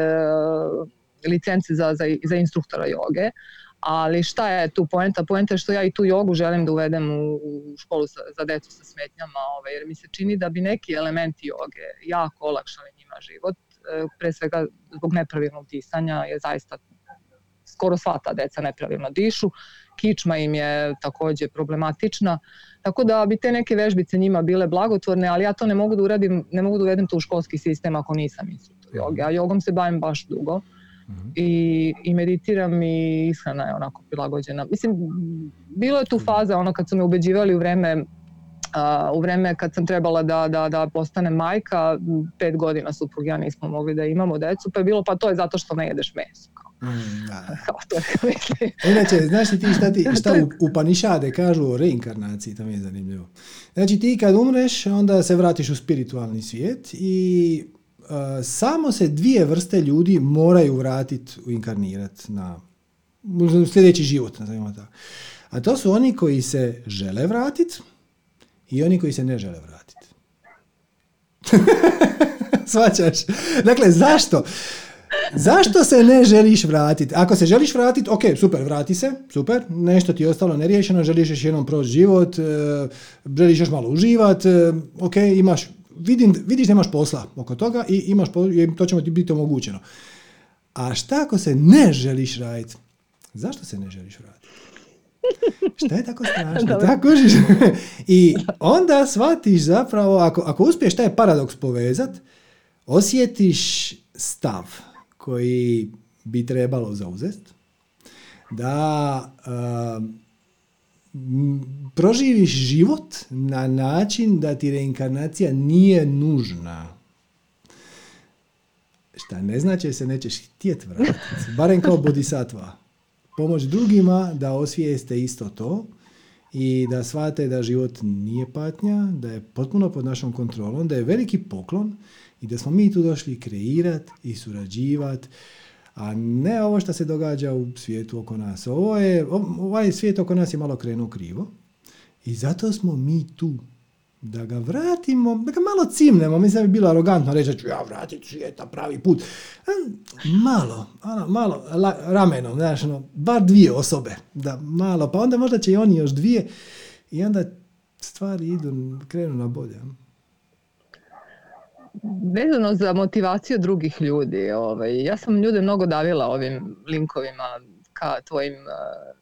licence za, za, za instruktora joge, ali šta je tu poenta? Poenta je što ja i tu jogu želim da uvedem u, školu sa, za decu sa smetnjama, ovaj, jer mi se čini da bi neki elementi joge jako olakšali njima život. E, pre svega zbog nepravilnog disanja je zaista skoro sva ta deca nepravilno dišu. Kičma im je također problematična. Tako da bi te neke vežbice njima bile blagotvorne, ali ja to ne mogu da uradim, ne mogu da uvedem to u školski sistem ako nisam instruktor joge. A jogom se bavim baš dugo i, i meditiram i ishrana je onako prilagođena. Mislim, bilo je tu faza ono kad su me ubeđivali u vreme u vreme kad sam trebala da, da, da postane majka, pet godina suprug ja nismo mogli da imamo decu, pa je bilo pa to je zato što ne jedeš meso. Mm, da. Inače, znaš ti šta, ti, šta u, u Panišade kažu o reinkarnaciji, to mi je zanimljivo. Znači ti kad umreš, onda se vratiš u spiritualni svijet i uh, samo se dvije vrste ljudi moraju vratiti, inkarnirati na u sljedeći život, nazovimo tako. A to su oni koji se žele vratiti i oni koji se ne žele vratiti. Svačaš? Dakle, zašto? Zašto se ne želiš vratiti? Ako se želiš vratiti, ok, super, vrati se, super, nešto ti je ostalo neriješeno, želiš još jednom proći život, e, želiš još malo uživati, e, ok, imaš, vidim, vidiš da imaš posla oko toga i imaš, to će ti biti omogućeno. A šta ako se ne želiš raditi? Zašto se ne želiš vratiti? Šta je tako strašno? Tako I onda shvatiš zapravo, ako, ako uspiješ taj paradoks povezat, osjetiš stav koji bi trebalo zauzeti, da uh, proživiš život na način da ti reinkarnacija nije nužna. Šta ne znači se nećeš htjeti vratiti, barem kao bodhisattva. Pomoć drugima da osvijeste isto to i da shvate da život nije patnja, da je potpuno pod našom kontrolom, da je veliki poklon i da smo mi tu došli kreirati i surađivati, a ne ovo što se događa u svijetu oko nas. Ovo je, ovaj svijet oko nas je malo krenuo krivo i zato smo mi tu da ga vratimo, da ga malo cimnemo, mislim da bi bilo arogantno reći da ću ja vratiti svijeta pravi put. Malo, ono, malo, la, ramenom, znaš, ono, bar dvije osobe, da malo, pa onda možda će i oni još dvije i onda stvari idu, krenu na bolje vezano za motivaciju drugih ljudi, ovaj, ja sam ljude mnogo davila ovim linkovima ka tvojim uh,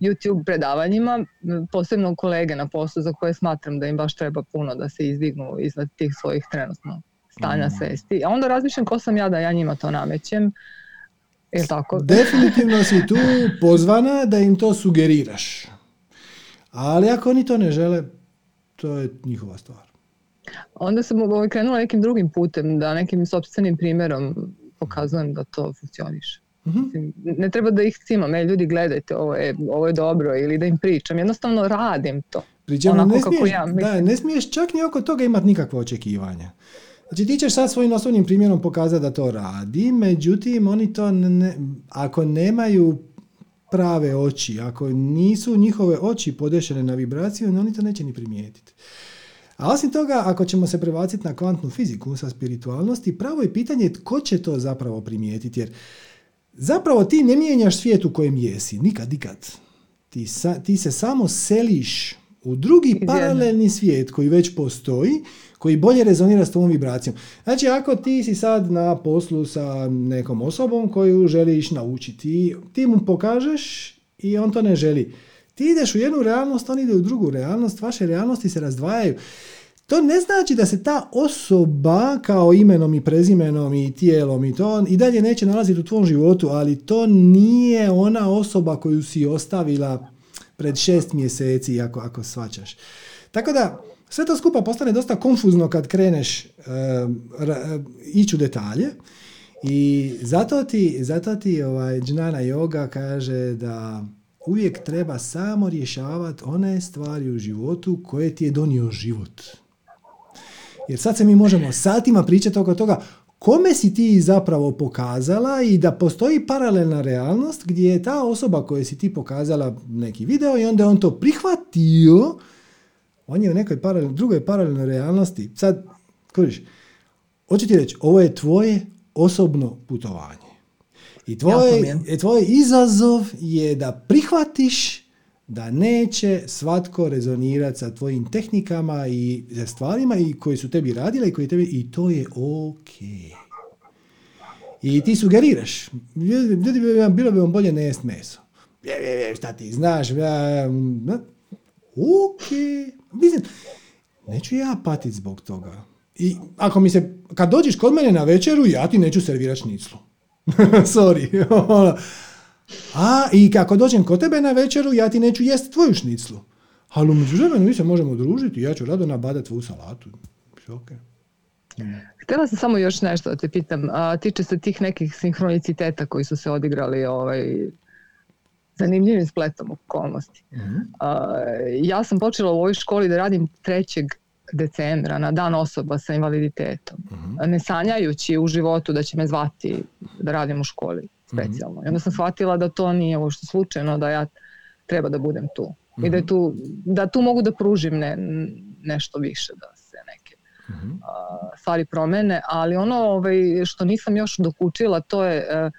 YouTube predavanjima, posebno kolege na poslu za koje smatram da im baš treba puno da se izdignu iznad tih svojih trenutno stanja mm. svesti. A onda razmišljam ko sam ja da ja njima to namećem. Je tako? Definitivno si tu pozvana da im to sugeriraš. Ali ako oni to ne žele, to je njihova stvar. Onda sam krenula nekim drugim putem, da nekim sobstvenim primjerom pokazujem da to funkcioniše. mm Ne treba da ih cimam, e, ljudi gledajte, ovo je, ovo je dobro ili da im pričam, jednostavno radim to. Ne, smiješ, ja da, ne smiješ čak ni oko toga imati nikakve očekivanja. Znači ti ćeš sad svojim osobnim primjerom pokazati da to radi, međutim oni to ne, ako nemaju prave oči, ako nisu njihove oči podešene na vibraciju, oni to neće ni primijetiti. A osim toga, ako ćemo se prebaciti na kvantnu fiziku sa spiritualnosti, pravo je pitanje tko će to zapravo primijetiti, jer zapravo ti ne mijenjaš svijet u kojem jesi, nikad, nikad. Ti, ti se samo seliš u drugi paralelni svijet koji već postoji, koji bolje rezonira s tvojom vibracijom. Znači, ako ti si sad na poslu sa nekom osobom koju želiš naučiti, ti mu pokažeš i on to ne želi. Ti ideš u jednu realnost, on ide u drugu realnost, vaše realnosti se razdvajaju. To ne znači da se ta osoba kao imenom i prezimenom i tijelom i to i dalje neće nalaziti u tvom životu, ali to nije ona osoba koju si ostavila pred šest mjeseci, ako, ako svačaš. Tako da, sve to skupa postane dosta konfuzno kad kreneš uh, ići u detalje i zato ti, zato ti ovaj, Džnana yoga kaže da uvijek treba samo rješavati one stvari u životu koje ti je donio život. Jer sad se mi možemo satima pričati oko toga kome si ti zapravo pokazala i da postoji paralelna realnost gdje je ta osoba koja si ti pokazala neki video i onda on to prihvatio, on je u nekoj paralel, drugoj paralelnoj realnosti. Sad, kuriš, hoću ti reći, ovo je tvoje osobno putovanje. I tvoj, tvoj izazov je da prihvatiš da neće svatko rezonirati sa tvojim tehnikama i stvarima i koji su tebi radile i koji tebi i to je ok. I ti sugeriraš. Ljudi, bilo bi vam bolje ne jest meso. Je, je, je, šta ti znaš? Ja, ok. Mislim, neću ja patiti zbog toga. I ako mi se, kad dođeš kod mene na večeru, ja ti neću servirati šniclu. Sorry. Ono. A i kako dođem kod tebe na večeru, ja ti neću jest tvoju šniclu. Ali u međuvremenu mi se možemo družiti, ja ću rado nabadati tvoju salatu. Okay. Htjela sam samo još nešto da te pitam. A, tiče se tih nekih sinhroniciteta koji su se odigrali ovaj, zanimljivim spletom okolnosti. mm ja sam počela u ovoj školi da radim 3. decembra na dan osoba sa invaliditetom. mm Ne sanjajući u životu da će me zvati da radim u školi mhm. specijalno. I onda sam shvatila da to nije uopšte slučajno, da ja treba da budem tu. I da, mhm. tu, da tu mogu da pružim ne, nešto više, da se neke uh stvari promene, ali ono ovaj, što nisam još dokučila to je e,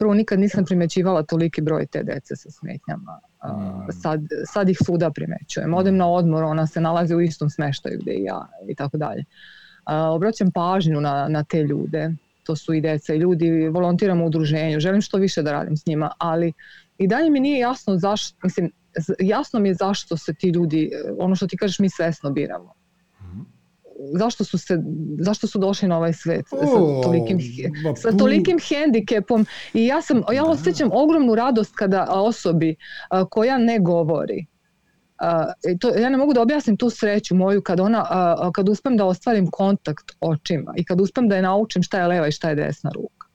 prvo nikad nisam primećivala toliki broj te dece sa smetnjama. Sad, sad ih svuda primećujem. Odem na odmor, ona se nalazi u istom smeštaju gdje i ja i tako dalje. Obraćam pažnju na, na te ljude, to su i deca i ljudi, volontiram u udruženju, želim što više da radim s njima, ali i dalje mi nije jasno zašto, mislim, jasno mi je zašto se ti ljudi, ono što ti kažeš, mi svesno biramo zašto su, se, zašto su došli na ovaj svet sa tolikim, sa tolikim hendikepom i ja sam, ja osjećam ogromnu radost kada osobi koja ne govori to, ja ne mogu da objasnim tu sreću moju kad ona, kad uspem da ostvarim kontakt očima i kad uspem da je naučim šta je leva i šta je desna ruka.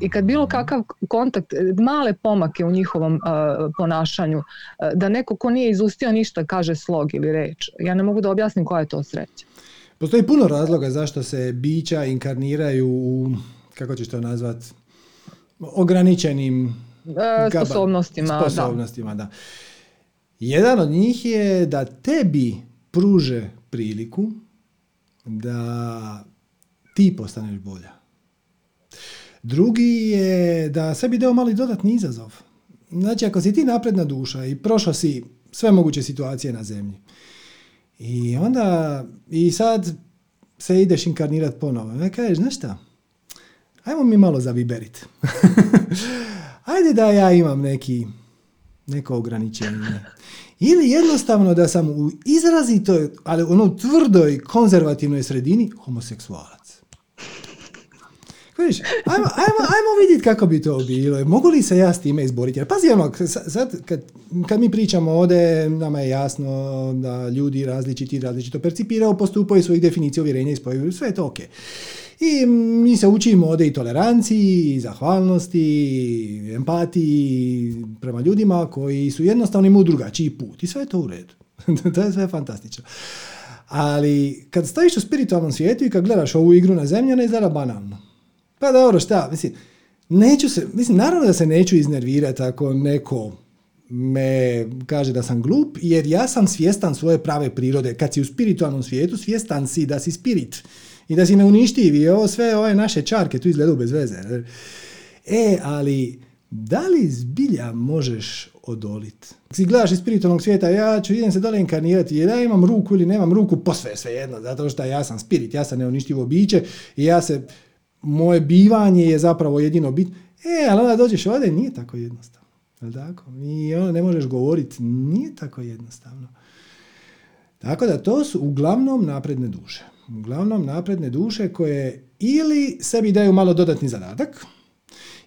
I kad bilo mhm. kakav kontakt, male pomake u njihovom ponašanju, da neko ko nije izustio ništa kaže slog ili reč, ja ne mogu da objasnim koja je to sreća. Postoji puno razloga zašto se bića inkarniraju u, kako ćeš to nazvat, ograničenim e, sposobnostima. sposobnostima da. Jedan od njih je da tebi pruže priliku da ti postaneš bolja. Drugi je da sebi dao mali dodatni izazov. Znači, ako si ti napredna duša i prošao si sve moguće situacije na zemlji, i onda, i sad se ideš inkarnirat ponovo. Ne kažeš, znaš šta, ajmo mi malo zaviberit. Ajde da ja imam neki, neko ograničenje. Ili jednostavno da sam u izrazitoj, ali ono tvrdoj, konzervativnoj sredini homoseksualac. Viš, ajmo, ajmo, ajmo vidjeti kako bi to bilo. Mogu li se ja s time izboriti? Jer pazi, ono, sad kad, kad mi pričamo ovdje, nama je jasno da ljudi različiti različito percipiraju, postupaju svojih definicija, uvjerenja i spojevi, sve je to ok. I mi se učimo ovdje i toleranciji, i zahvalnosti, i empatiji prema ljudima koji su jednostavno imaju drugačiji put. I sve je to u redu. to je sve fantastično. Ali kad stojiš u spiritualnom svijetu i kad gledaš ovu igru na zemlji, ona izgleda banalno. Pa dobro, šta, mislim, neću se, mislim, naravno da se neću iznervirati ako neko me kaže da sam glup, jer ja sam svjestan svoje prave prirode. Kad si u spiritualnom svijetu, svjestan si da si spirit i da si neuništiv i ovo sve ove naše čarke tu izgledaju bez veze. E, ali da li zbilja možeš odoliti? Si gledaš iz spiritualnog svijeta, ja ću idem se dole inkarnirati, jer ja imam ruku ili nemam ruku, posve sve jedno, zato što ja sam spirit, ja sam neuništivo biće i ja se moje bivanje je zapravo jedino bit. E, ali onda dođeš ovdje, nije tako jednostavno. Jel tako? I onda ne možeš govoriti, nije tako jednostavno. Tako da to su uglavnom napredne duše. Uglavnom napredne duše koje ili sebi daju malo dodatni zadatak,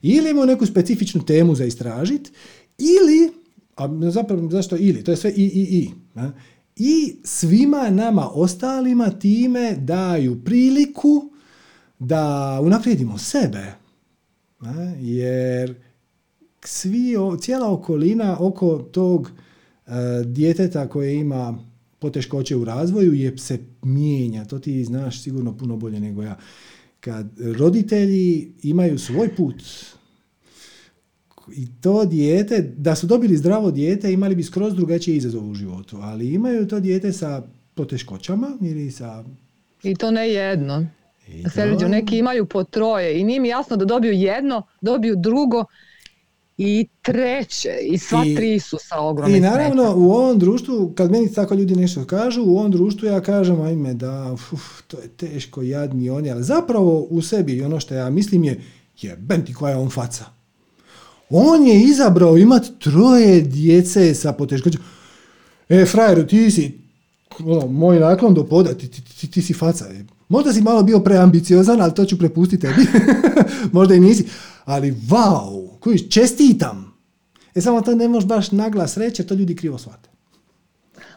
ili imaju neku specifičnu temu za istražiti, ili, a zapravo zašto ili, to je sve i, i, i. I svima nama ostalima time daju priliku da unaprijedimo sebe. Jer svi, cijela okolina oko tog e, djeteta koje ima poteškoće u razvoju je se mijenja. To ti znaš sigurno puno bolje nego ja. Kad roditelji imaju svoj put i to dijete, da su dobili zdravo dijete, imali bi skroz drugačije izazov u životu, ali imaju to dijete sa poteškoćama ili sa... I to ne jedno. Sređu, neki imaju po troje i nije mi jasno da dobiju jedno, dobiju drugo i treće i sva tri su sa ogromnim I naravno u ovom društvu, kad meni tako ljudi nešto kažu, u ovom društvu ja kažem ajme da uf, to je teško, jadni oni, ali zapravo u sebi ono što ja mislim je jeben ti koja je on faca. On je izabrao imat troje djece sa poteškoćama. E, frajeru, ti si ono, moj naklon do poda, ti, ti, ti, ti si faca. Možda si malo bio preambiciozan, ali to ću prepustiti tebi. Možda i nisi. Ali wow, koji čestitam. E samo to ne možeš baš naglas reći, jer to ljudi krivo shvate.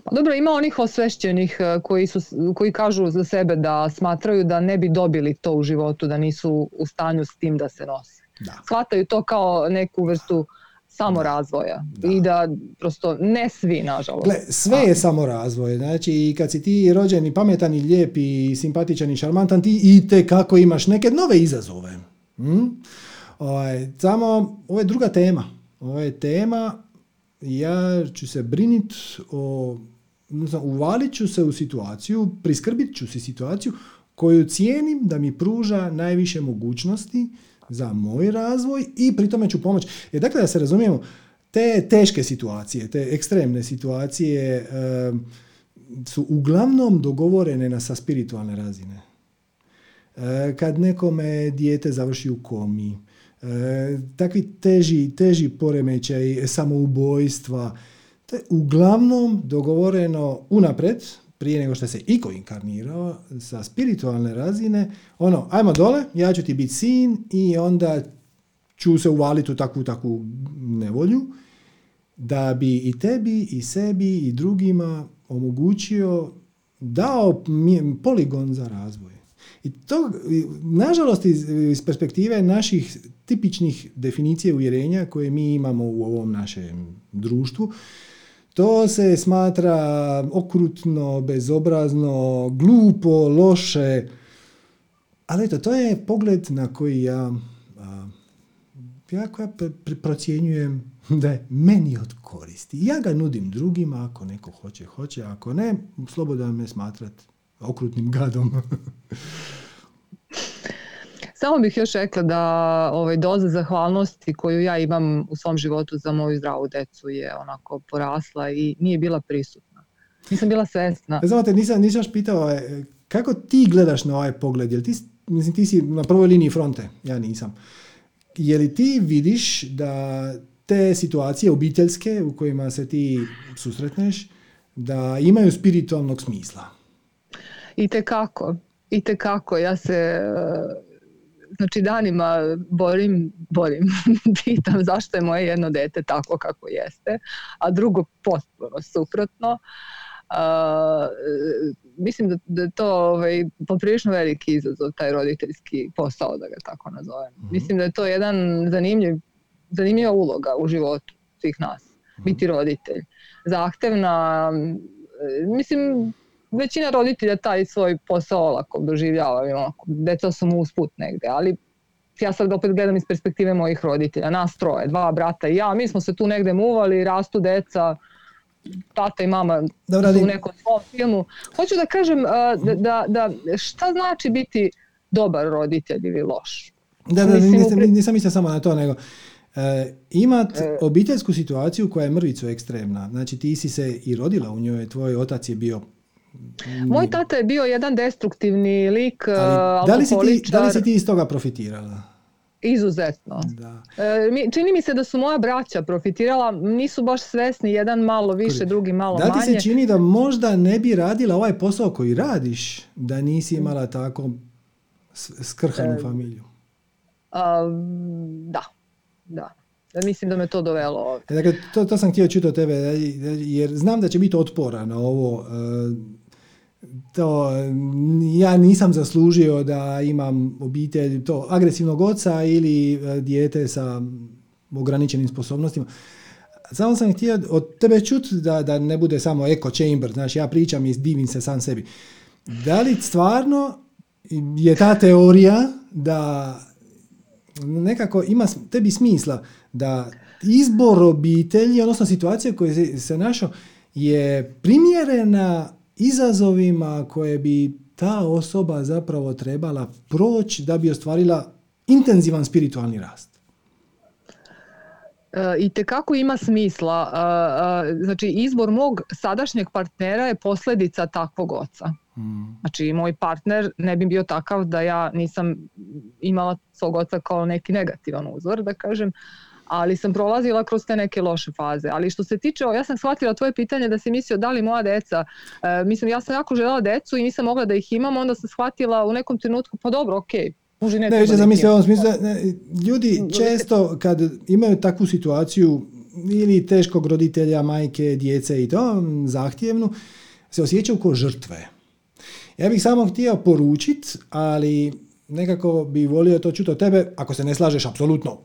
Pa dobro, ima onih osvešćenih e, koji, su, koji kažu za sebe da smatraju da ne bi dobili to u životu, da nisu u stanju s tim da se nose. Da. Shvataju to kao neku vrstu samorazvoja da. i da prosto ne svi nažalost. Gle, sve je samo razvoj, znači i kad si ti rođen i pametan i lijep i simpatičan i šarmantan ti i te kako imaš neke nove izazove. Hm? Ovaj, samo ovo je druga tema. Ovo je tema ja ću se brinit o uvalit ću se u situaciju, priskrbit ću si situaciju koju cijenim da mi pruža najviše mogućnosti za moj razvoj i pri tome ću pomoći. Jer dakle, da se razumijemo, te teške situacije, te ekstremne situacije su uglavnom dogovorene na sa spiritualne razine. E, kad nekome dijete završi u komi, e, takvi teži, teži poremećaj samoubojstva, to je uglavnom dogovoreno unapred, prije nego što se iko inkarnirao, sa spiritualne razine, ono, ajmo dole, ja ću ti biti sin i onda ću se uvaliti u takvu, takvu nevolju, da bi i tebi, i sebi, i drugima omogućio, dao poligon za razvoj. I to, nažalost, iz, iz perspektive naših tipičnih definicije uvjerenja koje mi imamo u ovom našem društvu, to se smatra okrutno, bezobrazno, glupo, loše. Ali eto, to je pogled na koji ja, ja koja procjenjujem da je meni od koristi. Ja ga nudim drugima, ako neko hoće, hoće, ako ne, slobodno me smatrat okrutnim gadom. Samo bih još rekla da ovaj, doza zahvalnosti koju ja imam u svom životu za moju zdravu decu je onako porasla i nije bila prisutna. Nisam bila svesna. E, znate, nisam, nisam još pitao, e, kako ti gledaš na ovaj pogled? Jel ti, mislim, ti si na prvoj liniji fronte, ja nisam. Je li ti vidiš da te situacije obiteljske u kojima se ti susretneš, da imaju spiritualnog smisla? I te kako. I te kako. Ja se znači danima borim, borim, pitam zašto je moje jedno dete tako kako jeste, a drugo potpuno suprotno. Uh, mislim da, da je to ovaj, poprilično veliki izazov, taj roditeljski posao, da ga tako nazovem. mm Mislim da je to jedan zanimljiv, zanimljiva uloga u životu svih nas, mm biti roditelj. Zahtevna, mislim, većina roditelja taj svoj posao olako doživljava, onako, deca su mu usput negde, ali ja sad opet gledam iz perspektive mojih roditelja, nas troje, dva brata i ja, mi smo se tu negde muvali, rastu deca, tata i mama Dobre, su u nekom svom filmu. Hoću da kažem da, da, da šta znači biti dobar roditelj ili loš? Da, da, nisam, nisam mislio samo na to, nego e, imat e, obiteljsku situaciju koja je mrvicu ekstremna. Znači ti si se i rodila u njoj, tvoj otac je bio moj tata je bio jedan destruktivni lik, Ali, da, li si ti, da li si ti iz toga profitirala? Izuzetno. Da. E, čini mi se da su moja braća profitirala, nisu baš svesni, jedan malo više, drugi malo manje. Da ti se čini da možda ne bi radila ovaj posao koji radiš, da nisi imala tako skrhanu e, familiju? da, da. Mislim da me to dovelo ovdje. E, dakle, to, to sam htio čuti od tebe, jer znam da će biti otpora na ovo. E, to ja nisam zaslužio da imam obitelj to agresivnog oca ili e, dijete sa ograničenim sposobnostima. Samo sam htio od tebe čuti da, da ne bude samo echo chamber, znači ja pričam i divim se sam sebi. Da li stvarno je ta teorija da nekako ima tebi smisla da izbor obitelji, odnosno situacija koja se, se našao, je primjerena izazovima koje bi ta osoba zapravo trebala proći da bi ostvarila intenzivan spiritualni rast. E, I kako ima smisla. E, e, znači, izbor mog sadašnjeg partnera je posljedica takvog oca. Hmm. Znači, moj partner ne bi bio takav da ja nisam imala svog oca kao neki negativan uzor, da kažem, ali sam prolazila kroz te neke loše faze. Ali što se tiče, ja sam shvatila tvoje pitanje da si mislio da li moja deca, e, mislim ja sam jako željela decu i nisam mogla da ih imam, onda sam shvatila u nekom trenutku, pa dobro, okej, okay, ne, ne više zamislio ovom smislu, ljudi često kad imaju takvu situaciju ili teškog roditelja, majke, djece i to, zahtjevnu, se osjećaju kao žrtve. Ja bih samo htio poručiti, ali nekako bi volio to čuti od tebe, ako se ne slažeš, apsolutno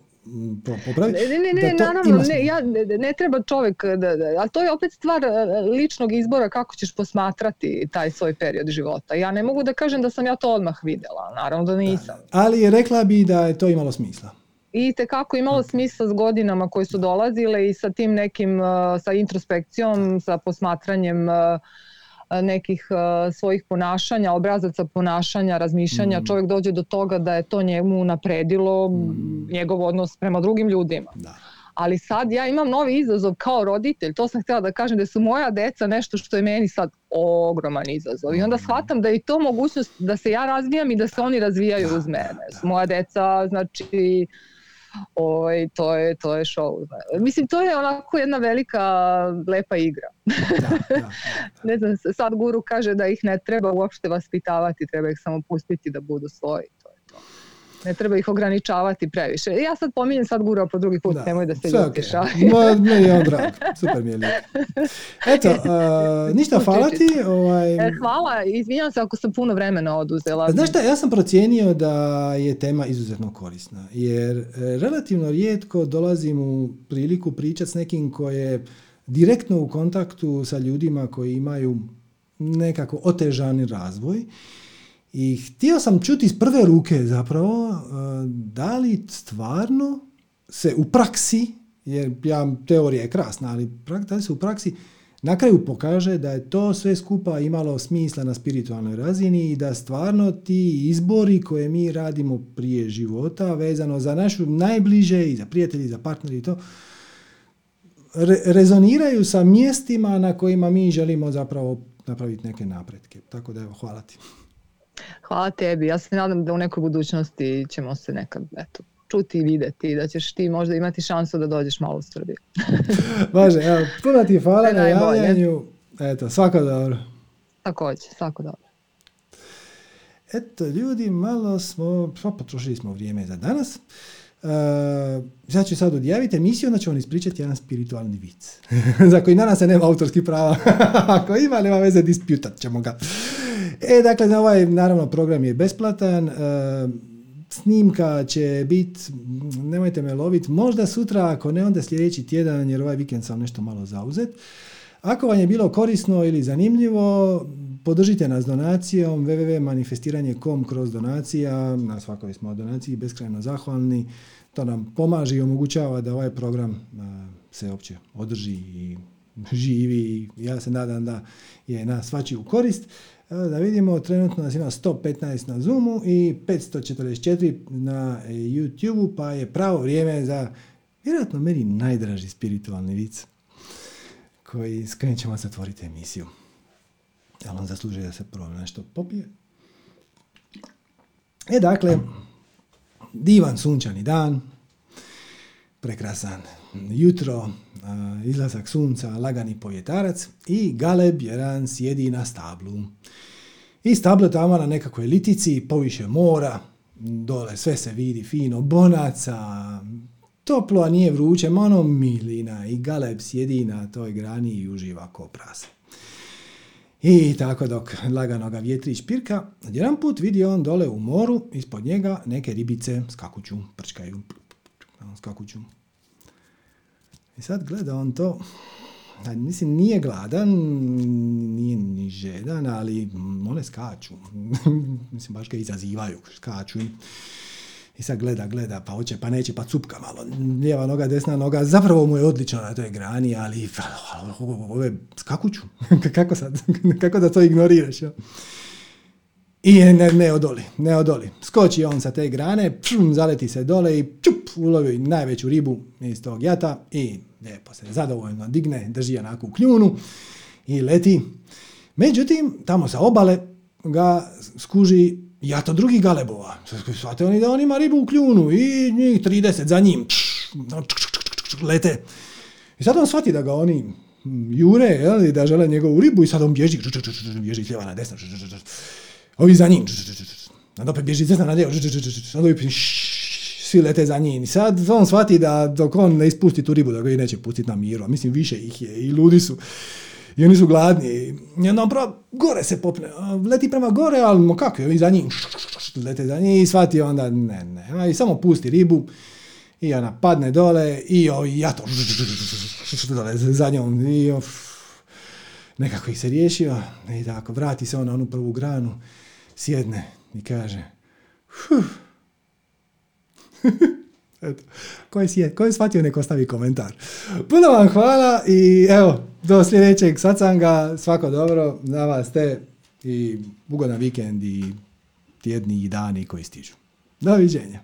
popravi. Ne, ne, ne, naravno, ne, ja, ne, treba čovjek, da, da, ali to je opet stvar e, ličnog izbora kako ćeš posmatrati taj svoj period života. Ja ne mogu da kažem da sam ja to odmah vidjela, naravno da nisam. ali rekla bi da je to imalo smisla. I kako imalo smisla s godinama koje su dolazile i sa tim nekim, e, sa introspekcijom, sa posmatranjem e, nekih svojih ponašanja, obrazaca ponašanja, razmišljanja, mm. čovjek dođe do toga da je to njemu napredilo mm. njegov odnos prema drugim ljudima. Da. Ali sad ja imam novi izazov kao roditelj, to sam htjela da kažem da su moja deca nešto što je meni sad ogroman izazov. I onda mm. shvatam da je to mogućnost da se ja razvijam i da se oni razvijaju uz mene. Moja deca, znači, Ovaj, to, je, to je show. Mislim, to je onako jedna velika, lepa igra. ne znam, sad guru kaže da ih ne treba uopšte vaspitavati, treba ih samo pustiti da budu svoji. To. Ne treba ih ograničavati previše. Ja sad pominjem sad gura po drugi put, da. nemoj da se ljutiš. Okay. Ne, je on drag. Super mi je Eto, uh, ništa, hvala ti. Ovaj... E, hvala, izvinjam se ako sam puno vremena oduzela. Znaš šta, ja sam procijenio da je tema izuzetno korisna, jer e, relativno rijetko dolazim u priliku pričati s nekim koje direktno u kontaktu sa ljudima koji imaju nekako otežani razvoj i htio sam čuti iz prve ruke zapravo e, da li stvarno se u praksi, jer ja, teorija je krasna, ali da li se u praksi na kraju pokaže da je to sve skupa imalo smisla na spiritualnoj razini i da stvarno ti izbori koje mi radimo prije života vezano za našu najbliže i za prijatelji, za partneri i to, rezoniraju sa mjestima na kojima mi želimo zapravo napraviti neke napretke. Tako da evo, hvala ti. Hvala tebi. Ja se nadam da u nekoj budućnosti ćemo se nekad eto, čuti i videti i da ćeš ti možda imati šansu da dođeš malo u Srbiju. Može, evo, puno ti hvala na javljanju. Eto, svako dobro. Također, svako dobro. Eto, ljudi, malo smo, pa potrošili smo vrijeme za danas. Uh, ja ću sad odjaviti emisiju, onda ću vam ispričati jedan spiritualni vic. za koji danas se nema autorskih prava. Ako ima, nema veze, disputat ćemo ga. E, dakle, ovaj, naravno, program je besplatan. Uh, snimka će biti, nemojte me loviti, možda sutra, ako ne, onda sljedeći tjedan, jer ovaj vikend sam nešto malo zauzet. Ako vam je bilo korisno ili zanimljivo, podržite nas donacijom www.manifestiranje.com kroz donacija, na svakoj smo donaciji beskrajno zahvalni. To nam pomaže i omogućava da ovaj program se uopće održi i živi. Ja se nadam da je na svačiju korist. Da vidimo, trenutno nas ima 115 na Zoomu i 544 na YouTubeu, pa je pravo vrijeme za vjerojatno meni najdraži spiritualni vic koji, s kojim ćemo zatvoriti emisiju. Ali on zaslužuje da se prvo nešto popije. E dakle, divan sunčani dan, prekrasan jutro, izlazak sunca, lagani povjetarac i Galeb jedan sjedi na stablu. I stablo tamo na nekakvoj litici, poviše mora, dole sve se vidi fino, bonaca, toplo, a nije vruće, ono milina i Galeb sjedi na toj grani i uživa ko prase. I tako dok lagano ga vjetrić pirka, jedan put vidi on dole u moru, ispod njega neke ribice skakuću, prčkaju, skakuću. I sad gleda on to, mislim nije gladan, nije ni žedan, ali one skaču. mislim baš ga izazivaju, skaču. I sad gleda, gleda, pa hoće, pa neće, pa cupka malo. Lijeva noga, desna noga, zapravo mu je odlično na toj grani, ali ove skakuću. kako sad, kako da to ignoriraš? Ja? I ne, ne odoli, ne odoli. Skoči on sa te grane, pšum, zaleti se dole i čup, ulovi najveću ribu iz tog jata i lijepo se zadovoljno digne, drži onako u kljunu i leti. Međutim, tamo sa obale ga skuži ja to drugi galebova. Svate oni da on ima ribu u kljunu i njih 30 za njim. lete. I sad on shvati da ga oni jure, jel, da žele njegovu ribu i sad on bježi, bježi lijeva na desno, ovi za njim, onda opet bježi desna na lijevo, sad ovi svi lete za njim. I sad on shvati da dok on ne ispusti tu ribu, da ga i neće pustiti na miru. Mislim, više ih je i ludi su. I oni su gladni. I onda on gore se popne. Leti prema gore, ali kako je, i za njim. Lete za njim i shvati onda, ne, ne. I samo pusti ribu. I ona padne dole i ja to dole za njom. I nekako ih se riješio. I tako, vrati se on na onu prvu granu, sjedne i kaže, Eto, ko je, ko je shvatio neko ostavi komentar. Puno vam hvala i evo, do sljedećeg sacanga, svako dobro, na vas te i ugodan vikend i tjedni i dani koji stižu. Doviđenja.